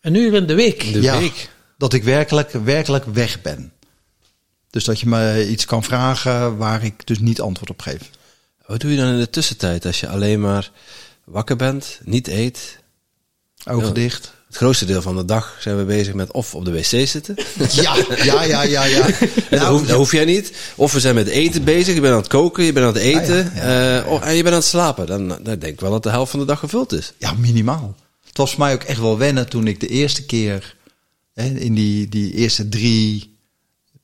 Een uur in de week? De ja, week. dat ik werkelijk, werkelijk weg ben. Dus dat je me iets kan vragen waar ik dus niet antwoord op geef. Wat doe je dan in de tussentijd als je alleen maar wakker bent, niet eet? Ogen dicht. Het grootste deel van de dag zijn we bezig met of op de wc zitten. Ja, ja, ja, ja. ja. nou, dat, hoef, dat hoef jij niet. Of we zijn met eten bezig. Je bent aan het koken, je bent aan het eten. Ah, ja, ja, uh, oh, en je bent aan het slapen. Dan, dan denk ik wel dat de helft van de dag gevuld is. Ja, minimaal. Het was voor mij ook echt wel wennen toen ik de eerste keer... Hè, in die, die eerste drie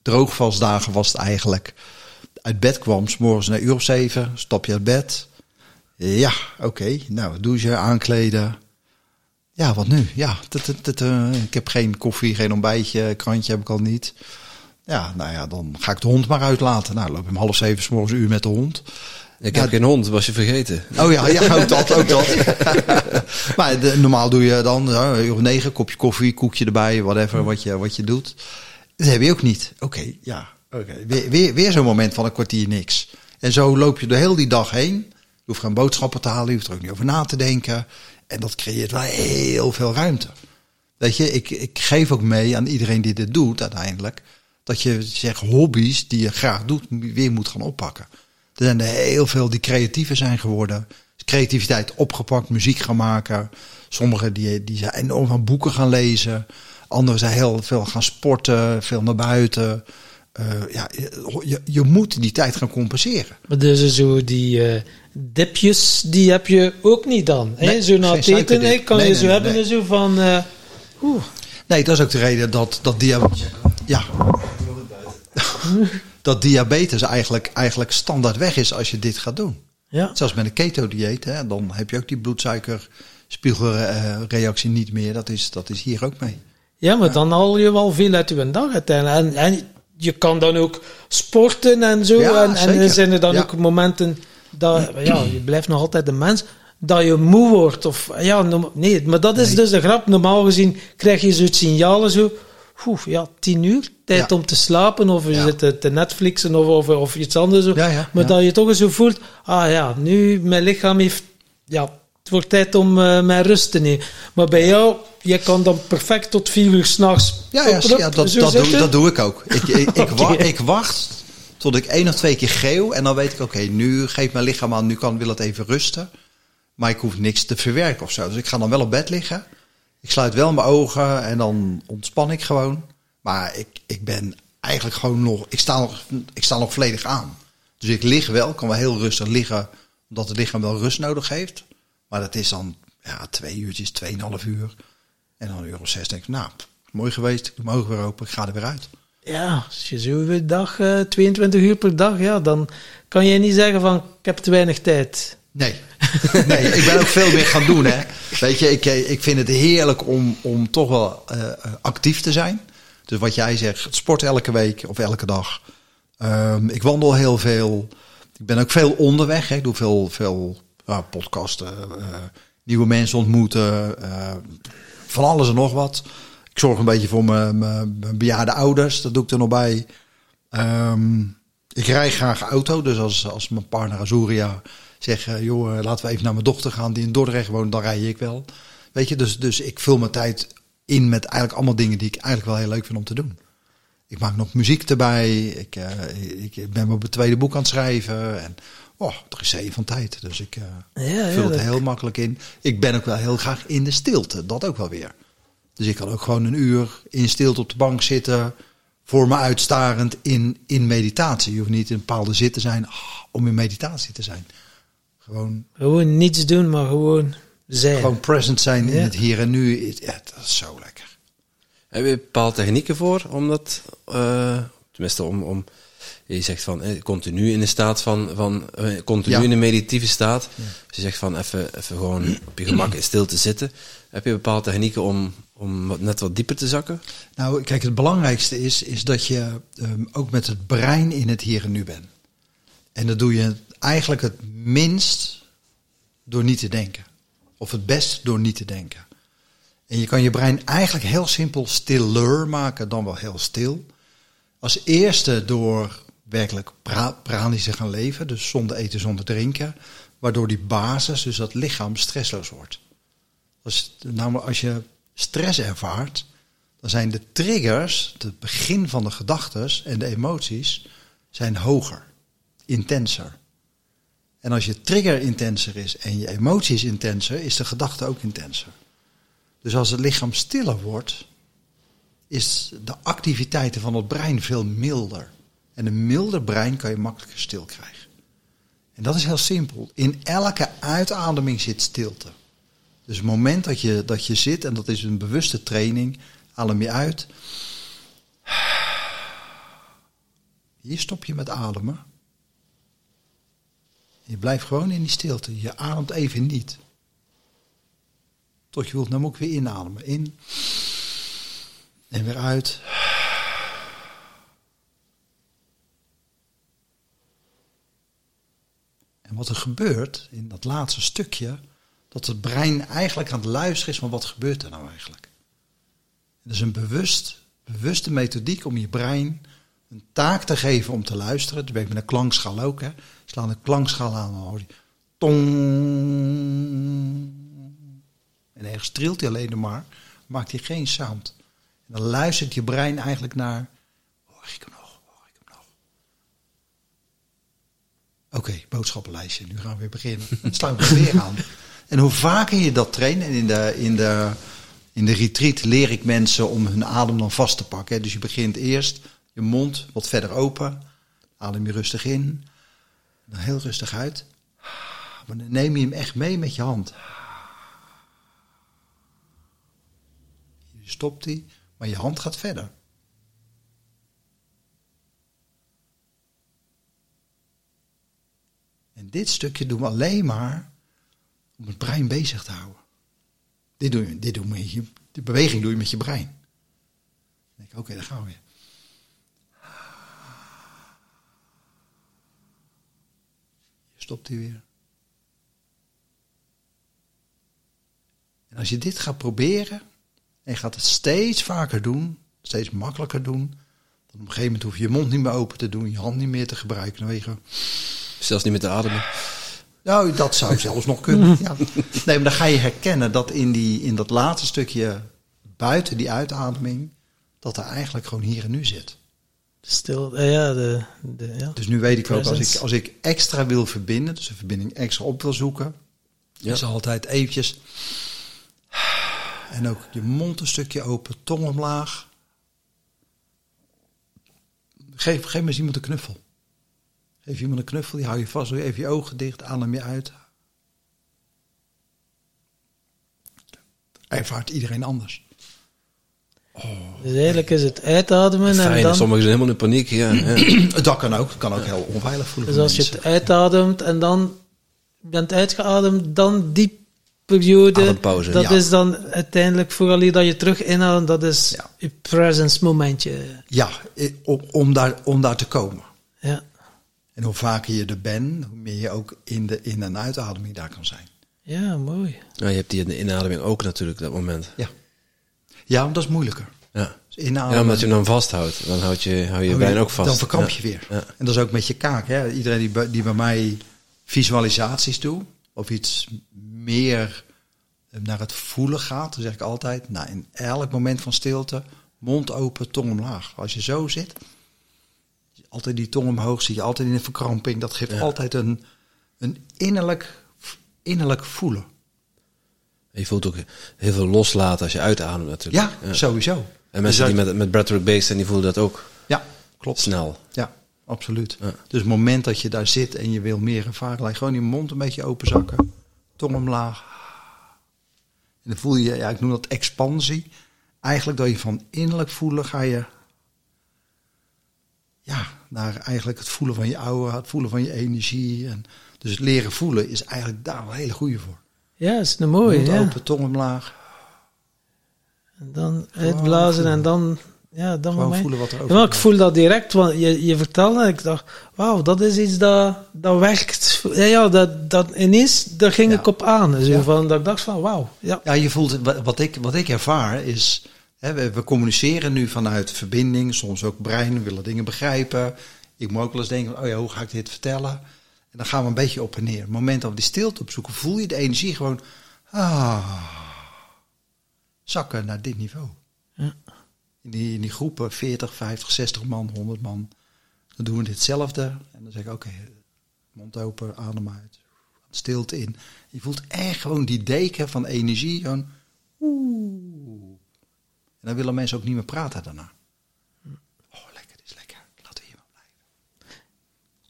droogvalsdagen was het eigenlijk... uit bed kwam, s morgens naar uur of zeven. Stap je uit bed. Ja, oké. Okay. Nou, douchen, aankleden ja, wat nu? Ja, uh, ik heb geen koffie, geen ontbijtje, krantje heb ik al niet. Ja, nou ja, dan ga ik de hond maar uitlaten. Nou, loop om half zeven s morgens een uur met de hond. Ik heb geen hond, was je vergeten. Oh ja, ja ook dat, ook dat. maar de, normaal doe je dan uh, uur of negen, kopje koffie, koekje erbij, whatever, wat je, wat je doet. Dat heb je ook niet. Oké, okay, ja, oké. Okay. Weer, weer, weer zo'n moment van een kwartier niks. En zo loop je de hele die dag heen. Hoeft geen boodschappen te halen, je hoeft er ook niet over na te denken. En dat creëert wel heel veel ruimte. Weet je, ik, ik geef ook mee aan iedereen die dit doet uiteindelijk. Dat je zeg hobby's die je graag doet, weer moet gaan oppakken. Er zijn er heel veel die creatiever zijn geworden. Creativiteit opgepakt, muziek gaan maken. Sommigen die, die zijn enorm van boeken gaan lezen. Anderen zijn heel veel gaan sporten, veel naar buiten. Uh, ja, je, je moet die tijd gaan compenseren. Maar dus zo die uh, dipjes, die heb je ook niet dan. Nee, hè? Zo na het eten nee, kan nee, je zo hebben, zo van... Uh, nee, dat is ook de reden dat, dat diabetes... Ja. dat diabetes eigenlijk, eigenlijk standaard weg is als je dit gaat doen. Ja. Zelfs met een keto-dieet, hè, dan heb je ook die bloedsuikerspiegelreactie niet meer. Dat is, dat is hier ook mee. Ja, maar ja. dan haal je wel veel uit je dag uiteindelijk. En, en je kan dan ook sporten en zo. Ja, en, en er zijn er dan ook momenten dat ja, je blijft nog altijd een mens. Dat je moe wordt. Of, ja, nee, maar dat is nee. dus de grap. Normaal gezien krijg je zo'n signalen zo. Oef, ja, tien uur, tijd ja. om te slapen, of je ja. zit te Netflixen of, of, of iets anders. Zo. Ja, maar dat je toch eens zo voelt, ah ja, nu mijn lichaam heeft, ja, het wordt tijd om uh, mijn rust te nemen. Maar bij jou, je kan dan perfect tot vier uur s'nachts. Ja, ja, ja, dat, dat, doe, dat doe ik ook. Ik, ik, ik, okay. wacht, ik wacht tot ik één of twee keer geeuw en dan weet ik, oké, nu geeft mijn lichaam aan, nu kan, wil het even rusten. Maar ik hoef niks te verwerken of zo. Dus ik ga dan wel op bed liggen. Ik sluit wel mijn ogen en dan ontspan ik gewoon. Maar ik, ik ben eigenlijk gewoon nog, ik sta nog, ik sta nog volledig aan. Dus ik lig wel, kan wel heel rustig liggen, omdat het lichaam wel rust nodig heeft. Maar dat is dan ja, twee uurtjes, tweeënhalf uur. En dan een uur of zes denk ik, nou, mooi geweest, ik doe mijn ogen weer open, ik ga er weer uit. Ja, als je zo dag, uh, 22 uur per dag, ja, dan kan je niet zeggen van, ik heb te weinig tijd. Nee. nee, ik ben ook veel meer gaan doen. Hè. Weet je, ik, ik vind het heerlijk om, om toch wel uh, actief te zijn. Dus wat jij zegt, sport elke week of elke dag. Um, ik wandel heel veel. Ik ben ook veel onderweg. Hè. Ik doe veel, veel podcasten, nieuwe mensen ontmoeten, van alles en nog wat. Ik zorg een beetje voor mijn, mijn, mijn bejaarde ouders, dat doe ik er nog bij. Um, ik rij graag auto, dus als, als mijn partner Azuria zegt, joh, laten we even naar mijn dochter gaan die in Dordrecht woont, dan rij ik wel. Weet je, dus, dus ik vul mijn tijd in met eigenlijk allemaal dingen die ik eigenlijk wel heel leuk vind om te doen. Ik maak nog muziek erbij. Ik, uh, ik ben op het tweede boek aan het schrijven. En oh, er is zeven van tijd. Dus ik uh, ja, vul ja, het heel makkelijk in. Ik ben ook wel heel graag in de stilte. Dat ook wel weer. Dus ik kan ook gewoon een uur in stilte op de bank zitten. Voor me uitstarend in, in meditatie. Je hoeft niet in een bepaalde zit te zijn oh, om in meditatie te zijn. Gewoon, gewoon niets doen, maar gewoon zijn. Gewoon present zijn in het hier en nu. Ja, dat is zo lekker. Heb je bepaalde technieken voor om dat, uh, tenminste om, om, je zegt van eh, continu in de staat van, van uh, continu ja. in een meditieve staat. Ja. Dus je zegt van even, even gewoon op je gemak in stil te zitten. Heb je bepaalde technieken om, om net wat dieper te zakken? Nou, kijk, het belangrijkste is, is dat je um, ook met het brein in het hier en nu bent. En dat doe je eigenlijk het minst door niet te denken. Of het best door niet te denken. En je kan je brein eigenlijk heel simpel stiller maken, dan wel heel stil. Als eerste door werkelijk pra te gaan leven, dus zonder eten, zonder drinken. Waardoor die basis, dus dat lichaam, stressloos wordt. Als, namelijk als je stress ervaart, dan zijn de triggers, het begin van de gedachten en de emoties, zijn hoger, intenser. En als je trigger intenser is en je emoties intenser, is de gedachte ook intenser. Dus als het lichaam stiller wordt, is de activiteiten van het brein veel milder. En een milder brein kan je makkelijker stil krijgen. En dat is heel simpel. In elke uitademing zit stilte. Dus het moment dat je, dat je zit, en dat is een bewuste training, adem je uit. Hier stop je met ademen. Je blijft gewoon in die stilte. Je ademt even niet. Tot je wilt, dan moet weer inademen. In. En weer uit. En wat er gebeurt in dat laatste stukje, dat het brein eigenlijk aan het luisteren is van wat gebeurt er nou eigenlijk. Het is een bewust, bewuste methodiek om je brein een taak te geven om te luisteren. Dat werkt met een klankschaal ook. Hè. Slaan een klankschaal aan, dan hoor je tong. En ergens trilt hij alleen maar, maakt hij geen sound. En dan luistert je brein eigenlijk naar, hoor ik hem nog, hoor ik hem nog. Oké, boodschappenlijstje, nu gaan we weer beginnen. Dan slaan we weer aan. En hoe vaker je dat traint, en in de, in de, in de retreat leer ik mensen om hun adem dan vast te pakken. Dus je begint eerst je mond wat verder open, adem je rustig in, dan heel rustig uit. Maar dan neem je hem echt mee met je hand. Je stopt die, maar je hand gaat verder. En dit stukje doen we alleen maar om het brein bezig te houden. Dit doe je, dit doe met je, die beweging doe je met je brein. Dan denk oké, daar gaan we weer. Je stopt die weer. En als je dit gaat proberen, en je gaat het steeds vaker doen, steeds makkelijker doen. Dan op een gegeven moment hoef je je mond niet meer open te doen, je hand niet meer te gebruiken. Dan weet je Zelfs niet meer te ademen. Nou, dat zou zelfs nog kunnen. Ja. Nee, maar dan ga je herkennen dat in, die, in dat laatste stukje buiten die uitademing, dat er eigenlijk gewoon hier en nu zit. Stil, eh, ja, de, de, ja. Dus nu weet ik wel, als ik, als ik extra wil verbinden, dus een verbinding extra op wil zoeken, ja. is altijd eventjes en ook je mond een stukje open, tong omlaag. Geef, geef maar eens iemand een knuffel. Geef Geef iemand een knuffel, die hou je vast. Doe even je ogen dicht, adem je uit. Ervaart iedereen anders. Dus eigenlijk is het uitademen en dan... sommigen zijn helemaal in paniek. Ja, ja. Dat kan ook. kan ook heel onveilig voelen Dus als je het uitademt en dan bent uitgeademd, dan die periode, Adempauze, dat ja. is dan uiteindelijk vooral dat je terug inademt, dat is Ja. je presence momentje. Ja, om, daar, om daar te komen. En hoe vaker je er bent, hoe meer je ook in de in- en uitademing daar kan zijn. ja mooi. Nou, je hebt die in de inademing ook natuurlijk, dat moment. Ja, ja maar dat is moeilijker. Ja. Dus inademen, ja, omdat je hem dan vasthoudt. Dan houd je, hou je hou brein ook vast. Dan verkramp Ja. je weer. Ja. En dat is ook met je kaak. Hè? Iedereen die, bij- die bij mij visualisaties doet, of iets meer naar het voelen gaat, dan zeg ik altijd, nou, in elk moment van stilte, mond open, tong omlaag. Als je zo zit, altijd die tong omhoog, zie je altijd in een verkramping. Dat geeft Ja. altijd een, een innerlijk, innerlijk voelen. Je voelt ook heel veel loslaten als je uitademt natuurlijk. Ja, sowieso. En mensen Dus die met, met breathwork bezig zijn, die voelen dat ook Ja, klopt. snel. Ja, absoluut. Ja. Dus het moment dat je daar zit en je wil meer ervaren, laat gewoon je mond een beetje openzakken. Tong omlaag. En dan voel je, ja, ik noem dat expansie. Eigenlijk dat je van innerlijk voelen ga je, ja, naar eigenlijk het voelen van je aura, het voelen van je energie. En dus het leren voelen is eigenlijk daar wel een hele goede voor. Ja, is een mooie. mond Ja. open, tong omlaag. En dan uitblazen en dan, ja, dan Gewoon voelen wat er over ik voel dat direct, want je, je vertelde en ik dacht, wauw, dat is iets dat, dat werkt. Ja, ja dat, dat ineens, daar ging Ja. ik op aan. Ja. van, dat ik dacht van, wauw, ja. Ja, je voelt, wa- wat ik, wat ik ervaar is, we, we communiceren nu vanuit verbinding, soms ook brein, we willen dingen begrijpen. Ik moet ook wel eens denken, oh ja, hoe ga ik dit vertellen? En dan gaan we een beetje op en neer. Op het moment dat we die stilte opzoeken, voel je de energie gewoon ah, zakken naar dit niveau. Ja. In, die, in die groepen, 40, 50, 60 man, 100 man, dan doen we ditzelfde. En dan zeg ik, oké, mond open, adem uit, stilte in. Je voelt echt gewoon die deken van energie. Gewoon, oeh. En dan willen mensen ook niet meer praten daarna. Oh, lekker, dit is lekker. Laten we hier maar blijven.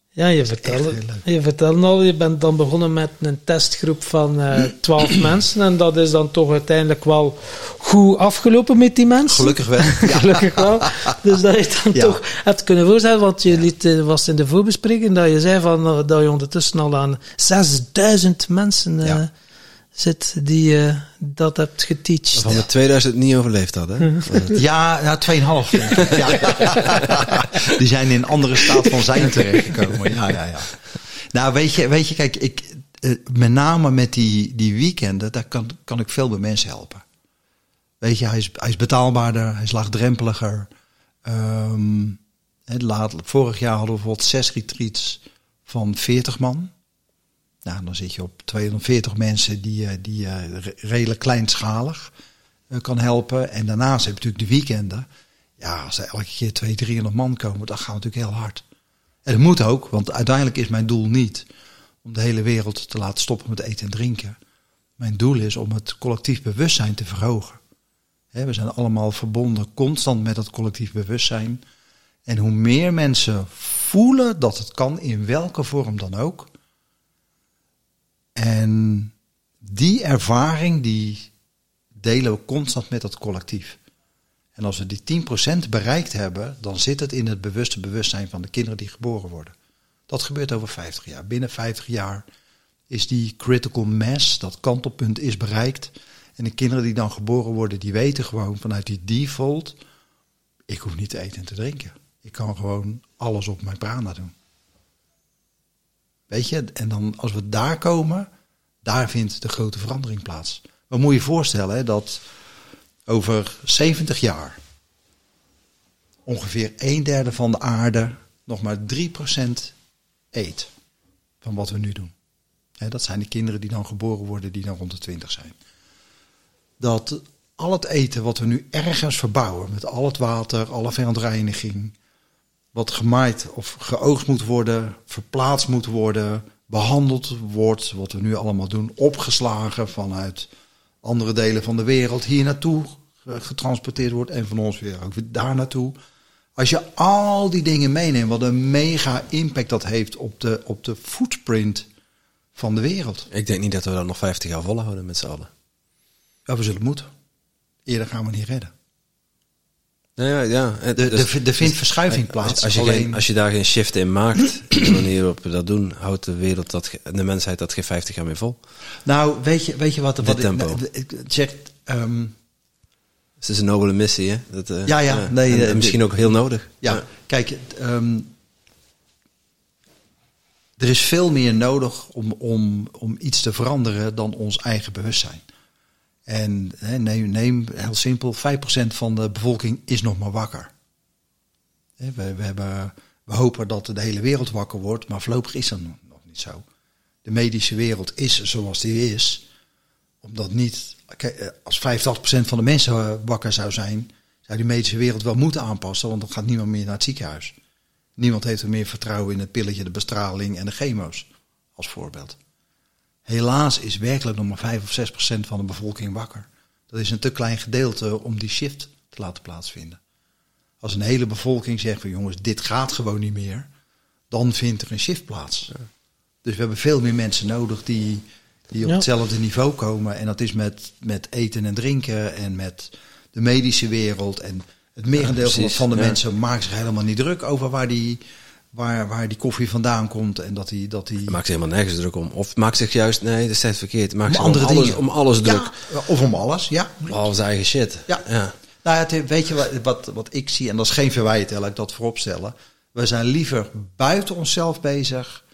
Ja, je vertelde, je vertelde al, je bent dan begonnen met een testgroep van eh 12 mensen. En dat is dan toch uiteindelijk wel goed afgelopen met die mensen. Gelukkig wel. Ja. Gelukkig wel. Dus dat je dan Ja. toch hebt kunnen voorstellen, want je liet, eh, was in de voorbespreking dat je zei van, eh, dat je ondertussen al aan 6000 mensen Ja. Zit die eh, dat hebt geteacht. Van de 2000 niet overleefd had, hè? Ja, ja 2,5 denk ik. Ja. Die zijn in een andere staat van zijn terechtgekomen. Ja, ja, ja. Nou, weet je, weet je kijk, ik, eh, met name met die, die weekenden, daar kan, kan ik veel bij mensen helpen. Weet je, hij is, hij is betaalbaarder, hij is laagdrempeliger. Ehm, hè, laat, vorig jaar hadden we bijvoorbeeld zes retreats van 40 man. Nou, dan zit je op 240 mensen die, eh, die eh, re- redelijk kleinschalig eh, kan helpen. En daarnaast heb je natuurlijk de weekenden. Ja, als er elke keer 200, 300 man komen, dan gaat het natuurlijk heel hard. En dat moet ook, want uiteindelijk is mijn doel niet om de hele wereld te laten stoppen met eten en drinken. Mijn doel is om het collectief bewustzijn te verhogen. We zijn allemaal verbonden constant met dat collectief bewustzijn. En hoe meer mensen voelen dat het kan, in welke vorm dan ook. En die ervaring, die delen we constant met dat collectief. En als we die 10% bereikt hebben, dan zit het in het bewuste bewustzijn van de kinderen die geboren worden. Dat gebeurt over 50 jaar. Binnen 50 jaar is die critical mass, dat kantelpunt, is bereikt. En de kinderen die dan geboren worden, die weten gewoon vanuit die default, ik hoef niet te eten en te drinken. Ik kan gewoon alles op mijn prana doen. Weet je, en dan als we daar komen, daar vindt de grote verandering plaats. Wat moet je voorstellen dat over 70 jaar ongeveer een derde van de aarde nog maar 3% eet van wat we nu doen. Hè, dat zijn de kinderen die dan geboren worden, die dan rond de 20 zijn. Dat al het eten wat we nu ergens verbouwen, met al het water, alle verontreiniging, wat gemaaid of geoogst moet worden, verplaatst moet worden, behandeld wordt, wat we nu allemaal doen, opgeslagen vanuit andere delen van de wereld, hier naartoe getransporteerd wordt en van ons weer ook weer daar naartoe. Als je al die dingen meeneemt, wat een mega impact dat heeft op de, op de footprint van de wereld. Ik denk niet dat we dat nog 50 jaar volhouden met z'n allen. Ja, we zullen moeten. Eerder gaan we niet redden. Nou ja, ja. het- De, dus- de, er vindt verschuiving plaats. Als, je alleen, geen, als je daar geen shift in maakt, de manier waarop we dat doen, houdt de wereld dat, de mensheid dat geen 50 jaar meer vol. nou, weet je, weet je wat, wat Dit ik, tempo. ik zeg? ehm, het is een nobele missie, hè? Dat, eh, Ja, ja, nee, en, eh, en misschien ook heel nodig. Ja, kijk, ehm, er is veel meer nodig om, om, om iets te veranderen dan ons eigen bewustzijn. En neem, heel simpel, 5% van de bevolking is nog maar wakker. We, we, hebben, we hopen dat de hele wereld wakker wordt, maar voorlopig is dat nog niet zo. De medische wereld is zoals die is, omdat niet, eh, als 85% van de mensen eh, wakker zou zijn, zou die medische wereld wel moeten aanpassen, want dan gaat niemand meer naar het ziekenhuis. Niemand heeft er meer vertrouwen in het pilletje, de bestraling en de chemo's, als voorbeeld. Helaas is werkelijk nog maar 5 of 6 procent van de bevolking wakker. Dat is een te klein gedeelte om die shift te laten plaatsvinden. Als een hele bevolking zegt van jongens, dit gaat gewoon niet meer, dan vindt er een shift plaats. Dus we hebben veel meer mensen nodig die, die op Ja. hetzelfde niveau komen. En dat is met, met eten en drinken en met de medische wereld. En het merendeel van, de ja. mensen maakt zich helemaal niet druk over waar die, waar, waar die koffie vandaan komt. En dat die, dat die Het maakt zich helemaal nergens druk om. Of maakt zich juist, nee, dat is verkeerd. Het maakt om andere om alles, om alles druk. Ja, of om alles, ja. Al zijn eigen shit. Ja. ja. Nou, ja, het, weet je wat, wat, wat ik zie, en dat is geen verwijt, laat ik dat vooropstellen. We zijn liever buiten onszelf bezig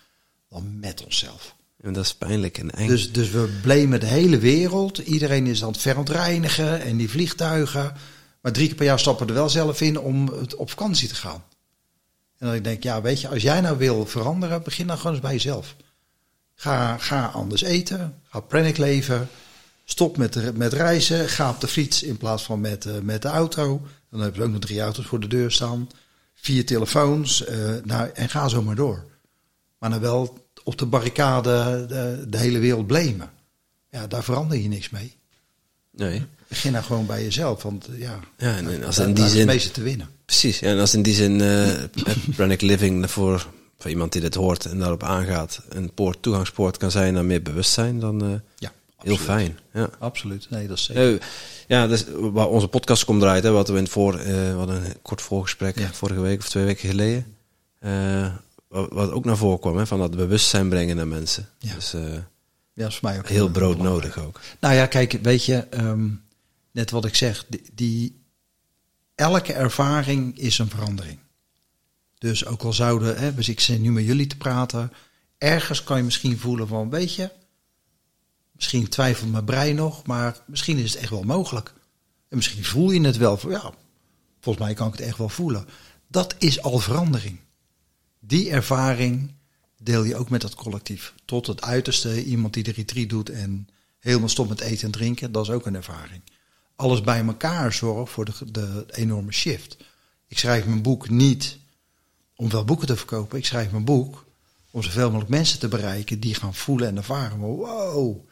dan met onszelf. En dat is pijnlijk en eng. Dus, dus we blamen de hele wereld. Iedereen is aan het verontreinigen en die vliegtuigen. Maar drie keer per jaar stappen we er wel zelf in om op vakantie te gaan. En dan denk ik, ja, weet je, als jij nou wil veranderen, begin dan gewoon eens bij jezelf. Ga, ga anders eten, ga pranic leven, stop met, met reizen, ga op de fiets in plaats van met, eh, met de auto. Dan hebben ze ook nog drie auto's voor de deur staan, vier telefoons, eh, nou, en ga zo maar door. Maar dan wel op de barricade de, de hele wereld blamen. Ja, daar verander je niks mee. nee. Begin nou gewoon bij jezelf, want eh, ja, Ja, en, en als in die is het zin... meeste te winnen. Precies, ja, en als in die zin eh Pranic Living voor, voor iemand die dit hoort en daarop aangaat, een poort, toegangspoort kan zijn naar meer bewustzijn, dan eh, Ja, heel fijn. Ja. Absoluut, nee, dat is zeker. Eh, ja, dus waar onze podcast komt draait, hè, wat we in het voor, eh, hadden een kort voorgesprek Ja. vorige week of twee weken geleden. Eh, wat, wat ook naar voren kwam, hè, van dat bewustzijn brengen naar mensen. Ja. Dus eh, ja, dat is voor mij ook heel broodnodig ook. Nou ja, kijk, weet je, ehm, net wat ik zeg, die, elke ervaring is een verandering. Dus ook al zouden, hè, dus ik zit nu met jullie te praten, ergens kan je misschien voelen van, weet je, misschien twijfelt mijn brein nog, maar misschien is het echt wel mogelijk. En misschien voel je het wel, van, ja, volgens mij kan ik het echt wel voelen. Dat is al verandering. Die ervaring deel je ook met het collectief. Tot het uiterste, iemand die de retreat doet en helemaal stopt met eten en drinken, dat is ook een ervaring. Alles bij elkaar zorgt voor de, de enorme shift. Ik schrijf mijn boek niet om wel boeken te verkopen. Ik schrijf mijn boek om zoveel mogelijk mensen te bereiken die gaan voelen en ervaren. Wow,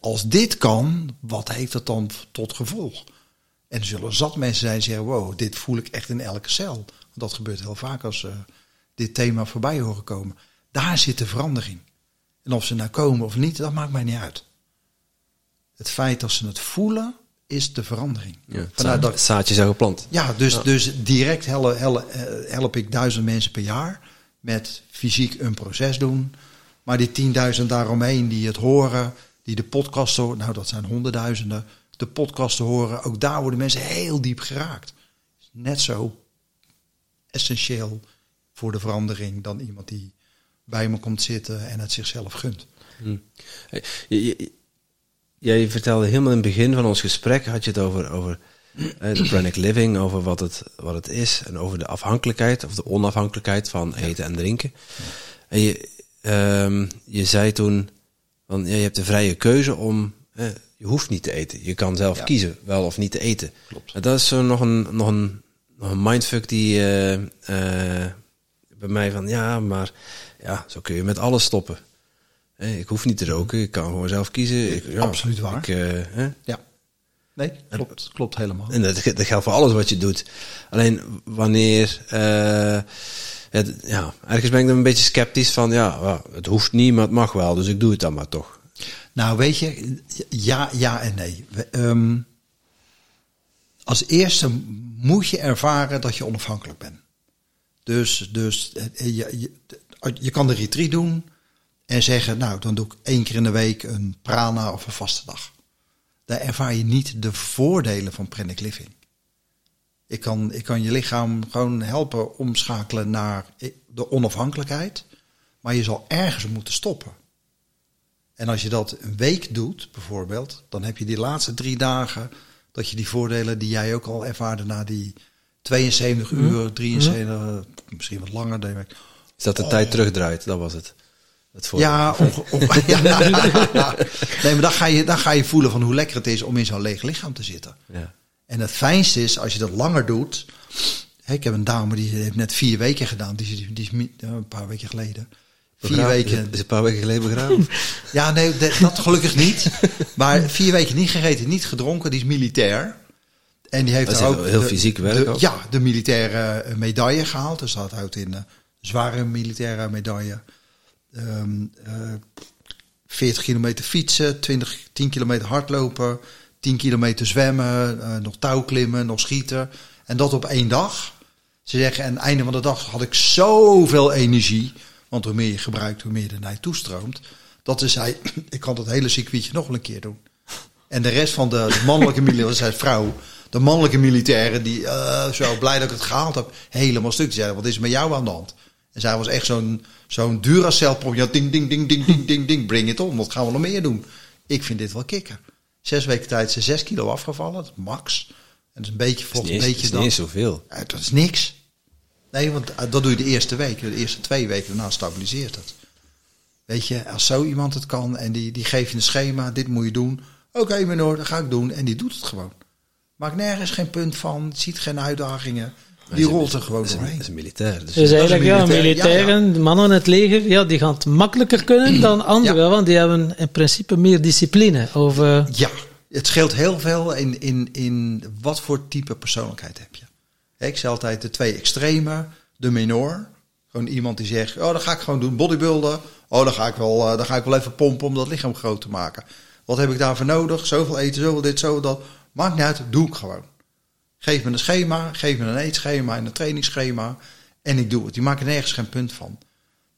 als dit kan, wat heeft dat dan tot gevolg? En er zullen zat mensen zijn die zeggen, wow, dit voel ik echt in elke cel. Want dat gebeurt heel vaak als ze dit thema voorbij horen komen. Daar zit de verandering. En of ze nou komen of niet, dat maakt mij niet uit. Het feit dat ze het voelen, is de verandering. Ja, zaad- dat, het zaadje is al geplant. ja, dus, dus direct hel- hel- eh, help ik duizend mensen per jaar met fysiek een proces doen. Maar die tienduizend daaromheen die het horen, die de podcast horen, nou dat zijn honderdduizenden, de podcasten horen, ook daar worden mensen heel diep geraakt. Net zo essentieel voor de verandering dan iemand die bij me komt zitten en het zichzelf gunt. Hey, je- je- Jij vertelde helemaal in het begin van ons gesprek, had je het over, over eh, de pranic living, over wat het, wat het is en over de afhankelijkheid of de onafhankelijkheid van eten en drinken. En je, ehm, je zei toen, van, ja, je hebt de vrije keuze om, eh, je hoeft niet te eten. Je kan zelf Ja. kiezen, wel of niet te eten. Klopt. En dat is zo nog een, nog een, nog een mindfuck die eh, eh, bij mij van, ja, maar ja, zo kun je met alles stoppen. Hè, ik hoef niet te roken, ik kan gewoon zelf kiezen. Ik, ja, Absoluut waar. Ik, eh, hè? Ja. Nee, klopt, klopt helemaal. En dat, dat geldt voor alles wat je doet. Alleen wanneer, eh, het, ja, ergens ben ik dan een beetje sceptisch van, ja, het hoeft niet, maar het mag wel, dus ik doe het dan maar toch. Nou, weet je, ja, ja en nee. We, ehm, als eerste moet je ervaren dat je onafhankelijk bent. Dus, dus eh, je, je, je kan de retreat doen en zeggen, nou, dan doe ik één keer in de week een prana of een vaste dag. Daar ervaar je niet de voordelen van pranic living. Ik kan, ik kan je lichaam gewoon helpen omschakelen naar de onafhankelijkheid, maar je zal ergens moeten stoppen. En als je dat een week doet, bijvoorbeeld, dan heb je die laatste drie dagen dat je die voordelen die jij ook al ervaarde na die 72 Mhm. uur, 73, misschien wat langer. denk ik. Is dat de tijd terugdraait, dat was het. Het voor- Ja, onge- onge- ja, nee, maar dan ga, je, dan ga je voelen van hoe lekker het is om in zo'n leeg lichaam te zitten. ja. En het fijnste is als je dat langer doet. Ik heb een dame die heeft net vier weken gedaan. Die, is- die is een paar weken geleden. Vier Begraven- weken. Is een paar weken geleden begraven. Ja, nee, dat, dat gelukkig niet. Maar vier weken niet gegeten, niet gedronken. Die is militair. En die heeft Dat ook heel de- fysiek werk de- ook. Ja, de militaire eh, medaille gehaald. Dus dat houdt in eh, zware militaire medaille. Ehm, eh, 40 kilometer fietsen, 20, 10 kilometer hardlopen, 10 kilometer zwemmen, eh, nog touwklimmen, nog schieten. En dat op één dag. Ze zeggen, aan het einde van de dag had ik zoveel energie. Want hoe meer je gebruikt, hoe meer er naar je toestroomt. Dat ze zei, ik kan dat hele circuitje nog wel een keer doen. En de rest van de, de mannelijke militairen, is vrouw, de mannelijke militairen, die eh, zo blij dat ik het gehaald heb, helemaal stuk. Zeiden, wat is er met jou aan de hand? En zij was echt zo'n zo'n Duracell. Ja, ding, ding, ding, ding, ding, ding, ding. Bring het om, wat gaan we nog meer doen? Ik vind dit wel kicken. Zes weken tijd is ze zes kilo afgevallen, dat is max. En dat is een beetje volgens een beetje dat is niet zoveel. ja, dat is niks. Nee, want eh, dat doe je de eerste week. De eerste twee weken daarna stabiliseert het. Weet je, als zo iemand het kan en die, die geeft je een schema, dit moet je doen. Oké, meneer, dat ga ik doen. En die doet het gewoon. Maakt nergens geen punt van, ziet geen uitdagingen. Die rolt er gewoon Dat is, een, doorheen. dat is een militair. Dus Dus eigenlijk, ja, militair, militairen, mannen in het leger, ja, die gaan het makkelijker kunnen dan anderen, want die hebben in principe meer discipline. Of, eh, Ja, het scheelt heel veel in, in, in wat voor type persoonlijkheid heb je. Ik zeg altijd de twee extreme, de minor. Gewoon iemand die zegt, oh, dat ga ik gewoon doen, bodybuilden. Oh, dan ga ik wel, eh, dan ga ik wel even pompen om dat lichaam groot te maken. Wat heb ik daarvoor nodig? Zoveel eten, zoveel dit, zoveel dat. Maakt niet uit, doe ik gewoon. Geef me een schema, geef me een eetschema en een trainingsschema. En ik doe het. Die maken nergens geen punt van.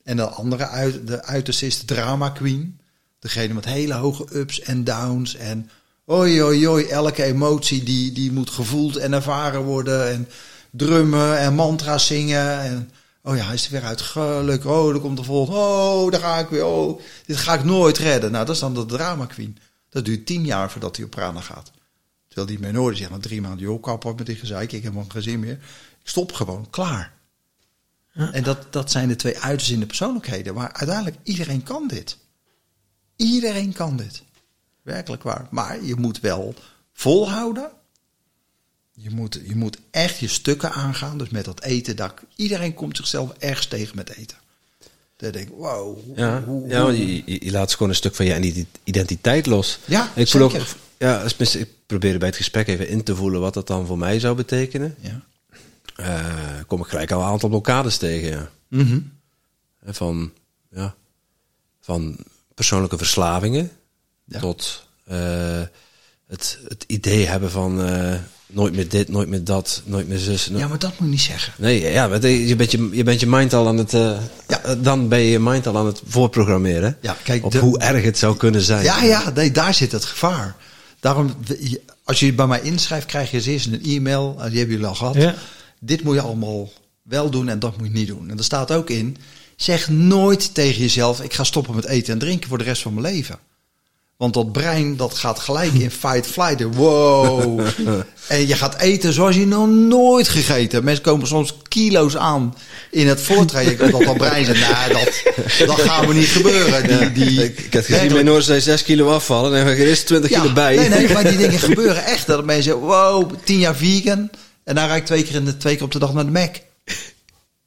En de andere uit, de uiterste is de drama queen. Degene met hele hoge ups en downs. En oi, oi, oi, elke emotie die, die moet gevoeld en ervaren worden. En drummen en mantra's zingen. En oh ja, hij is er weer uit. Gelukkig. Oh, er komt de volgende. Oh, daar ga ik weer. Oh, dit ga ik nooit redden. Nou, dat is dan de drama queen. Dat duurt tien jaar voordat hij op prana gaat. Terwijl die minor die zegt na drie maanden, joh, kap op met die gezeik. Ik heb wel geen zin meer. Ik stop gewoon. Klaar. En dat, dat zijn de twee uitersten in de persoonlijkheden. Maar uiteindelijk, iedereen kan dit. Iedereen kan dit. Werkelijk waar. Maar je moet wel volhouden. Je moet, je moet echt je stukken aangaan. Dus met dat eten. Dat, iedereen komt zichzelf ergens tegen met eten. Dan denk ik, wow. Ja, hoe- ja je, laat gewoon een stuk van je identiteit los. Ja, ik voel ook, ja, als mensen- ik probeerde bij het gesprek even in te voelen wat dat dan voor mij zou betekenen. ja. Eh, kom ik gelijk al een aantal blokkades tegen. Ja. Mhm. Van, ja, van persoonlijke verslavingen Ja. tot eh, het, het idee hebben van eh, nooit meer dit, nooit meer dat, nooit meer zus. no- ja, maar dat moet je niet zeggen. Nee, ja, je bent je, je bent je mind al aan het. Ja. Dan ben je je mind al aan het voorprogrammeren. Ja, kijk, op de- hoe erg het zou kunnen zijn. Ja, ja, nee, daar zit het gevaar. Daarom, als je bij mij inschrijft, krijg je eerst een e-mail. eh, Die hebben jullie al gehad. Ja. Dit moet je allemaal wel doen en dat moet je niet doen. En er staat ook in, zeg nooit tegen jezelf, ik ga stoppen met eten en drinken voor de rest van mijn leven. Want dat brein, dat gaat gelijk in fight, flight. Wow. en je gaat eten zoals je nog nooit gegeten hebt. Mensen komen soms kilo's aan in het voortraject. Dat dat brein zegt, nou, dat, dat gaat me niet gebeuren. Die, die, Ik, ik had gezien, oor zei 6 kilo afvallen. En er eerst 20 kilo bij. Nee, nee, maar die dingen gebeuren echt. Dat mensen zeggen, wow, tien jaar vegan. En dan rijd ik twee keer, in de, twee keer op de dag naar de Mac.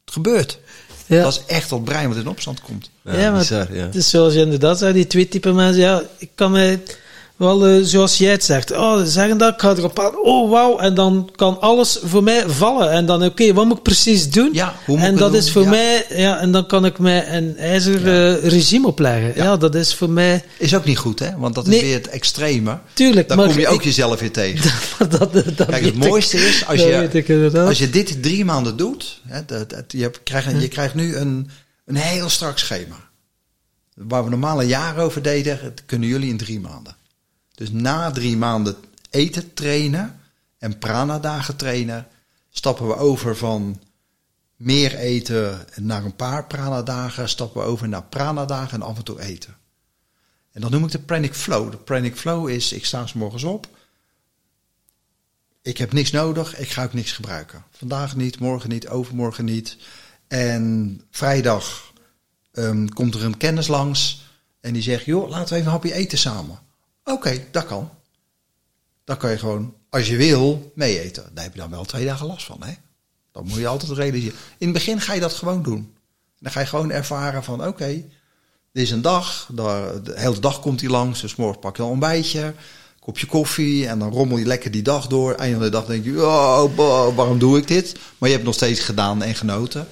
Het gebeurt. Ja. Dat is echt dat brein wat in opstand komt. Ja, Ja, maar bizar, ja. het is zoals je inderdaad zei, die twee typen mensen. Ja, ik kan me wel eh, zoals jij het zegt. Oh, ze zeggen dat, ik ga erop aan. Oh, wauw. En dan kan alles voor mij vallen. En dan, oké, wat moet ik precies doen? Ja, hoe moet en ik dat is voor Ja. mij, ja, en dan kan ik mij een ijzer eh, regime opleggen. Ja. Ja. dat is voor mij, Is ook niet goed, hè? Want dat is Nee. weer het extreme. tuurlijk. Dan kom je ook ik- jezelf weer tegen. dat, dat, dat Kijk, het ik. mooiste is als je, als je dit drie maanden doet. Hè, dat, dat- je, krijgt, je krijgt nu een, een heel strak schema. Waar we normaal een jaar over deden, dat kunnen jullie in drie maanden. Dus na drie maanden eten trainen en prana-dagen trainen, stappen we over van meer eten naar een paar prana-dagen, stappen we over naar prana-dagen en af en toe eten. En dan noem ik de pranic flow. De pranic flow is, ik sta 's morgens op, ik heb niks nodig, ik ga ook niks gebruiken. Vandaag niet, morgen niet, overmorgen niet. En vrijdag ehm, komt er een kennis langs en die zegt, joh, laten we even een hapje eten samen. Oké, dat kan. Dan kan je gewoon, als je wil, mee eten. Daar heb je dan wel twee dagen last van, hè. Dan moet je altijd realiseren. In het begin ga je dat gewoon doen. Dan ga je gewoon ervaren van, oké, dit is een dag, de, de hele dag komt hij langs, dus morgen pak je een ontbijtje, kopje koffie en dan rommel je lekker die dag door. Einde van de dag denk je, oh, waarom doe ik dit? Maar je hebt nog steeds gedaan en genoten.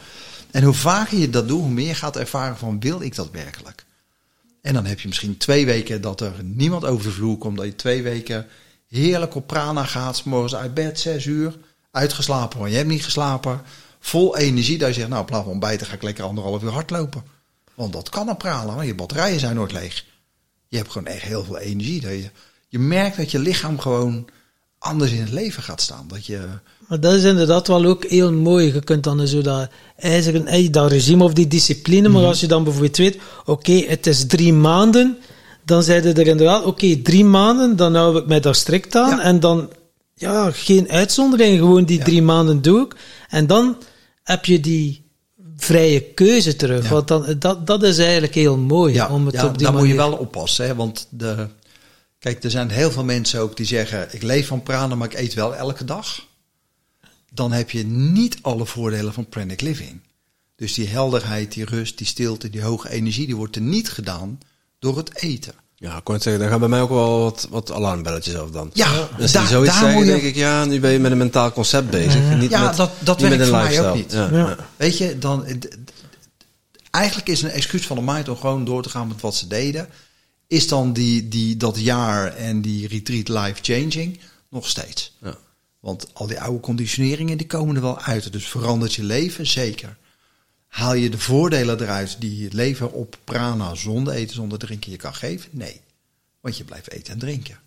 En hoe vaker je dat doet, hoe meer je gaat ervaren van, wil ik dat werkelijk? En dan heb je misschien twee weken dat er niemand over de vloer komt, dat je twee weken heerlijk op prana gaat, morgens uit bed, zes uur, uitgeslapen, want je hebt niet geslapen, vol energie, dat je zegt, nou, in plaats van ontbijten ga ik lekker anderhalf uur hardlopen. Want dat kan op pralen, want je batterijen zijn nooit leeg. Je hebt gewoon echt heel veel energie. Dat je, je merkt dat je lichaam gewoon anders in het leven gaat staan. Dat je, Maar dat is inderdaad wel ook heel mooi. Je kunt dan zo dat ijzeren, dat regime of die discipline, Mhm. maar als je dan bijvoorbeeld weet, oké, het is drie maanden, dan zijn er inderdaad, oké, drie maanden, dan hou ik mij daar strikt aan Ja. en dan, ja, geen uitzondering, gewoon die Ja. drie maanden doe ik. En dan heb je die vrije keuze terug, Ja. want dan, dat, dat is eigenlijk heel mooi, ja, om het op die manier... moet je wel oppassen. Hè? Want de, kijk, er zijn heel veel mensen ook die zeggen, ik leef van prana, maar ik eet wel elke dag. Dan heb je niet alle voordelen van pranic living. Dus die helderheid, die rust, die stilte, die hoge energie, die wordt er niet gedaan door het eten. Ja, ik kon het zeggen, daar gaan bij mij ook wel wat, wat alarmbelletjes af dan. Ja, Dus daar- zoiets daar zeggen, moet je- denk ik, ja, nu ben je met een mentaal concept bezig. Niet Ja, met, dat- dat niet met een voor mij ook lifestyle. niet. Ja, Ja. ja. Weet je, dan, eigenlijk is een excuus van de mind om gewoon door te gaan met wat ze deden. Is dan die, die, dat jaar en die retreat life changing nog steeds. Ja. Want al die oude conditioneringen die komen er wel uit. Dus verandert je leven, zeker. Haal je de voordelen eruit die het leven op prana zonder eten, zonder drinken je kan geven? Nee. Want je blijft eten en drinken.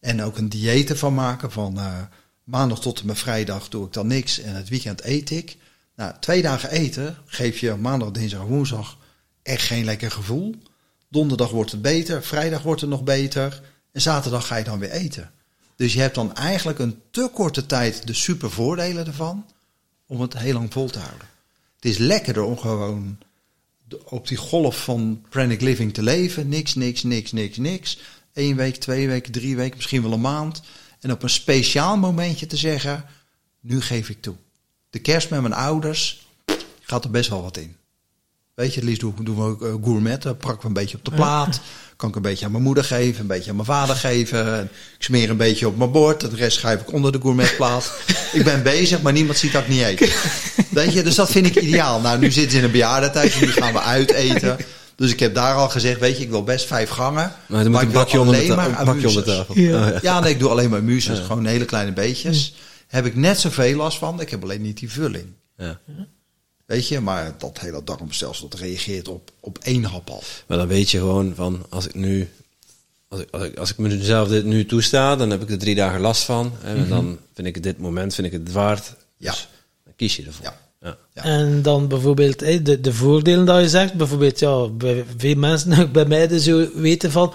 En ook een dieet ervan maken van eh, maandag tot en met vrijdag doe ik dan niks en het weekend eet ik. Nou, twee dagen eten geef je maandag, dinsdag, woensdag echt geen lekker gevoel. Donderdag wordt het beter, vrijdag wordt het nog beter en zaterdag ga je dan weer eten. Dus je hebt dan eigenlijk een te korte tijd de super voordelen ervan om het heel lang vol te houden. Het is lekkerder om gewoon op die golf van pranic living te leven. Niks, niks, niks, niks, niks. Eén week, twee weken, drie weken, misschien wel een maand. En op een speciaal momentje te zeggen, nu geef ik toe. De kerst met mijn ouders gaat er best wel wat in. Weet je, het liefst doen, doen we ook eh, gourmet. Dan prakken we een beetje op de plaat. Kan ik een beetje aan mijn moeder geven, een beetje aan mijn vader geven. En Ik smeer een beetje op mijn bord. De rest schrijf ik onder de gourmetplaat. ik ben bezig, maar niemand ziet dat ik niet eet. Weet je, dus dat vind ik ideaal. Nou, nu zitten ze in een bejaardentehuis en nu gaan we uiteten. Dus ik heb daar al gezegd, weet je, ik wil best vijf gangen. Maar dan moet ik een bakje onder de, maar een bakje onder tafel. Ja. Oh, ja. Ja, nee, ik doe alleen maar muses. Gewoon hele kleine beetjes. Heb ik net zoveel last van. Ik heb alleen niet die vulling. Ja. Weet je, maar dat hele darmstelsel dat reageert op, op één hap al. Maar dan weet je gewoon van, als ik nu, als ik, als ik, als ik mezelf dit nu toesta, dan heb ik er drie dagen last van. En dan vind ik het dit moment, vind ik het waard. Ja. Dus dan kies je ervoor. Ja. Ja. Ja. En dan bijvoorbeeld hè, de, de voordelen dat je zegt, bijvoorbeeld ja, bij veel mensen, ook bij mij, dus weten van,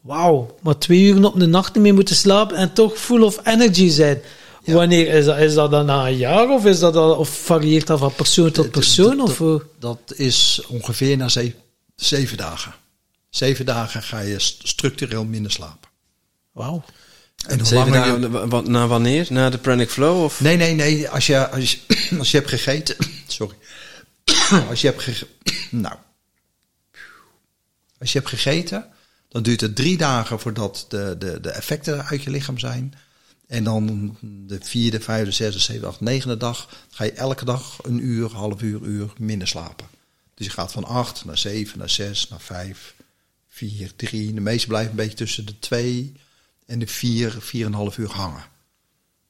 wauw, maar twee uur op de nacht niet meer moeten slapen en toch full of energy zijn. Ja. Wanneer is dat? Is dat dan na een jaar of, is dat al, of varieert dat van persoon tot persoon? Of, hoe? Dat is ongeveer na ze- zeven dagen. Zeven dagen ga je st- structureel minder slapen. wauw. En hoe Zeven langer je- dagen, na wanneer? Na de Pranic Flow? Of? Nee, nee, nee. Als je, als je, als je hebt gegeten. Sorry. Als je hebt gegeten. Nou. Als je hebt gegeten, Dan duurt het drie dagen voordat de, de, de effecten uit je lichaam zijn. En dan de vierde, vijfde, zesde, zevende, achtste, negende dag ga je elke dag een uur, half uur, uur minder slapen. Dus je gaat van acht naar zeven, naar zes, naar vijf, vier, drie. De meeste blijven een beetje tussen de twee en de vier, vier en een half uur hangen.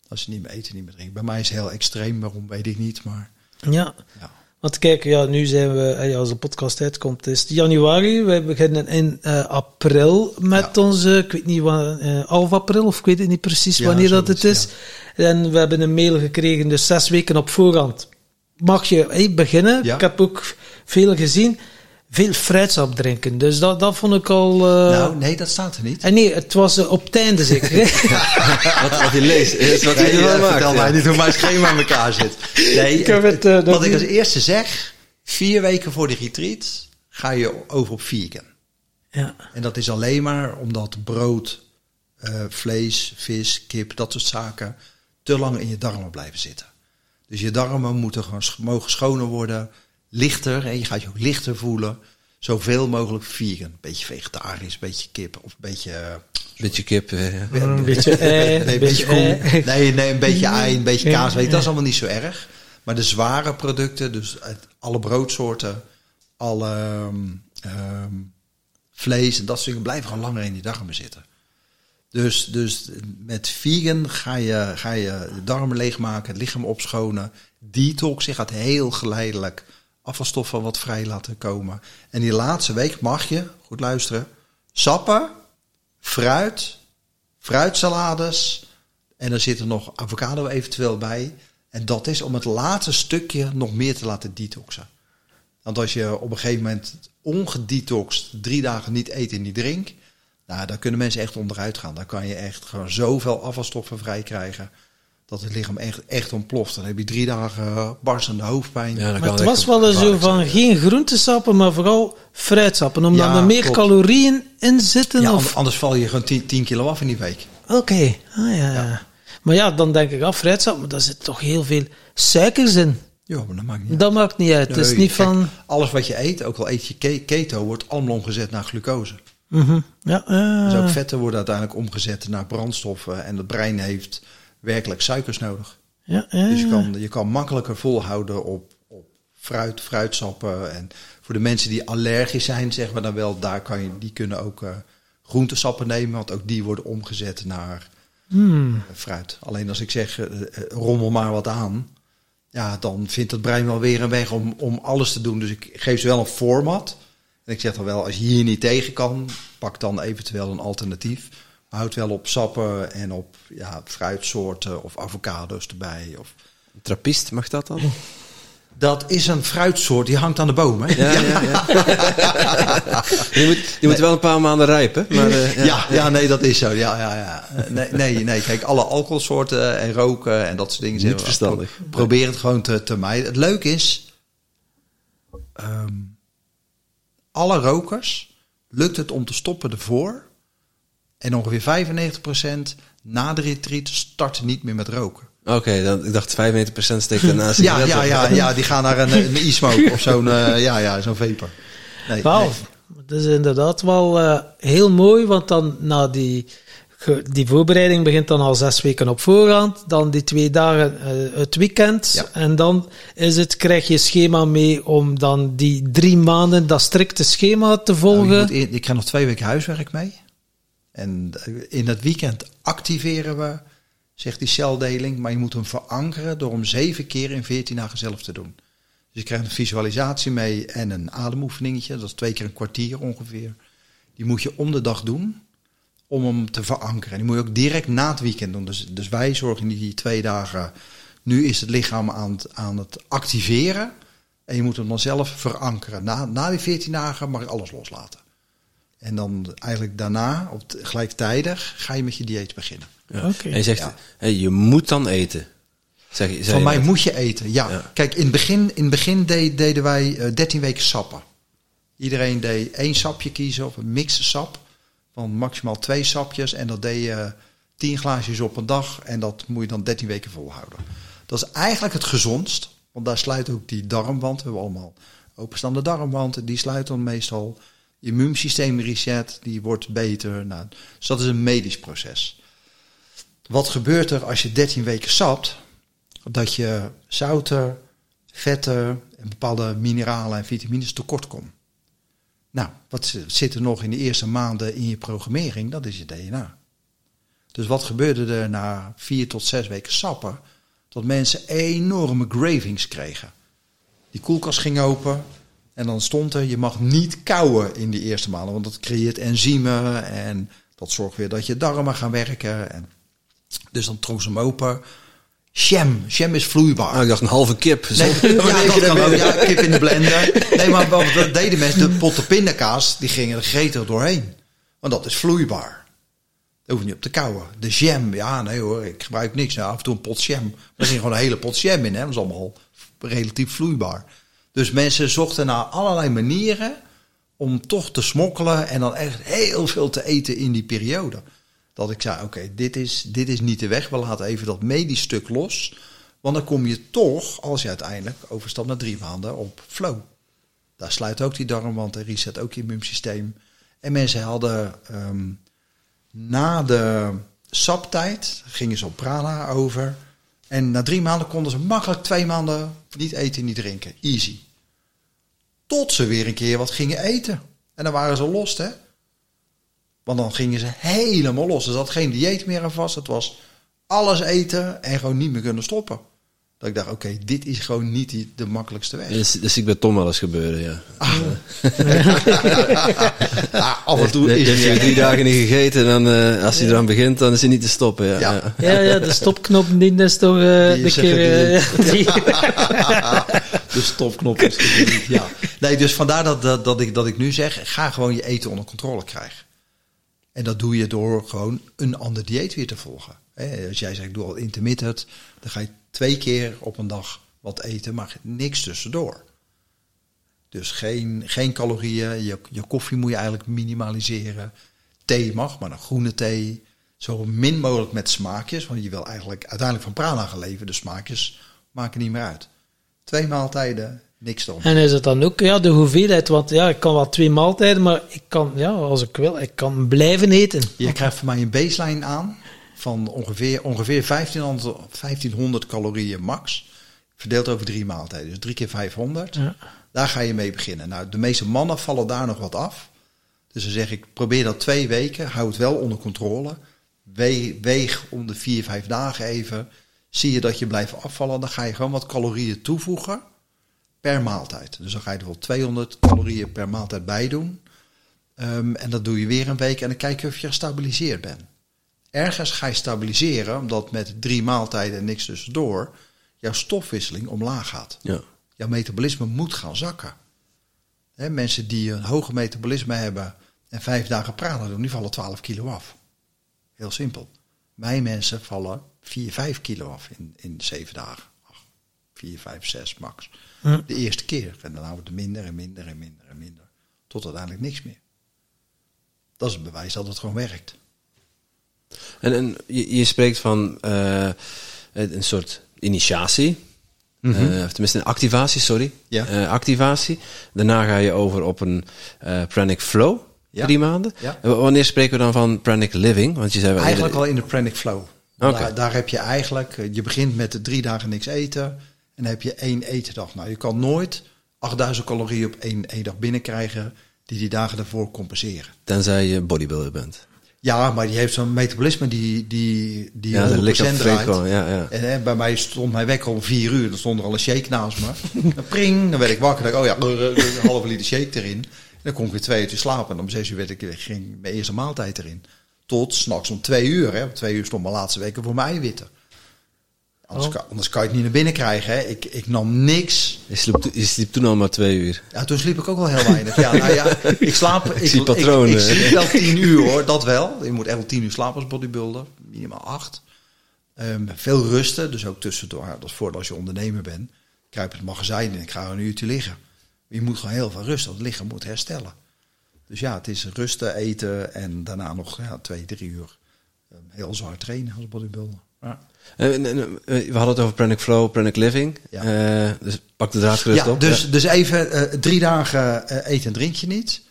Als je niet meer eten, niet meer drinken. Bij mij is het heel extreem, waarom weet ik niet, maar Ja. ja. Want kijk, ja, nu zijn we, eh, als de podcast uitkomt, is het januari. Wij beginnen in eh, april met Ja. onze, ik weet niet, wat, eh, half april, of ik weet het niet precies Ja, wanneer dat het is. En we hebben een mail gekregen, dus zes weken op voorhand mag je beginnen. Ik heb ook veel gezien, veel fruitsap drinken. Dus dat, dat vond ik al... eh, nou, nee, dat staat er niet. en nee, het was eh, op het einde zeker. Wat, wat hij leest, is wat hij Nee, ervan maakt. vertel ja. mij niet hoe mijn schema in elkaar zit. Nee, Ik heb het, eh, dat wat ik als eerste zeg, vier weken voor de retreat ga je over op vegan. ja. En dat is alleen maar omdat brood, eh, vlees, vis, kip, dat soort zaken te lang in je darmen blijven zitten. Dus je darmen moeten gewoon mogen schoner worden, lichter. En je gaat je ook lichter voelen. Zoveel mogelijk vegan. Een beetje vegetarisch, een beetje kip of een beetje... eh, Beetje kip. eh, ja. Een beetje nee, een beetje koe. ei. Nee, nee, een beetje ei, een beetje kaas. Weet je, dat is allemaal niet zo erg. Maar de zware producten, dus uit alle broodsoorten, alle ehm, ehm, vlees en dat soort dingen, blijven gewoon langer in die darmen zitten. Dus, dus met vegan ga je, ga je de darmen leegmaken, het lichaam opschonen. Detox, je gaat heel geleidelijk afvalstoffen wat vrij laten komen. En die laatste week mag je, goed luisteren, sappen, fruit, fruitsalades. En er zit er nog avocado eventueel bij. En dat is om het laatste stukje nog meer te laten detoxen. Want als je op een gegeven moment ongedetoxed drie dagen niet eet en niet drink, nou, dan kunnen mensen echt onderuit gaan. Dan kan je echt gewoon zoveel afvalstoffen vrij krijgen. Dat het lichaam echt, echt ontploft. Dan heb je drie dagen barstende hoofdpijn. Ja, dan Maar het was wel eens zo van zijn. geen groentesappen, maar vooral fruitsappen. Omdat Ja, er meer klopt. calorieën in zitten. Ja, of... anders val je gewoon 10, 10 kilo af in die week. Oké, ah, ja. ja. Maar ja, dan denk ik af, fruitsap, maar daar zit toch heel veel suikers in. Ja, maar dat maakt niet uit. Dat maakt niet uit. Het is niet kijk, van... Alles wat je eet, ook al eet je ke- keto, wordt allemaal omgezet naar glucose. Mhm. Ja, eh, Dus ook vetten worden uiteindelijk omgezet naar brandstoffen. En het brein heeft werkelijk suikers nodig. ja, ja, Dus je kan, je kan makkelijker volhouden op, op fruit, fruitsappen. En voor de mensen die allergisch zijn, zeg maar dan wel, daar kan je, die kunnen ook eh, groentesappen nemen. Want ook die worden omgezet naar Hmm. eh, fruit. Alleen als ik zeg, eh, rommel maar wat aan. Ja, dan vindt het brein wel weer een weg om, om alles te doen. Dus ik geef ze wel een format. En ik zeg dan wel, als je hier niet tegen kan, pak dan eventueel een alternatief. Maar houd wel op sappen en op ja, fruitsoorten of avocado's erbij. Of... Trappist, mag dat dan? Dat is een fruitsoort, die hangt aan de boom. Hè? Ja, ja, ja. die moet, die moet wel een paar maanden rijpen. Maar, eh, ja. Ja, ja, nee, dat is zo. Ja, ja, ja. Nee, nee, nee, kijk, alle alcoholsoorten en roken en dat soort dingen. Niet zijn verstandig. pro- probeer het gewoon te, te mijden. Het leuke is, ehm, alle rokers lukt het om te stoppen ervoor. En ongeveer 95% na de retreat starten niet meer met roken. Oké, dan ik dacht 95% steekt daarnaast. Ja, ja, ja, ja, die gaan naar een, een e-smoke of zo'n eh, ja, ja, zo'n vapor. Nee, Wauw, nee. dat is inderdaad wel eh, heel mooi, want dan na die, die voorbereiding begint dan al zes weken op voorhand, dan die twee dagen eh, het weekend, Ja. en dan is het, krijg je schema mee om dan die drie maanden dat strikte schema te Nou, volgen. moet ik krijg nog twee weken huiswerk mee. En in het weekend activeren we, zegt die celdeling, maar je moet hem verankeren door hem zeven keer in 14 dagen zelf te doen. Dus je krijgt een visualisatie mee en een ademoefeningetje, dat is twee keer een kwartier ongeveer. Die moet je om de dag doen om hem te verankeren. En die moet je ook direct na het weekend doen. Dus, dus wij zorgen die twee dagen, nu is het lichaam aan het, aan het activeren. En je moet hem dan zelf verankeren. Na, na die 14 dagen mag je alles loslaten. En dan eigenlijk daarna, op t- gelijktijdig, ga je met je dieet beginnen. Ja. Oké. En je zegt, Ja. hey, je moet dan eten. Zeg, Van je mij moet je eten, ja. Ja. Kijk, in het begin, in het begin de- deden wij eh 13 weken sappen. Iedereen deed één sapje kiezen of een mixte sap. Van maximaal twee sapjes. En dat deed je 10 glaasjes op een dag. En dat moet je dan 13 weken volhouden. Dat is eigenlijk het gezondst. Want daar sluit ook die darmwand. We hebben allemaal openstaande darmwand. Die sluit dan meestal. Je immuunsysteem reset, die wordt beter. Nou, dus dat is een medisch proces. Wat gebeurt er als je 13 weken sapt? Dat je zouten, vetten en bepaalde mineralen en vitamines tekort komt. Nou, wat zit er nog in de eerste maanden in je programmering? Dat is je DNA. Dus wat gebeurde er na vier tot zes weken sappen? Dat mensen enorme gravings kregen. Die koelkast ging open en dan stond er: je mag niet kauwen in die eerste maanden, want dat creëert enzymen en dat zorgt weer dat je darmen gaan werken. En dus dan trok ze hem open. Jam is vloeibaar. Ah, ik dacht een halve kip. Nee, ja, dat kan ook. Ja, kip in de blender. Nee, maar wat deden mensen? De potten pindakaas, die gingen er gretig doorheen. Want dat is vloeibaar. Daar hoef je niet op te kouwen. De jam, ja, nee hoor, ik gebruik niks. Nou, af en toe een pot jam. Er ging gewoon een hele pot jam in, hè. Dat is allemaal relatief vloeibaar. Dus mensen zochten naar allerlei manieren om toch te smokkelen en dan echt heel veel te eten in die periode. Dat ik zei, oké, dit, is, dit is niet de weg. We laten even dat medisch stuk los. Want dan kom je toch, als je uiteindelijk overstapt naar drie maanden, op flow. Daar sluit ook die darmwand en reset ook je immuunsysteem. En mensen hadden ehm, na de saptijd, gingen ze op prana over. En na drie maanden konden ze makkelijk twee maanden niet eten, niet drinken. Easy. Tot ze weer een keer wat gingen eten. En dan waren ze los, hè. Want dan gingen ze helemaal los. Er zat geen dieet meer aan vast. Het was alles eten en gewoon niet meer kunnen stoppen. Dat ik dacht, oké, dit is gewoon niet die, de makkelijkste weg. Dus, dus ik ben Tom wel eens gebeuren, ja. Ah. ja af en toe is hebt drie dagen niet gegeten en dan, uh, als hij eraan begint, dan is hij niet te stoppen. Ja, ja. ja, ja de stopknop niet is toch uh, de keer... Uh, de stopknop is niet, ja. Nee, dus vandaar dat, dat, dat, ik, dat ik nu zeg, ga gewoon je eten onder controle krijgen. En dat doe je door gewoon een ander dieet weer te volgen. Als jij zegt, ik doe al intermittent, dan ga je twee keer op een dag wat eten, maar niks tussendoor. Dus geen, geen calorieën, je, je koffie moet je eigenlijk minimaliseren. Thee mag, maar een groene thee. Zo min mogelijk met smaakjes, want je wil eigenlijk uiteindelijk van prana gaan leven. De smaakjes maken niet meer uit. Twee maaltijden, niks dan. En is het dan ook ja, de hoeveelheid? Want ja, ik kan wel twee maaltijden, maar ik kan, ja, als ik wil, ik kan blijven eten. Je krijgt van mij een baseline aan van ongeveer, ongeveer 1500, 1500 calorieën max. Verdeeld over drie maaltijden. Dus drie keer 500. Ja. Daar ga je mee beginnen. Nou, de meeste mannen vallen daar nog wat af. Dus dan zeg ik, probeer dat twee weken. Hou het wel onder controle. Weeg, weeg om de vier, vijf dagen even. Zie je dat je blijft afvallen, dan ga je gewoon wat calorieën toevoegen per maaltijd. Dus dan ga je er wel 200 calorieën per maaltijd bij doen. Um, en dat doe je weer een week en dan kijk je of je gestabiliseerd bent. Ergens ga je stabiliseren, omdat met drie maaltijden en niks tussendoor, jouw stofwisseling omlaag gaat. Ja. Jouw metabolisme moet gaan zakken. He, mensen die een hoge metabolisme hebben en vijf dagen praten doen, die vallen 12 kilo af. Heel simpel. Mijn mensen vallen 4, 5 kilo af in, in zeven dagen. 4, 5, 6 max. Hm. De eerste keer. En dan wordt het minder en minder en minder en minder. Tot uiteindelijk niks meer. Dat is het bewijs dat het gewoon werkt. En, en je, je spreekt van uh, een soort initiatie. Mm -hmm. uh, tenminste een activatie, sorry. Ja. Uh, activatie. Daarna ga je over op een pranic flow. Ja. Drie maanden. Ja. Wanneer spreken we dan van pranic living? Want je zei wel eigenlijk al in de pranic flow. Okay. Daar, daar, heb je eigenlijk, je begint met de drie dagen niks eten. En dan heb je één etendag. Nou, je kan nooit 8000 calorieën op één, één dag binnenkrijgen die die dagen daarvoor compenseren. Tenzij je bodybuilder bent. Ja, maar die heeft zo'n metabolisme die, die, die ja, 100% draait. Ja, ja. En bij mij stond mijn wekker om vier uur. Dan stond er al een shake naast me. dan pring, dan werd ik wakker. Dan, oh ja, een halve liter shake erin. En dan kon ik weer twee uur slapen. En om zes uur werd ik, ging mijn eerste maaltijd erin. Tot s'nachts om twee uur. Hè. Om twee uur stond mijn laatste weken voor mijn eiwitten. Anders, oh. kan, anders kan je het niet naar binnen krijgen. Hè. Ik, ik nam niks. Je sliep, je sliep toen al maar twee uur. Ja, toen sliep ik ook wel heel weinig. Ja, nou ja, ik slaap... ik, zie patronen. Ik, ik, sliep wel tien uur hoor, dat wel. Je moet echt wel tien uur slapen als bodybuilder. Minimaal acht. Um, veel rusten, dus ook tussendoor. Dat is voordat als je ondernemer bent. Kruip het magazijn en ik ga een uurtje liggen. Je moet gewoon heel veel rusten. Het lichaam moet herstellen. Dus ja, het is rusten, eten en daarna nog ja, twee, drie uur um, heel zwaar trainen als bodybuilder. Ja. Uh, we hadden het over Pranic Flow, Pranic Living. Ja. Uh, dus pak de draad gerust ja, op. Dus, ja. dus even drie dagen eet en drink je niet.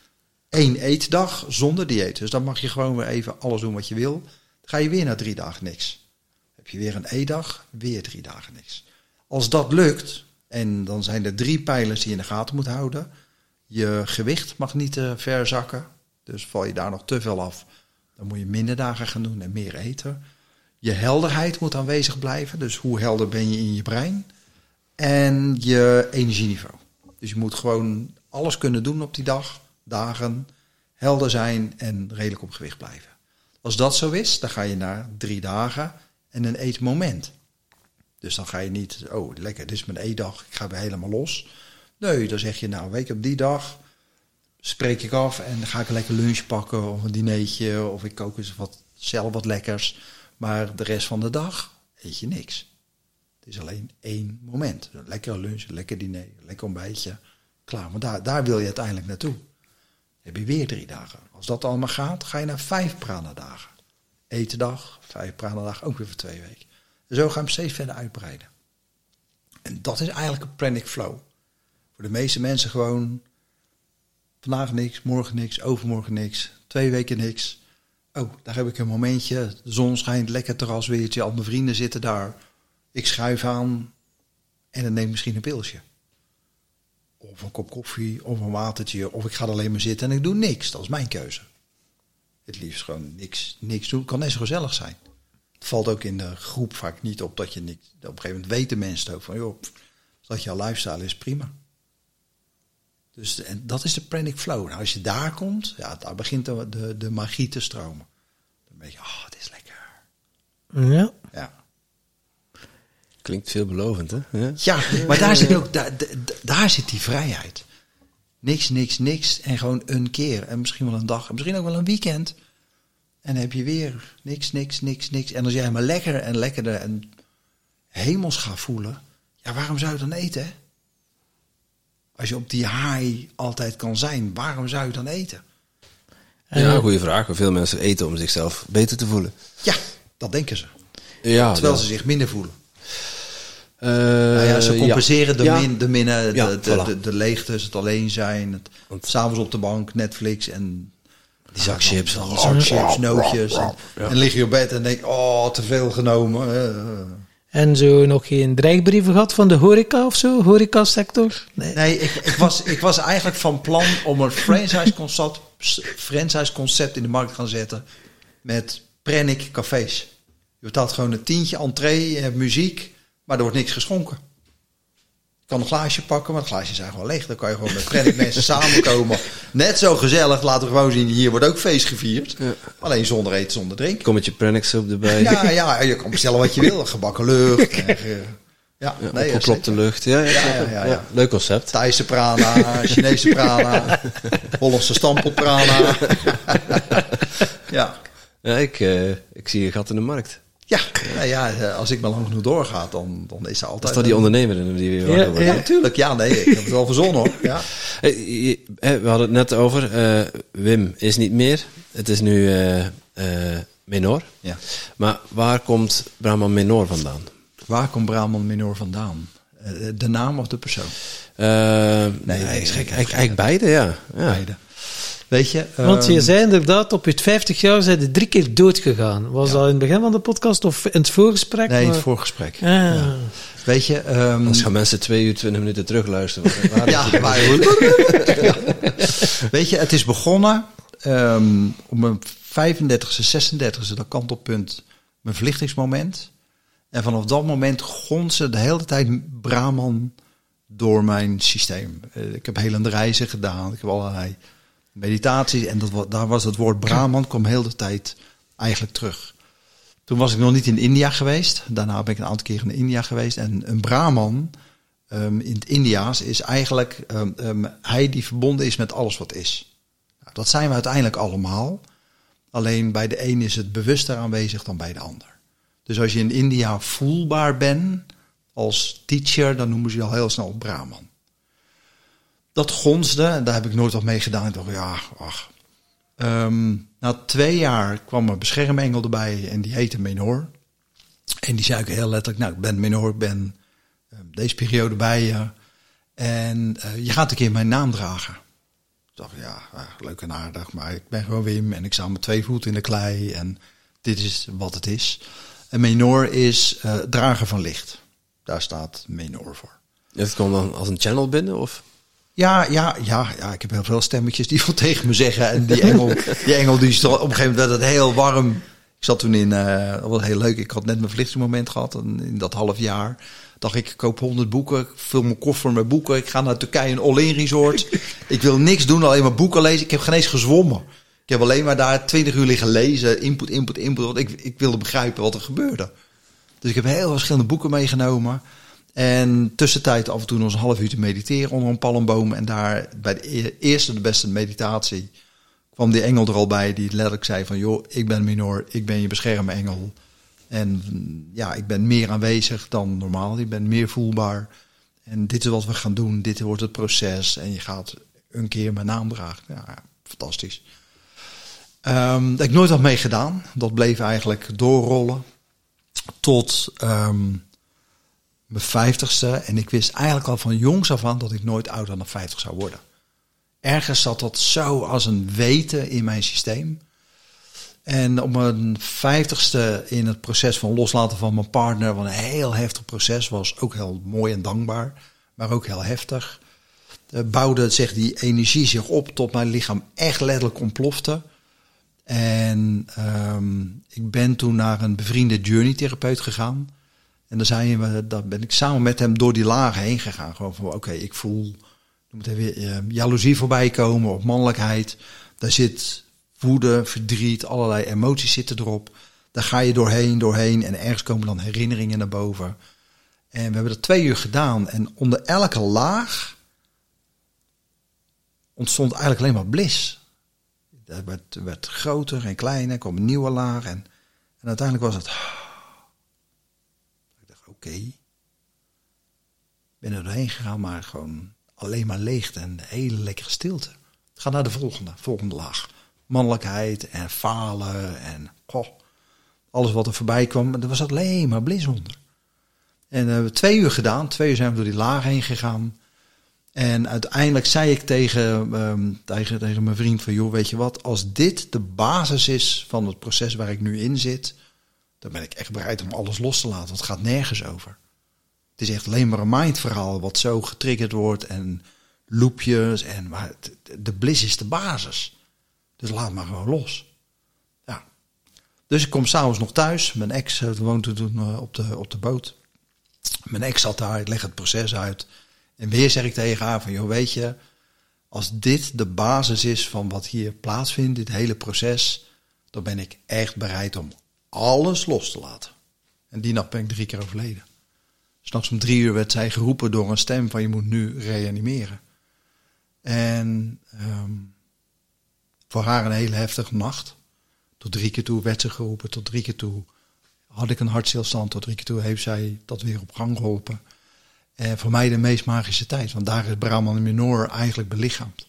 één eetdag zonder dieet. Dus dan mag je gewoon weer even alles doen wat je wil. Dan ga je weer naar drie dagen niks. Heb je weer een eetdag, weer drie dagen niks. Als dat lukt, en dan zijn er drie pijlers die je in de gaten moet houden. Je gewicht mag niet te ver zakken. Dus val je daar nog te veel af, dan moet je minder dagen gaan doen en meer eten. Je helderheid moet aanwezig blijven. Dus hoe helder ben je in je brein? En je energieniveau. Dus je moet gewoon alles kunnen doen op die dag, dagen, helder zijn en redelijk op gewicht blijven. Als dat zo is, dan ga je naar drie dagen en een eetmoment. Dus dan ga je niet, oh lekker, dit is mijn eetdag, ik ga weer helemaal los. Nee, dan zeg je nou, weet je, op die dag spreek ik af en dan ga ik lekker lunch pakken of een dinertje of ik kook eens wat, zelf wat lekkers. Maar de rest van de dag eet je niks. Het is alleen één moment. Een lekkere lunch, een lekker diner, een lekker ontbijtje. Klaar, maar daar, daar wil je uiteindelijk naartoe. Dan heb je weer drie dagen. Als dat allemaal gaat, ga je naar vijf prana-dagen. Etendag, vijf prana-dagen, ook weer voor twee weken. En zo gaan we steeds verder uitbreiden. En dat is eigenlijk een pranic flow. Voor de meeste mensen gewoon vandaag niks, morgen niks, overmorgen niks, twee weken niks. Oh, daar heb ik een momentje. De zon schijnt, lekker terrasweertje, al mijn vrienden zitten daar. Ik schuif aan en dan neem ik misschien een pilsje. Of een kop koffie, of een watertje, of ik ga alleen maar zitten en ik doe niks. Dat is mijn keuze. Het liefst gewoon niks, niks doen. Kan net zo gezellig zijn. Het valt ook in de groep vaak niet op dat je niks... Op een gegeven moment weten mensen het ook van... joh, dat jouw lifestyle is, prima. Dus en dat is de pranic flow. Nou, als je daar komt, ja, daar begint de, de, de magie te stromen. Dan ben je, oh, het is lekker. Ja. Ja. Klinkt veelbelovend, hè? Ja. Ja, maar daar zit ook daar, daar- daar zit die vrijheid. Niks, niks, niks. En gewoon een keer. En misschien wel een dag. En misschien ook wel een weekend. En dan heb je weer niks, niks, niks, niks. En als jij maar lekker en lekkerder en hemels gaat voelen. Ja, waarom zou je dan eten? Als je op die high altijd kan zijn, waarom zou je dan eten? Ja, goede vraag. Veel mensen eten om zichzelf beter te voelen. Ja, dat denken ze. Ja, Terwijl ze zich minder voelen. Eh, Nou ja, ze compenseren de, min, de, minnen, de, Ja, de, voilà. de, de leegtes, het alleen zijn, het Want- s'avonds op de bank, Netflix en Die zak chips. dan alles. zak chips, nootjes. En, en lig je op bed en denk, oh, te veel genomen. eh. En zo nog geen dreigbrieven gehad van de horeca of zo? Horecasector? Nee. Nee, ik, ik, was, ik was eigenlijk van plan om een franchise concept, franchise concept in de markt te gaan zetten met Pranic cafés. Je betaalt gewoon een tientje entree, je hebt muziek, maar er wordt niks geschonken. Je kan een glaasje pakken, maar het glaasje is eigenlijk wel leeg. Dan kan je gewoon met Pranic mensen samenkomen. Net zo gezellig, laten we gewoon zien, hier wordt ook feest gevierd. Ja. Alleen zonder eten, zonder drinken. Kommetje Prenix soep erbij. Ja, ja, je kan bestellen wat je wil. Gebakken lucht. En, eh, ja, Ja, nee, opgeklopte zeker. lucht. Ja, ja, Ja, snap ja, het. ja, Ja, ja. Leuk concept. Thaise prana, Chinese prana, Hollandse stampelprana. ja. Ja, ik, eh, ik zie een gat in de markt. Ja, nou ja, eh, als ik maar lang genoeg doorga, dan, dan is er Dat altijd... is toch die ondernemer in die weer Ja, wakker wordt. Ja, natuurlijk. Ja, nee, ik heb het wel verzonnen hoor. Ja. Eh, We hadden het net over. eh, Wim is niet meer. Het is nu eh eh, Menor. ja. Maar waar komt Brahman Menor vandaan? Waar komt Brahman Minor vandaan? De naam of de persoon? Eh, nee, nee, eigenlijk, eigenlijk beide, ja. ja. Beide. Weet je? Want je ehm, zei inderdaad, op je 50 jaar zijn drie keer dood gegaan. Was dat in het begin van de podcast of in het voorgesprek? Nee, in het voorgesprek. Ah. Weet je? ehm, Als gaan mensen twee uur, twintig minuten terugluisteren. waar- waar- Ja, maar Ja. Weet je, het is begonnen ehm, op mijn 35e, 36e, dat kantelpunt, mijn verlichtingsmoment. En vanaf dat moment gonste de hele tijd Brahman door mijn systeem. Eh, ik heb hele reizen gedaan, ik heb allerlei meditaties en dat, daar was het woord Brahman, kwam heel de tijd eigenlijk terug. Toen was ik nog niet in India geweest. Daarna ben ik een aantal keer in India geweest. En een Brahman ehm, in het Indiaas is eigenlijk ehm, ehm, hij die verbonden is met alles wat is. Nou, dat zijn we uiteindelijk allemaal. Alleen bij de een is het bewuster aanwezig dan bij de ander. Dus als je in India voelbaar bent als teacher, dan noemen ze je al heel snel Brahman. Dat gonsde, en daar heb ik nooit wat mee gedaan. Ik dacht, ja, ach. Ehm, na twee jaar kwam een beschermengel erbij en die heette Menor. En die zei ook heel letterlijk, nou, ik ben Menor, ik ben eh, deze periode bij je. En eh, je gaat een keer mijn naam dragen. Ik dacht, ja, ah, leuk en aardig, maar ik ben gewoon Wim en ik sta met twee voeten in de klei en dit is wat het is. En Menor is uh, drager van licht. Daar staat Menor voor. Het komt dan als een channel binnen of? Ja, ja, ja, ja, ik heb heel veel stemmetjes die wat tegen me zeggen. En die engel, die engel die stond, op een gegeven moment werd het heel warm. Ik zat toen in, uh, dat was heel leuk. Ik had net mijn verlichtingsmoment gehad. En in dat half jaar dacht ik, ik koop 100 boeken. Ik vul mijn koffer met boeken. Ik ga naar Turkije, een all-in resort. ik wil niks doen, alleen maar boeken lezen. Ik heb geen eens gezwommen. Ik heb alleen maar daar 20 uur liggen lezen. Input, input, input. Want ik, ik wilde begrijpen wat er gebeurde. Dus ik heb heel verschillende boeken meegenomen. En tussentijd af en toe nog eens een half uur te mediteren onder een palmboom. En daar bij de e-, eerste de beste meditatie kwam die engel er al bij. Die letterlijk zei van, joh, ik ben minor, ik ben je beschermengel. En ja, ik ben meer aanwezig dan normaal. Ik ben meer voelbaar. En dit is wat we gaan doen. Dit wordt het proces. En je gaat een keer mijn naam dragen. Ja, fantastisch. Um, dat heb ik nooit wat mee gedaan. Dat bleef eigenlijk doorrollen. Tot um, mijn vijftigste. En ik wist eigenlijk al van jongs af aan dat ik nooit ouder dan 50 zou worden. Ergens zat dat zo als een weten in mijn systeem. En op mijn vijftigste in het proces van loslaten van mijn partner, wat een heel heftig proces was, ook heel mooi en dankbaar, maar ook heel heftig, uh, bouwde zich die energie zich op tot mijn lichaam echt letterlijk ontplofte. En um, ik ben toen naar een bevriende journey-therapeut gegaan. En dan zijn we, daar ben ik samen met hem door die lagen heen gegaan. Gewoon van, oké, ik voel, moet even uh, jaloezie voorbij komen op mannelijkheid. Daar zit woede, verdriet, allerlei emoties zitten erop. Daar ga je doorheen, doorheen en ergens komen dan herinneringen naar boven. En we hebben dat twee uur gedaan en onder elke laag ontstond eigenlijk alleen maar bliss. Dat werd, werd groter en kleiner, kwam een nieuwe laag en, en uiteindelijk was het... Okay. ben er doorheen gegaan, maar gewoon alleen maar leegte en hele lekkere stilte. Ga naar de volgende, volgende laag mannelijkheid en falen en alles wat er voorbij kwam. Er was alleen maar bliss onder. En we hebben twee uur gedaan. Twee uur zijn we door die laag heen gegaan. En uiteindelijk zei ik tegen, um, tegen, tegen mijn vriend van... joh, weet je wat, als dit de basis is van het proces waar ik nu in zit... dan ben ik echt bereid om alles los te laten. Want het gaat nergens over. Het is echt alleen maar een mindverhaal wat zo getriggerd wordt... en loopjes en maar de bliss is de basis. Dus laat maar gewoon los. Ja. Dus ik kom s'avonds nog thuis. Mijn ex uh, woonde toen uh, op, de, op de boot. Mijn ex zat daar, ik leg het proces uit. En weer zeg ik tegen haar van, joh, weet je, als dit de basis is van wat hier plaatsvindt, dit hele proces, dan ben ik echt bereid om alles los te laten. En die nacht ben ik drie keer overleden. S'nachts om drie uur werd zij geroepen door een stem van je moet nu reanimeren. En um, voor haar een hele heftige nacht. Tot drie keer toe werd ze geroepen, tot drie keer toe had ik een hartstilstand, tot drie keer toe heeft zij dat weer op gang geholpen. En voor mij de meest magische tijd, want daar is Brahman Minor eigenlijk belichaamd.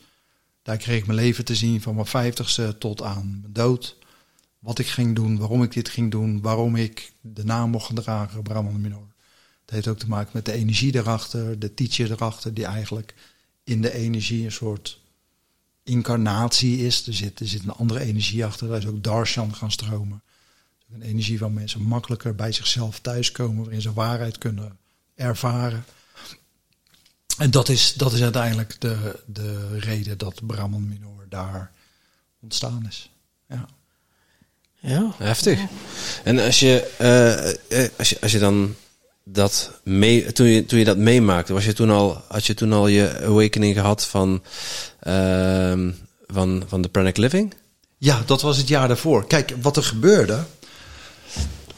Daar kreeg ik mijn leven te zien van mijn vijftigste tot aan mijn dood. Wat ik ging doen, waarom ik dit ging doen, waarom ik de naam mocht dragen, Brahman Minor. Dat heeft ook te maken met de energie erachter, de teacher erachter, die eigenlijk in de energie een soort incarnatie is. Er zit, er zit een andere energie achter. Daar is ook darshan gaan stromen. Een energie waar mensen makkelijker bij zichzelf thuiskomen, waarin ze waarheid kunnen ervaren. En dat is, dat is uiteindelijk de, de reden dat Brahman Minor daar ontstaan is. Ja. Ja. Heftig. En als je, uh, als je, als je dan dat mee, toen, je, toen je dat meemaakte, was je toen al, had je toen al je awakening gehad van, uh, van, van de Pranic Living? Ja, dat was het jaar daarvoor. Kijk, wat er gebeurde.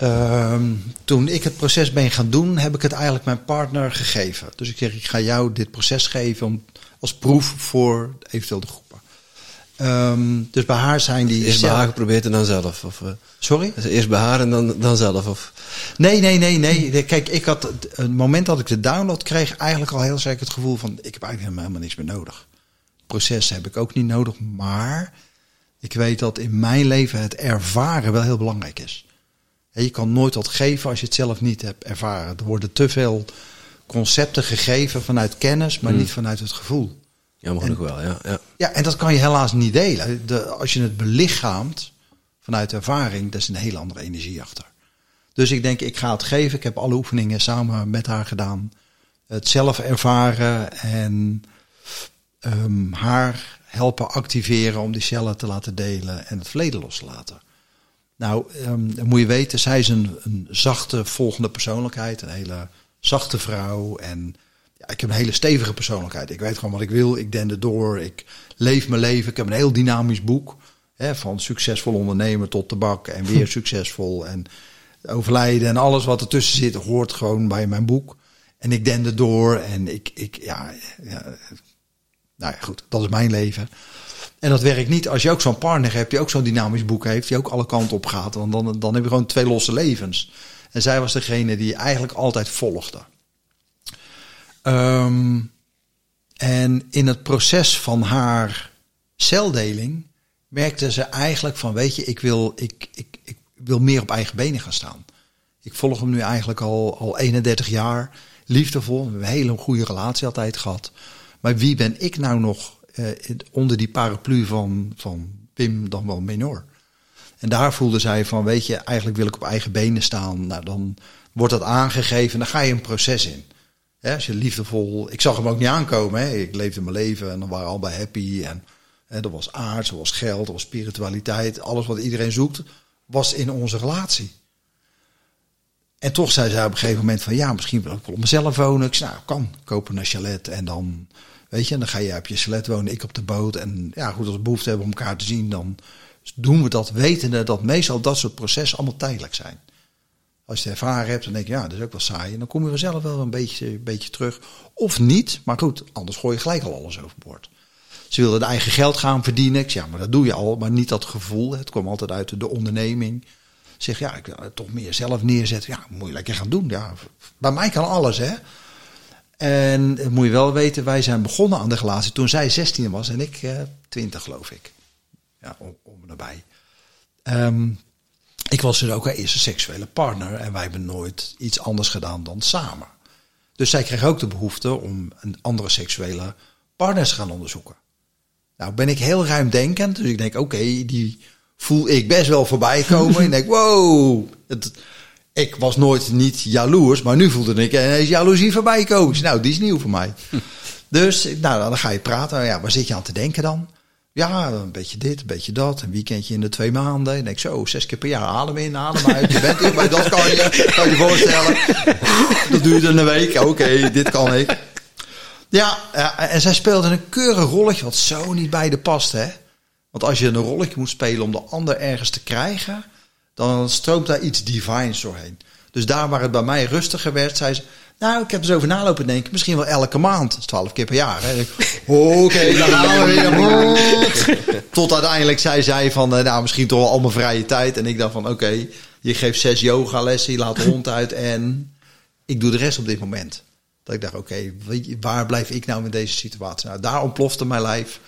Uh, toen ik het proces ben gaan doen, heb ik het eigenlijk mijn partner gegeven. Dus ik zeg, ik ga jou dit proces geven om, als proef voor eventueel de groep. Um, dus bij haar zijn die. Eerst bij haar geprobeerd en dan zelf? Of, uh, Sorry? Eerst bij haar en dan, dan zelf? Of? Nee, nee, nee, nee. Kijk, ik had het moment dat ik de download kreeg, eigenlijk al heel zeker het gevoel van: ik heb eigenlijk helemaal niks meer nodig. Proces heb ik ook niet nodig, maar ik weet dat in mijn leven het ervaren wel heel belangrijk is. Je kan nooit wat geven als je het zelf niet hebt ervaren. Er worden te veel concepten gegeven vanuit kennis, maar hmm. niet vanuit het gevoel. Jammer genoeg wel, ja, ja. Ja, en dat kan je helaas niet delen. De, als je het belichaamt vanuit ervaring, dat is een hele andere energie achter. Dus ik denk, ik ga het geven. Ik heb alle oefeningen samen met haar gedaan. Het zelf ervaren en ehm, haar helpen activeren om die cellen te laten delen en het verleden los te laten. Nou, um, dan moet je weten, zij is een, een zachte volgende persoonlijkheid, een hele zachte vrouw. En ja, ik heb een hele stevige persoonlijkheid. Ik weet gewoon wat ik wil, ik dende door, ik leef mijn leven. Ik heb een heel dynamisch boek, hè, van succesvol ondernemer tot tabak en weer succesvol. En overlijden en alles wat ertussen zit, hoort gewoon bij mijn boek. En ik dende door en ik, ik ja, ja, nou ja, goed, dat is mijn leven. En dat werkt niet als je ook zo'n partner hebt, die ook zo'n dynamisch boek heeft, die ook alle kanten op gaat. Want dan, dan heb je gewoon twee losse levens. En zij was degene die eigenlijk altijd volgde. Ehm, en in het proces van haar celdeling merkte ze eigenlijk van, weet je, ik wil, ik, ik, ik wil meer op eigen benen gaan staan. Ik volg hem nu eigenlijk al, al 31 jaar, liefdevol, we hebben een hele goede relatie altijd gehad. Maar wie ben ik nou nog eh, onder die paraplu van, van Pim dan wel Menor? En daar voelde zij van, weet je, eigenlijk wil ik op eigen benen staan. Nou, dan wordt dat aangegeven, dan ga je een proces in. Als je liefdevol, ik zag hem ook niet aankomen. Hè. Ik leefde mijn leven en dan waren we al bij happy. En hè, er was aard, er was geld, er was spiritualiteit. Alles wat iedereen zoekt, was in onze relatie. En toch zei zij op een gegeven moment van, ja, misschien wil ik wel op mezelf wonen. Ik zei, nou, kan, kopen een chalet en dan, weet je, dan ga je op je chalet wonen, ik op de boot. En ja, goed, als we behoefte hebben om elkaar te zien, dan doen we dat wetende dat meestal dat soort processen allemaal tijdelijk zijn. Als je het ervaren hebt, dan denk je, ja, dat is ook wel saai. En dan kom je vanzelf wel een beetje, een beetje terug. Of niet, maar goed, anders gooi je gelijk al alles overboord. Ze wilden het eigen geld gaan verdienen. Ik zeg, ja, maar dat doe je al, maar niet dat gevoel. Het kwam altijd uit de onderneming. Zeg, ja, ik wil toch meer zelf neerzetten. Ja, moet je lekker gaan doen. Ja, bij mij kan alles, hè. En moet je wel weten, wij zijn begonnen aan de relatie toen zij 16 was en ik eh, 20, geloof ik. Ja, om, om nabij. Um, ik was dus ook een eerste seksuele partner en wij hebben nooit iets anders gedaan dan samen. Dus zij kreeg ook de behoefte om een andere seksuele partners te gaan onderzoeken. Nou ben ik heel ruimdenkend, dus ik denk oké, die voel ik best wel voorbij komen. ik denk wow, het, ik was nooit niet jaloers, maar nu voelde ik ineens jaloezie voorbij komen. Nou, die is nieuw voor mij. Dus nou, dan ga je praten. Ja, waar zit je aan te denken dan? Ja, een beetje dit, een beetje dat. Een weekendje in de twee maanden. En ik zo, zes keer per jaar adem in, adem uit. Je bent er, maar dat kan je, kan je voorstellen. Dat duurde een week. Oké, dit kan ik. Ja, ja, en zij speelde een keurig rolletje wat zo niet bij de past, hè. Want als je een rolletje moet spelen om de ander ergens te krijgen, dan stroomt daar iets divines doorheen. Dus daar waar het bij mij rustiger werd, zei ze, nou, ik heb er zo over nalopen denken. Misschien wel elke maand. Dat is twaalf keer per jaar. Oké, okay, dan gaan we weer. Tot uiteindelijk zei zij van, eh, nou, misschien toch wel al mijn vrije tijd. En ik dacht van, oké, je geeft zes yogalessen, je laat de hond uit en ik doe de rest op dit moment. Dat ik dacht, oké, okay, waar blijf ik nou in deze situatie? Nou, daar ontplofte mijn lijf.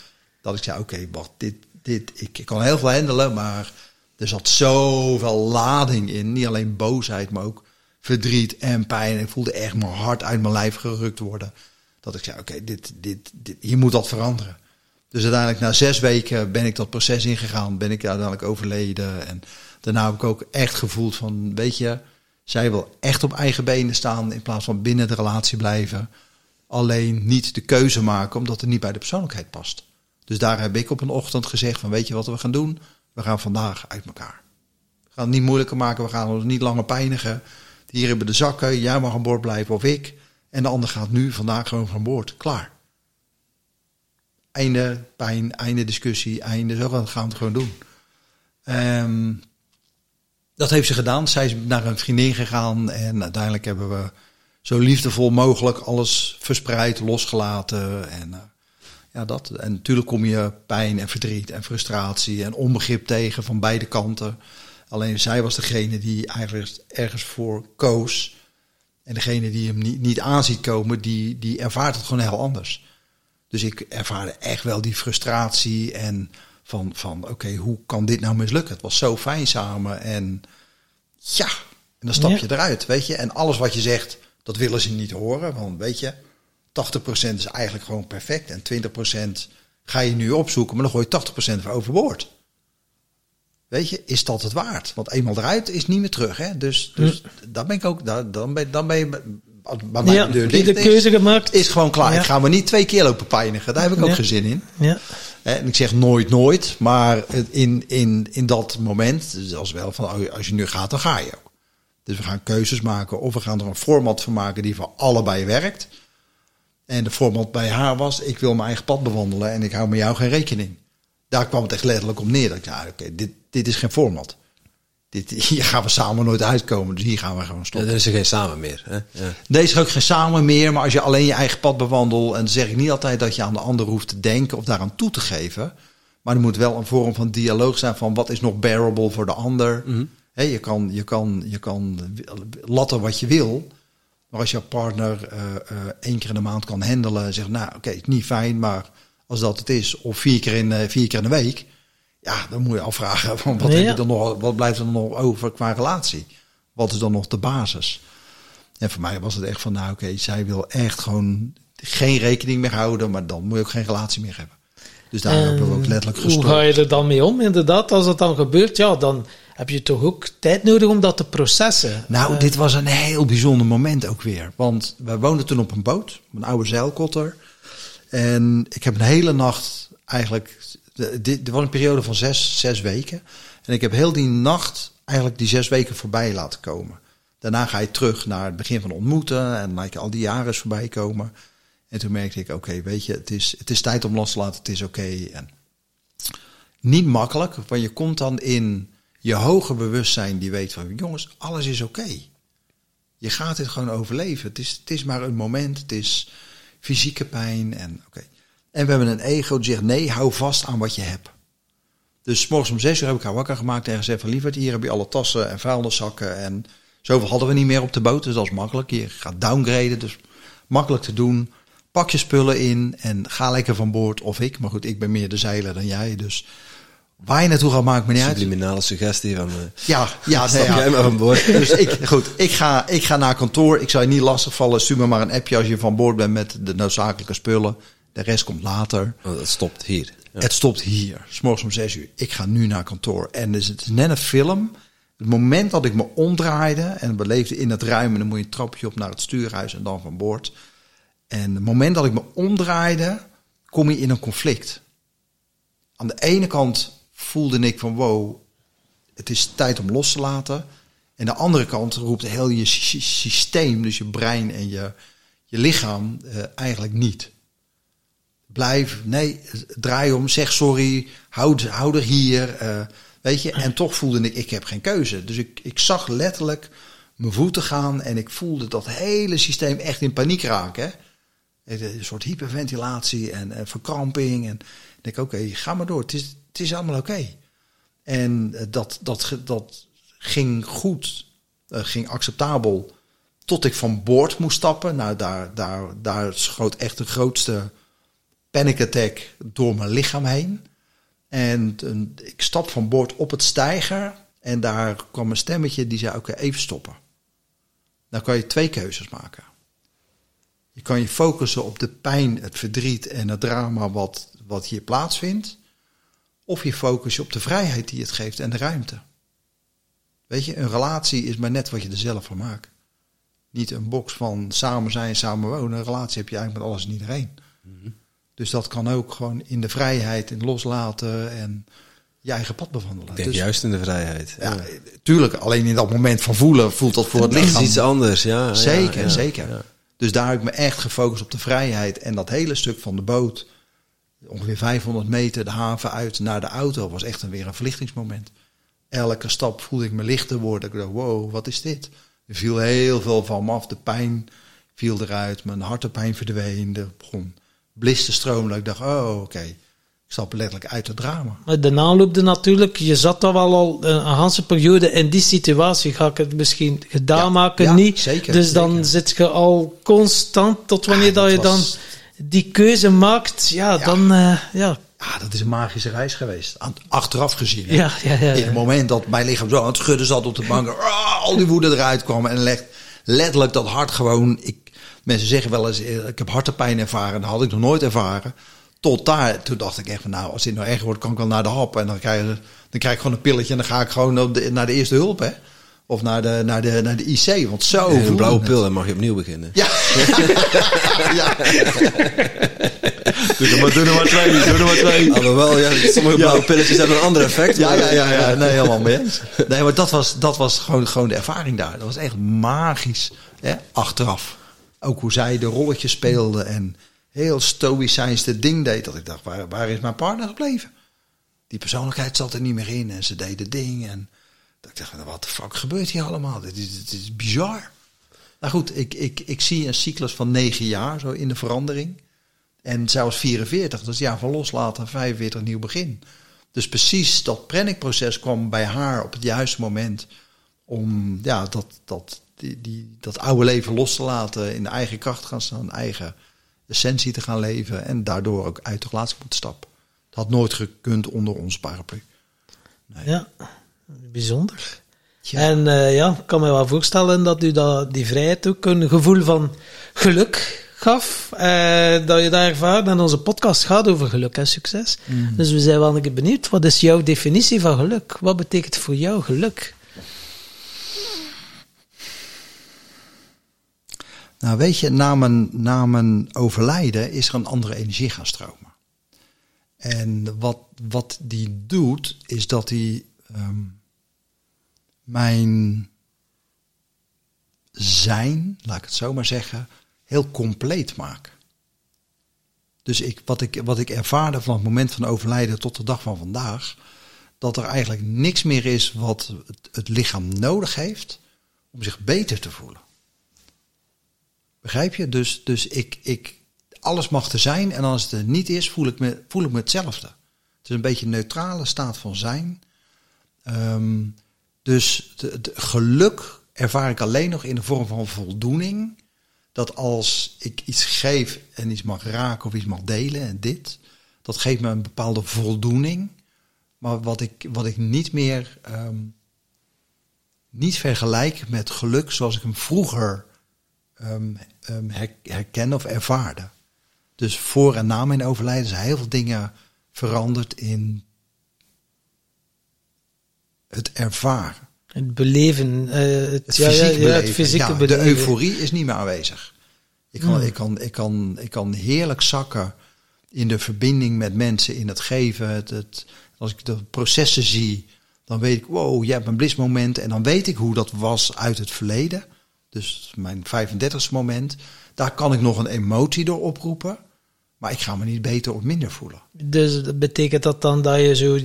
Dat ik zei, oké, wacht, dit, dit, ik kan heel veel handelen, maar er zat zoveel lading in. Niet alleen boosheid, maar ook verdriet en pijn. Ik voelde echt mijn hart uit mijn lijf gerukt worden. Dat ik zei, oké, dit, dit, dit, hier moet dat veranderen. Dus uiteindelijk na zes weken ben ik dat proces ingegaan. Ben ik uiteindelijk overleden. En daarna heb ik ook echt gevoeld van, weet je, zij wil echt op eigen benen staan in plaats van binnen de relatie blijven. Alleen niet de keuze maken omdat het niet bij de persoonlijkheid past. Dus daar heb ik op een ochtend gezegd van, weet je wat we gaan doen? We gaan vandaag uit elkaar. We gaan het niet moeilijker maken, we gaan ons niet langer pijnigen. Hier hebben de zakken, jij mag aan boord blijven of ik. En de ander gaat nu vandaag gewoon van boord. Klaar. Einde pijn, einde discussie, einde. Zo gaan we het gewoon doen. Um, dat heeft ze gedaan. Zij is naar een vriendin gegaan en uiteindelijk hebben we zo liefdevol mogelijk alles verspreid, losgelaten. En uh, ja, dat. En natuurlijk kom je pijn en verdriet en frustratie en onbegrip tegen van beide kanten. Alleen zij was degene die eigenlijk ergens voor koos. En degene die hem niet, niet aanziet komen, die, die ervaart het gewoon heel anders. Dus ik ervaarde echt wel die frustratie en van, van oké, hoe kan dit nou mislukken? Het was zo fijn samen en ja, en dan stap je eruit, weet je. En alles wat je zegt, dat willen ze niet horen, want weet je, 80% is eigenlijk gewoon perfect. En 20% ga je nu opzoeken, maar dan gooi je 80% voor overboord. Weet je, is dat het waard? Want eenmaal eruit is niet meer terug. Hè? Dus, dus daar ben ik ook, daar, dan, ben, dan ben je bij mij Ja, de deur de is, keuze gemaakt? is gewoon klaar. Ja. Ik ga me niet twee keer lopen pijnigen. Daar heb ik ook Ja. geen zin in. Ja. En ik zeg nooit nooit, maar in, in, in dat moment, dus als wel van oh, als je nu gaat, dan ga je ook. Dus we gaan keuzes maken of we gaan er een format van maken die voor allebei werkt. En de format bij haar was, ik wil mijn eigen pad bewandelen en ik hou met jou geen rekening. Daar kwam het echt letterlijk op neer. Dat ik zei, ah, oké, dit, dit is geen format. Dit, hier gaan we samen nooit uitkomen, dus hier gaan we gewoon Ja, stoppen. dan is er geen samen meer. Hè? Ja. Deze is ook geen samen meer, maar als je alleen je eigen pad bewandelt, en dan zeg ik niet altijd dat je aan de ander hoeft te denken of daaraan toe te geven, maar er moet wel een vorm van dialoog zijn van wat is nog bearable voor de ander. Hè, je, kan, je, kan, je kan latten wat je wil, maar als jouw partner eh, eh, één keer in de maand kan handelen en zegt, nou oké, het is niet fijn, maar als dat het is, of vier keer in, eh, vier keer in de week, ja, dan moet je afvragen van wat, Ja. heb je dan nog, wat blijft er dan nog over qua relatie? Wat is dan nog de basis? En voor mij was het echt van, nou oké, zij wil echt gewoon geen rekening meer houden, maar dan moet je ook geen relatie meer hebben. Dus daar hebben we ook letterlijk Hoe ga je er dan mee om? Inderdaad, als dat dan gebeurt, ja, dan heb je toch ook tijd nodig om dat te processen. Nou, Eh, dit was een heel bijzonder moment ook weer. Want wij woonden toen op een boot, een oude zeilkotter. En ik heb een hele nacht eigenlijk... Dit, was een periode van zes, zes weken. En ik heb heel die nacht eigenlijk die zes weken voorbij laten komen. Daarna ga je terug naar het begin van ontmoeten. En laat je al die jaren voorbij komen. En toen merkte ik, oké, weet je, het is, het is tijd om los te laten. Het is oké. En niet makkelijk, want je komt dan in je hoger bewustzijn die weet van, jongens, alles is oké. Je gaat dit gewoon overleven. Het is, het is maar een moment, het is fysieke pijn en oké. En we hebben een ego die zegt, nee, hou vast aan wat je hebt. Dus morgens om zes uur heb ik haar wakker gemaakt en gezegd van, lieverd, hier heb je alle tassen en vuilniszakken en zoveel hadden we niet meer op de boot, dus dat is makkelijk. Je gaat downgraden, dus makkelijk te doen. Pak je spullen in en ga lekker van boord, of ik. Maar goed, ik ben meer de zeiler dan jij, dus waar je naartoe gaat maakt me niet uit. Subliminale suggestie van... eh, Ja, ja, nee, Stap ja. jij maar van boord. Dus ik, goed, ik ga, ik ga naar kantoor. Ik zal je niet lastigvallen. Stuur me maar een appje als je van boord bent met de noodzakelijke spullen. De rest komt later. oh, dat stopt hier. Ja. Het stopt hier. S morgens om zes uur. Ik ga nu naar kantoor. En dus het is net een film. Het moment dat ik me omdraaide en beleefde in het ruim. En dan moet je een trapje op naar het stuurhuis en dan van boord. En het moment dat ik me omdraaide, kom je in een conflict. Aan de ene kant voelde ik van wow, het is tijd om los te laten. En de andere kant roept heel je sy- systeem, dus je brein en je, je lichaam, eh, eigenlijk niet. Blijf, nee, draai om, zeg sorry, houd, hou er hier. eh, weet je, en toch voelde ik, ik heb geen keuze. Dus ik, ik zag letterlijk mijn voeten gaan en ik voelde dat hele systeem echt in paniek raken. Een soort hyperventilatie en, en verkramping. En ik denk, oké, ga maar door. Het is, het is allemaal oké. En eh, dat, dat, dat ging goed, eh, ging acceptabel. Tot ik van boord moest stappen. Nou, daar, daar, daar schoot echt de grootste panic attack door mijn lichaam heen. En ik stap van boord op het steiger. En daar kwam een stemmetje die zei, oké, even stoppen. Dan kan je twee keuzes maken. Je kan je focussen op de pijn, het verdriet en het drama wat, wat hier plaatsvindt. Of je focus je op de vrijheid die het geeft en de ruimte. Weet je, een relatie is maar net wat je er zelf van maakt. Niet een box van samen zijn, samen wonen. Een relatie heb je eigenlijk met alles en iedereen. Dus dat kan ook gewoon in de vrijheid, in loslaten en je eigen pad bewandelen. Ik denk dus, juist in de vrijheid. ja, tuurlijk, alleen in dat moment van voelen voelt dat voor het Dat is lichaam. iets anders, ja. Zeker, ja, ja, zeker. Dus daar heb ik me echt gefocust op de vrijheid. En dat hele stuk van de boot, ongeveer 500 meter de haven uit naar de auto, was echt een, weer een verlichtingsmoment. Elke stap voelde ik me lichter worden. Ik dacht, wow, wat is dit? Er viel heel veel van me af. De pijn viel eruit. Mijn hartepijn verdween. Er begon blis te stromen. Dat ik dacht, oh, oké. Ik stap letterlijk uit het drama. Maar de aanloopde natuurlijk, je zat toch wel al een, hele periode in die situatie. Ga ik het misschien gedaan Ja, maken? ja, niet. zeker, dus dan zeker. zit je al constant tot wanneer Ah, dat dat je dan die keuze maakt. Ja, Ja. dan eh, ja. Ja, dat is een magische reis geweest. Achteraf gezien. hè. Ja, ja, ja, In het moment dat mijn lichaam zo aan het schudden zat op de bank. ah, al die woede eruit kwam. En legt letterlijk dat hart gewoon. Ik, Mensen zeggen wel eens, eh, ik heb hartepijn ervaren. Dat had ik nog nooit ervaren. Tot daar, toen dacht ik echt van, nou, als dit nou erger wordt, kan ik wel naar de hap. En dan krijg, je, dan krijg ik gewoon een pilletje en dan ga ik gewoon op de- naar de eerste hulp, hè. Of naar de, naar de, naar de IC, want zo een blauwe pil, dan mag je opnieuw beginnen. Ja. ja. Doe er maar, doe er maar twee, doe er maar twee. Alhoewel, ja, sommige blauwe pilletjes hebben een ander effect. Ja, ja, ja, ja. Nee, helemaal mee eens. Nee, maar dat was, dat was gewoon, gewoon de ervaring daar. Dat was echt magisch. Hè? Achteraf. Ook hoe zij de rolletjes speelde en heel stoïcijns de ding deed. Dat ik dacht, waar, waar is mijn partner gebleven? Die persoonlijkheid zat er niet meer in en ze deed het ding. En dat ik dacht, wat de fuck gebeurt hier allemaal? Dit is, dit is bizar. Nou goed, ik, ik, ik zie een cyclus van negen jaar zo in de verandering. En zelfs 44, dus ja, van loslaten, 45 nieuw begin. Dus precies dat panic-proces kwam bij haar op het juiste moment. Om ja, dat, dat, die, dat oude leven los te laten, in eigen kracht gaan staan, eigen essentie te gaan leven. En daardoor ook uit de relatie moeten stappen. Dat had nooit gekund onder ons paraplu. Ja, bijzonder. Ja. En eh, ja, ik kan me wel voorstellen dat u dat, die vrijheid ook een gevoel van geluk gaf. eh, dat je daar ervaart. En onze podcast gaat over geluk en succes. Dus we zijn wel een keer benieuwd. Wat is jouw definitie van geluk? Wat betekent voor jou geluk? Nou, weet je, na mijn, na mijn overlijden is er een andere energie gaan stromen. En wat, wat die doet, is dat hij ehm, mijn zijn, laat ik het zo maar zeggen, heel compleet maakt. Dus ik, wat, ik, wat ik ervaarde van het moment van overlijden tot de dag van vandaag, dat er eigenlijk niks meer is wat het, lichaam nodig heeft om zich beter te voelen. Begrijp je? Dus, dus ik, ik, alles mag er zijn en als het er niet is, voel ik me, voel ik me hetzelfde. Het is een beetje een neutrale staat van zijn. Ehm, dus de geluk ervaar ik alleen nog in de vorm van voldoening. Dat als ik iets geef en iets mag raken of iets mag delen en dit, dat geeft me een bepaalde voldoening. Maar wat ik, wat ik niet meer ehm, niet vergelijk met geluk zoals ik hem vroeger ehm, ehm, her- herken of ervaarde. Dus voor en na mijn overlijden zijn heel veel dingen veranderd in het ervaren. Het beleven, eh, het, Het ja, fysieke ja, beleven. het fysieke Ja, de beleven. euforie is niet meer aanwezig. Ik kan, Hmm. ik, kan, ik, kan, ik kan heerlijk zakken in de verbinding met mensen, in het geven. Het, het, als ik de processen zie, dan weet ik, wow, je hebt een blismoment. En dan weet ik hoe dat was uit het verleden. Dus mijn 35ste moment. Daar kan ik nog een emotie door oproepen. Maar ik ga me niet beter of minder voelen. Dus betekent dat dan dat je zo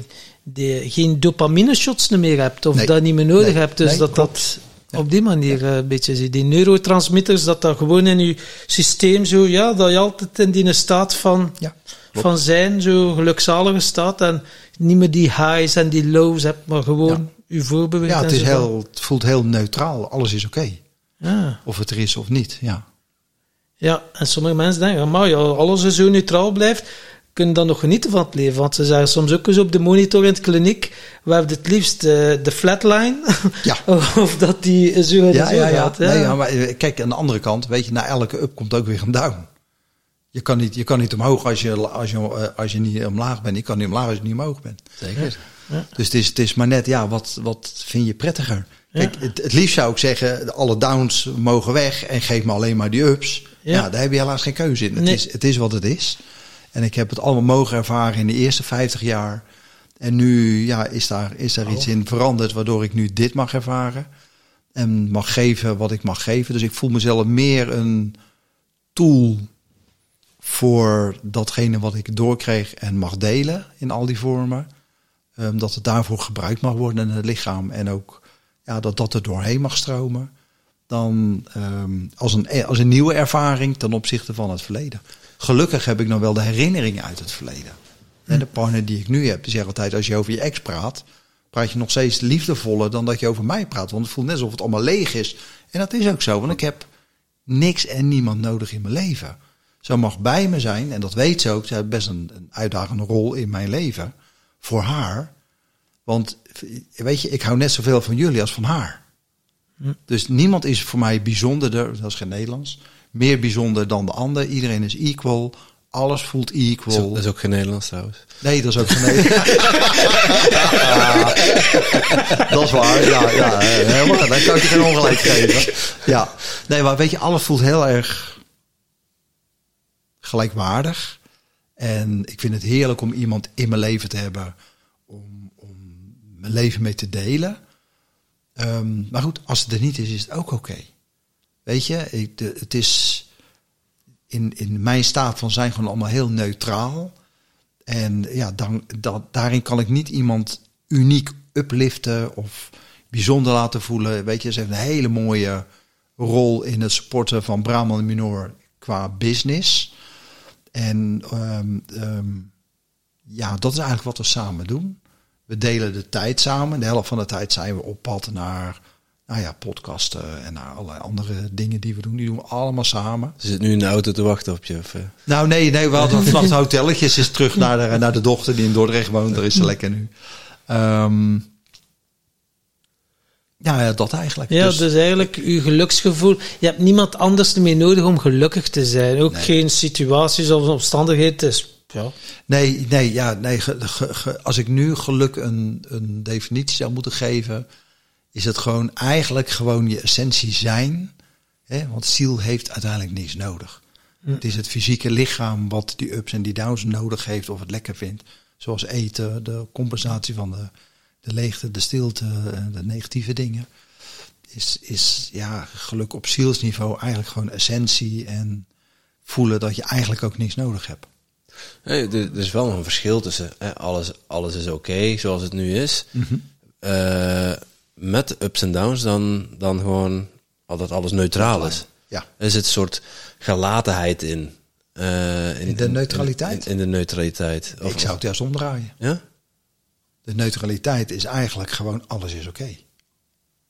de, geen dopamine shots meer hebt of Nee. dat niet meer nodig Nee. hebt. Dus Nee, dat klopt. dat op die manier eh, een beetje zie. Die neurotransmitters, dat dat gewoon in je systeem zo, ja, dat je altijd in die staat van, Ja, van zijn, zo gelukzalige staat en niet meer die highs en die lows hebt, maar gewoon je voorbeweegt. ja het, is heel, het voelt heel neutraal. Alles is oké. Ja. Of het er is of niet. Ja. Ja, en sommige mensen denken, maar ja, alles is zo neutraal blijft, kunnen dan nog genieten van het leven. Want ze zeggen soms ook eens op de monitor in de kliniek, we hebben het liefst eh, de flatline, Ja. of dat die zo en Ja, zo ja, ja. gaat. Nee, ja, maar eh, kijk, aan de andere kant, weet je, na elke up komt ook weer een down. Je kan niet, je kan niet omhoog als je, als, je, eh, als je niet omlaag bent. Je kan niet omlaag als je niet omhoog bent. Zeker. Dus het is, het is maar net, ja, wat, wat vind je prettiger? Kijk, het, het liefst zou ik zeggen, alle downs mogen weg en geef me alleen maar die ups. Ja. Ja, daar heb je helaas geen keuze in. Het, Nee. is, het is wat het is. En ik heb het allemaal mogen ervaren in de eerste 50 jaar. En nu ja, is daar, is daar iets in veranderd waardoor ik nu dit mag ervaren. En mag geven wat ik mag geven. Dus ik voel mezelf meer een tool voor datgene wat ik doorkreeg en mag delen in al die vormen. Ehm, dat het daarvoor gebruikt mag worden in het lichaam. En ook ja, dat dat er doorheen mag stromen. Dan ehm, als, een, als een nieuwe ervaring ten opzichte van het verleden. Gelukkig heb ik nog wel de herinneringen uit het verleden. En de partner die ik nu heb, die zegt altijd: als je over je ex praat, praat je nog steeds liefdevoller dan dat je over mij praat. Want het voelt net alsof het allemaal leeg is. En dat is ook zo, want ik heb niks en niemand nodig in mijn leven. Ze mag bij me zijn, en dat weet ze ook. Ze heeft best een, een uitdagende rol in mijn leven. Voor haar. Want weet je, ik hou net zoveel van jullie als van haar. Dus niemand is voor mij bijzonderder, dat is geen Nederlands, meer bijzonder dan de ander. Iedereen is equal. Alles voelt equal. Dat is ook geen Nederlands trouwens. Nee, dat is ook van nee. dat is waar. Ja, ja, helemaal. Dan kan ik je geen ongelijk geven. Ja, nee, maar weet je, alles voelt heel erg gelijkwaardig. En ik vind het heerlijk om iemand in mijn leven te hebben om, om mijn leven mee te delen. Ehm, maar goed, als het er niet is, is het ook oké. Weet je, het is in, in mijn staat van zijn gewoon allemaal heel neutraal. En ja, dan, daarin kan ik niet iemand uniek upliften of bijzonder laten voelen. Weet je, ze heeft een hele mooie rol in het supporten van Brahman Minor qua business. En um, um, ja, dat is eigenlijk wat we samen doen. We delen de tijd samen. De helft van de tijd zijn we op pad naar nou ja, podcasten en naar allerlei andere dingen die we doen. Die doen we allemaal samen. Ze zit nu in de auto te wachten op je? Of, uh... Nou nee, nee, we hadden vannacht hotelletjes. is terug naar de, naar de dochter die in Dordrecht woont. Daar is ze lekker nu. Um, ja, ja, dat eigenlijk. Ja, dus, dus eigenlijk uw geluksgevoel. Je hebt niemand anders meer nodig om gelukkig te zijn. Ook nee. geen situaties of omstandigheden. Dus, ja. Nee, nee, ja, nee. Ge, ge, ge, als ik nu geluk een, een definitie zou moeten geven, is het gewoon eigenlijk gewoon je essentie zijn. Hè? Want ziel heeft uiteindelijk niets nodig. Het is het fysieke lichaam wat die ups en die downs nodig heeft of het lekker vindt. Zoals eten, de compensatie van de, de leegte, de stilte, de negatieve dingen. Is, is ja, geluk op zielsniveau eigenlijk gewoon essentie en voelen dat je eigenlijk ook niks nodig hebt. Nee, er, is wel een verschil tussen hè, alles, alles is oké zoals het nu is. Mm -hmm. uh, met ups en downs dan, dan gewoon altijd alles neutraal is. Ja. Er zit een soort gelatenheid in. Uh, in, in, de neutraliteit? In, in, de neutraliteit. Of, Ik zou het juist omdraaien. Ja? De neutraliteit is eigenlijk gewoon alles is oké. Okay.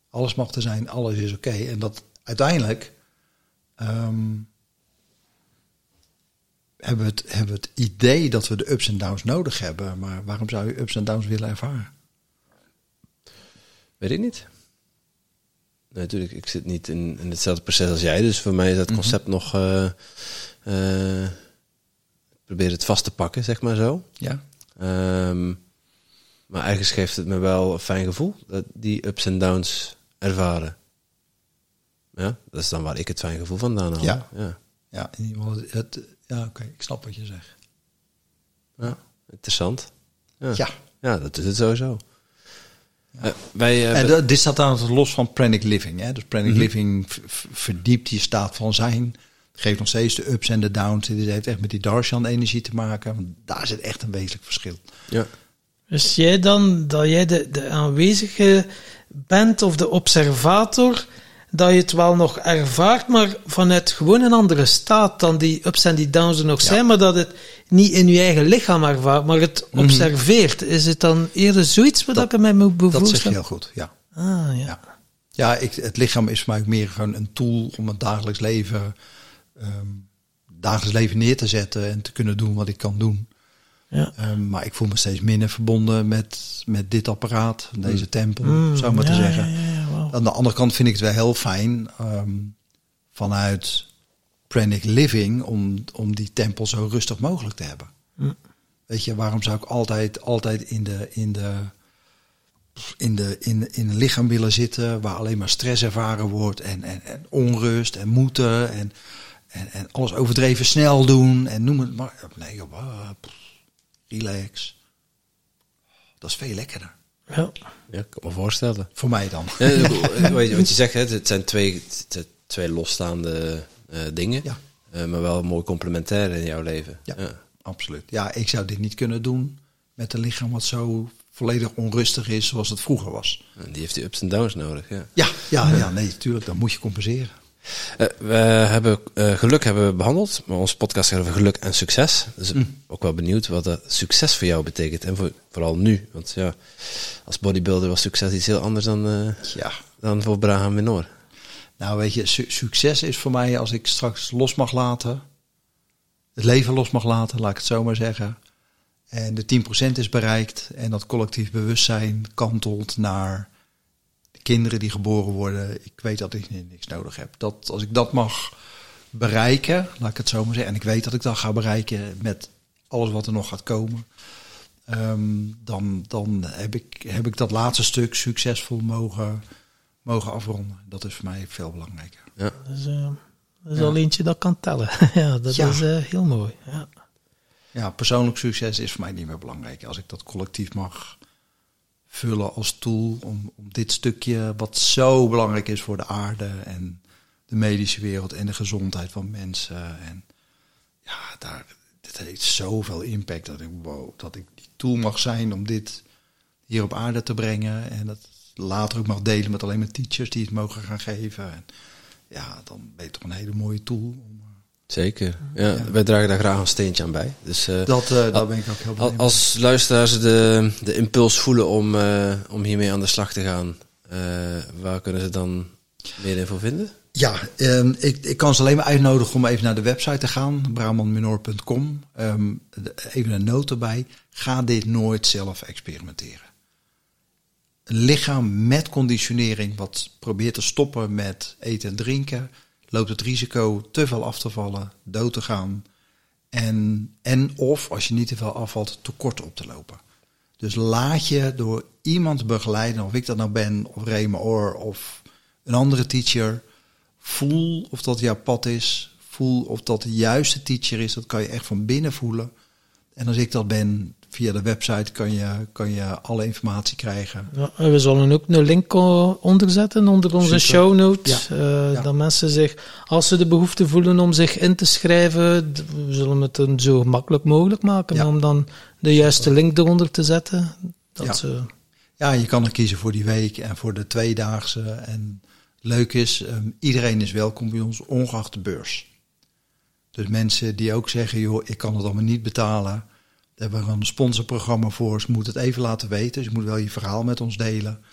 Alles mag er zijn, alles is oké. Okay. En dat uiteindelijk um, hebben, we het, hebben we het idee dat we de ups en downs nodig hebben. Maar waarom zou je ups en downs willen ervaren? Weet ik niet. Nee, natuurlijk, ik zit niet in, in hetzelfde proces als jij. Dus voor mij is dat mhm. concept mm -hmm. nog... Uh, uh, probeer het vast te pakken, zeg maar zo. Ja. Um, maar ergens geeft het me wel een fijn gevoel. Dat die ups en downs ervaren. Ja, dat is dan waar ik het fijn gevoel vandaan haal. Ja, ja. ja, in ieder geval het, ja oké, okay, ik snap wat je zegt. Ja, interessant. Ja. ja. Ja, dat is het sowieso. Uh, wij, uh, en de, dit staat dan los van Pranic Living. Hè? Dus Pranic mm -hmm. Living verdiept die staat van zijn. Geeft nog steeds de ups en de downs. Dit heeft echt met die Darshan-energie te maken. Want daar zit echt een wezenlijk verschil. Ja. Dus jij dan, dat jij de, de aanwezige bent of de observator, dat je het wel nog ervaart, maar vanuit gewoon een andere staat dan die ups en die downs er nog ja. zijn, maar dat het niet in je eigen lichaam ervaart, maar het mm -hmm. observeert. Is het dan eerder zoiets wat dat, ik mij moet bevoelen? Dat zeg je heel goed, ja. Ah, ja. ja. ja ik, het lichaam is voor mij meer gewoon een tool om het dagelijks leven, um, dagelijks leven neer te zetten en te kunnen doen wat ik kan doen. Ja. Um, maar ik voel me steeds minder verbonden met, met dit apparaat, deze tempel, mm, zou ik maar ja, te zeggen. Wow. Aan de andere kant vind ik het wel heel fijn um, vanuit Pranic Living om, om die tempel zo rustig mogelijk te hebben. Mm. Weet je, waarom zou ik altijd, altijd in de, in de, in de, in, in een lichaam willen zitten waar alleen maar stress ervaren wordt en, en, en onrust en moeten en, en, en alles overdreven snel doen en noem het maar. Nee, joh, relax. Dat is veel lekkerder. Ja. ja, ik kan me voorstellen. Voor mij dan. Ja, weet je wat je zegt, hè? het zijn twee, twee losstaande dingen, ja. uh, maar wel mooi complementair in jouw leven. Ja, ja, absoluut. Ja, ik zou dit niet kunnen doen met een lichaam wat zo volledig onrustig is zoals het vroeger was. En die heeft die ups en downs nodig, ja. Ja, ja, ja nee, natuurlijk. Dan moet je compenseren. Uh, we hebben uh, geluk hebben we behandeld, maar onze podcast gaat over geluk en succes. Dus mm. ook wel benieuwd wat dat succes voor jou betekent en voor, vooral nu. Want ja, als bodybuilder was succes iets heel anders dan, uh, ja. dan voor Braham Minor. Nou weet je, su succes is voor mij als ik straks los mag laten, het leven los mag laten, laat ik het zo maar zeggen. En de 10% is bereikt en dat collectief bewustzijn kantelt naar kinderen die geboren worden, ik weet dat ik niks nodig heb. Dat, als ik dat mag bereiken, laat ik het zo maar zeggen. En ik weet dat ik dat ga bereiken met alles wat er nog gaat komen. Ehm, dan dan heb, ik, heb ik dat laatste stuk succesvol mogen, mogen afronden. Dat is voor mij veel belangrijker. Ja. Dat is, eh, dat is Ja. al eentje dat kan tellen. ja, dat Ja. is eh, heel mooi. Ja. Ja, persoonlijk succes is voor mij niet meer belangrijk. Als ik dat collectief mag vullen als tool om, om dit stukje, wat zo belangrijk is voor de aarde en de medische wereld en de gezondheid van mensen. En ja, daar, dit heeft zoveel impact dat ik, wow, dat ik die tool mag zijn om dit hier op aarde te brengen. En dat later ook mag delen met alleen maar teachers die het mogen gaan geven. En ja, dan ben je toch een hele mooie tool. Om, eh, Zeker. Ja, Wij dragen daar graag een steentje aan bij. Dus eh, dat, eh, daar ben ik ook heel blij mee. als luisteraars de, de impuls voelen om, eh, om hiermee aan de slag te gaan, eh, waar kunnen ze dan meer info vinden? Ja, ehm, ik, ik kan ze alleen maar uitnodigen om even naar de website te gaan, bramanminor.com. Ehm, even een noot erbij. Ga dit nooit zelf experimenteren. Een lichaam met conditionering wat probeert te stoppen met eten en drinken, loopt het risico te veel af te vallen, dood te gaan. En, en of, als je niet te veel afvalt, tekort op te lopen. Dus laat je door iemand begeleiden, of ik dat nou ben, of Reme Oor, of een andere teacher. Voel of dat jouw pad is. Voel of dat de juiste teacher is. Dat kan je echt van binnen voelen. En als ik dat ben, via de website kan je, kan je alle informatie krijgen. Ja, we zullen ook een link eh, onderzetten onder onze Super. show notes. Ja. eh, Ja. Dat mensen zich, als ze de behoefte voelen om zich in te schrijven, we zullen het zo gemakkelijk mogelijk maken om dan de juiste link eronder te zetten. Dat Ja. ze, Ja, je kan er kiezen voor die week en voor de tweedaagse. En leuk is, ehm, iedereen is welkom bij ons, ongeacht de beurs. Dus mensen die ook zeggen, joh, ik kan het allemaal niet betalen. Daar hebben we een sponsorprogramma voor. Ze moeten het even laten weten. Dus je moet wel je verhaal met ons delen.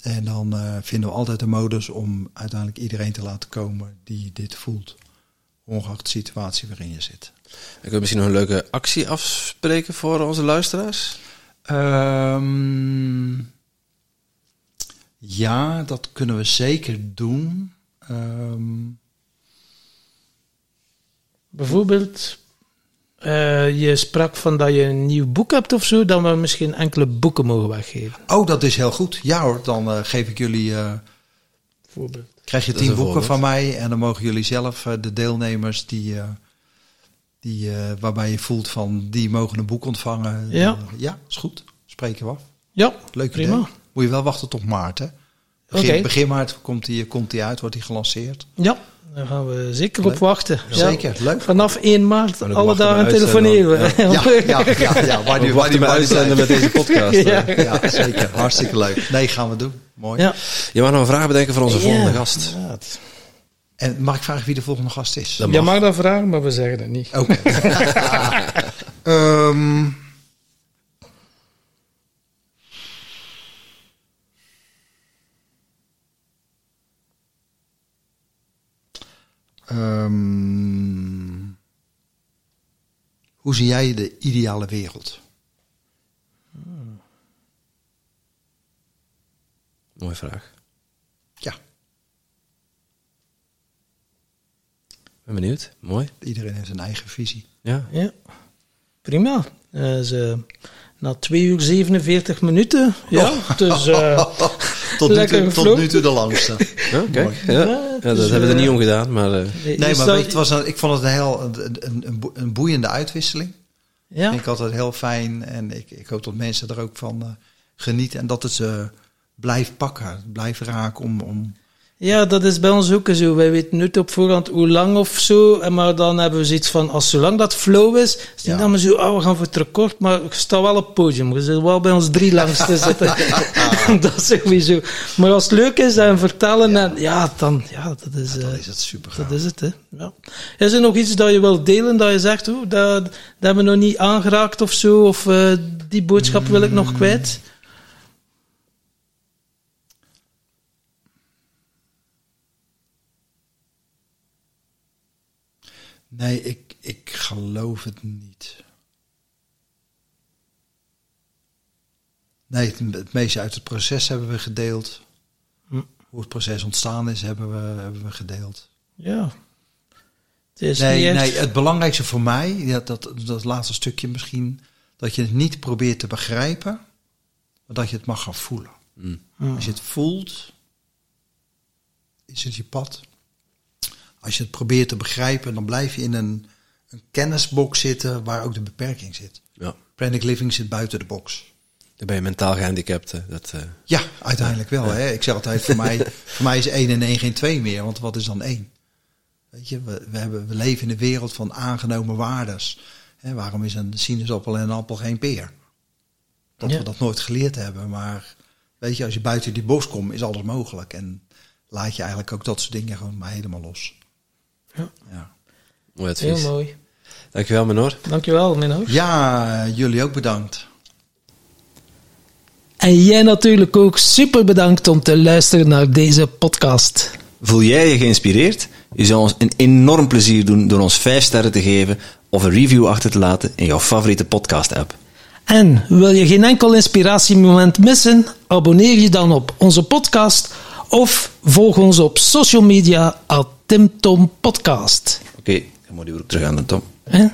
En dan eh, vinden we altijd een modus om uiteindelijk iedereen te laten komen die dit voelt. Ongeacht de situatie waarin je zit. Ik wil misschien nog een leuke actie afspreken voor onze luisteraars. Ehm, ja, dat kunnen we zeker doen. Ehm, bijvoorbeeld, eh, je sprak van dat je een nieuw boek hebt of zo, dan we misschien enkele boeken mogen weggeven. oh, dat is heel goed. Ja hoor, dan eh, geef ik jullie. eh, Bijvoorbeeld. krijg je Dat tien boeken voorbeeld. van mij en dan mogen jullie zelf eh, de deelnemers die, eh, die eh, waarbij je voelt van die mogen een boek ontvangen. Ja. Ja, is goed. Spreken we af. Ja, Leuk prima. idee. Moet je wel wachten tot maart, hè? Begin, Oké. begin maart komt die, komt die uit, wordt die gelanceerd. Ja, daar gaan we zeker Leuk. op wachten. Ja. Zeker, leuk. Vanaf 1 maart, alle dagen telefoneren we. Ja, ja, ja, ja. Waar die, waar uitzenden met deze podcast. Ja. Ja, zeker. Hartstikke leuk. Nee, gaan we doen. Mooi. Ja. Je mag nog een vraag bedenken voor onze volgende gast. inderdaad. En mag ik vragen wie de volgende gast is? Je mag. mag dat vragen, maar we zeggen het niet. Oké. Ehm, ehm, hoe zie jij de ideale wereld? Mooie vraag. Ja, Ben benieuwd. Mooi. iedereen heeft zijn eigen visie. Ja. Ja. Prima. Eh, ze, na 2 uur 47 minuten. Ja, dus... eh, Tot nu, toe, tot nu toe de langste. Ja, kijk. Ja. Het dat hebben we er eh, niet om gedaan, maar eh, Nee, is maar dat- weet je, het was een, ik vond het een heel een, een, een, boe- een boeiende uitwisseling. Ja, Vind ik altijd heel fijn. En ik, ik hoop dat mensen er ook van eh, genieten. En dat het ze blijft pakken, blijft raken om... om ja, dat is bij ons ook zo. Wij weten nooit op voorhand hoe lang of zo. En Maar dan hebben we zoiets van, als zolang dat flow is, is het Ja. niet dat we zo, oh, we gaan voor het record, maar ik sta wel op het podium. Je zit wel bij ons drie langs te zitten. dat is sowieso. Maar als het leuk is en vertellen, ja, en, ja dan, ja, dat is... dan eh, is het super Dat is het, hè. Ja. Is er nog iets dat je wilt delen, dat je zegt, oh, dat, dat hebben we nog niet aangeraakt of zo, of eh, die boodschap wil ik nog kwijt? Nee, ik, ik geloof het niet. Nee, het, het meeste uit het proces hebben we gedeeld. Hm. Hoe het proces ontstaan is, hebben we, hebben we gedeeld. Ja. Het is Nee, echt- nee, het belangrijkste voor mij, ja, dat, dat laatste stukje misschien, dat je het niet probeert te begrijpen, maar dat je het mag gaan voelen. Als je het voelt, is het je pad. Als je het probeert te begrijpen, dan blijf je in een, een kennisbox zitten waar ook de beperking zit. Ja. Living zit buiten de box. Dan ben je mentaal gehandicapt. Dat, eh, Ja, uiteindelijk wel. Hè? Ik zeg altijd, voor mij, voor mij is 1 en 1 geen 2 meer, want wat is dan 1? Weet je, we, we, hebben, we leven in een wereld van aangenomen waardes. Hè, waarom is een sinaasappel en een appel geen peer? Dat Ja. we dat nooit geleerd hebben, maar weet je, als je buiten die box komt, is alles mogelijk. En laat je eigenlijk ook dat soort dingen gewoon maar helemaal los. Ja. Ja, mooi advies. Heel mooi. Dankjewel, Menor. Dankjewel, Menno. ja jullie ook bedankt. En jij natuurlijk ook super bedankt om te luisteren naar deze podcast. Voel jij je geïnspireerd? Je zou ons een enorm plezier doen door ons 5 sterren te geven of een review achter te laten in jouw favoriete podcast-app. En wil je geen enkel inspiratiemoment missen? Abonneer je dan op onze podcast of volg ons op social media at Tim Tom Podcast. Oké, dan moet je ook terug aan de Tom. Hè?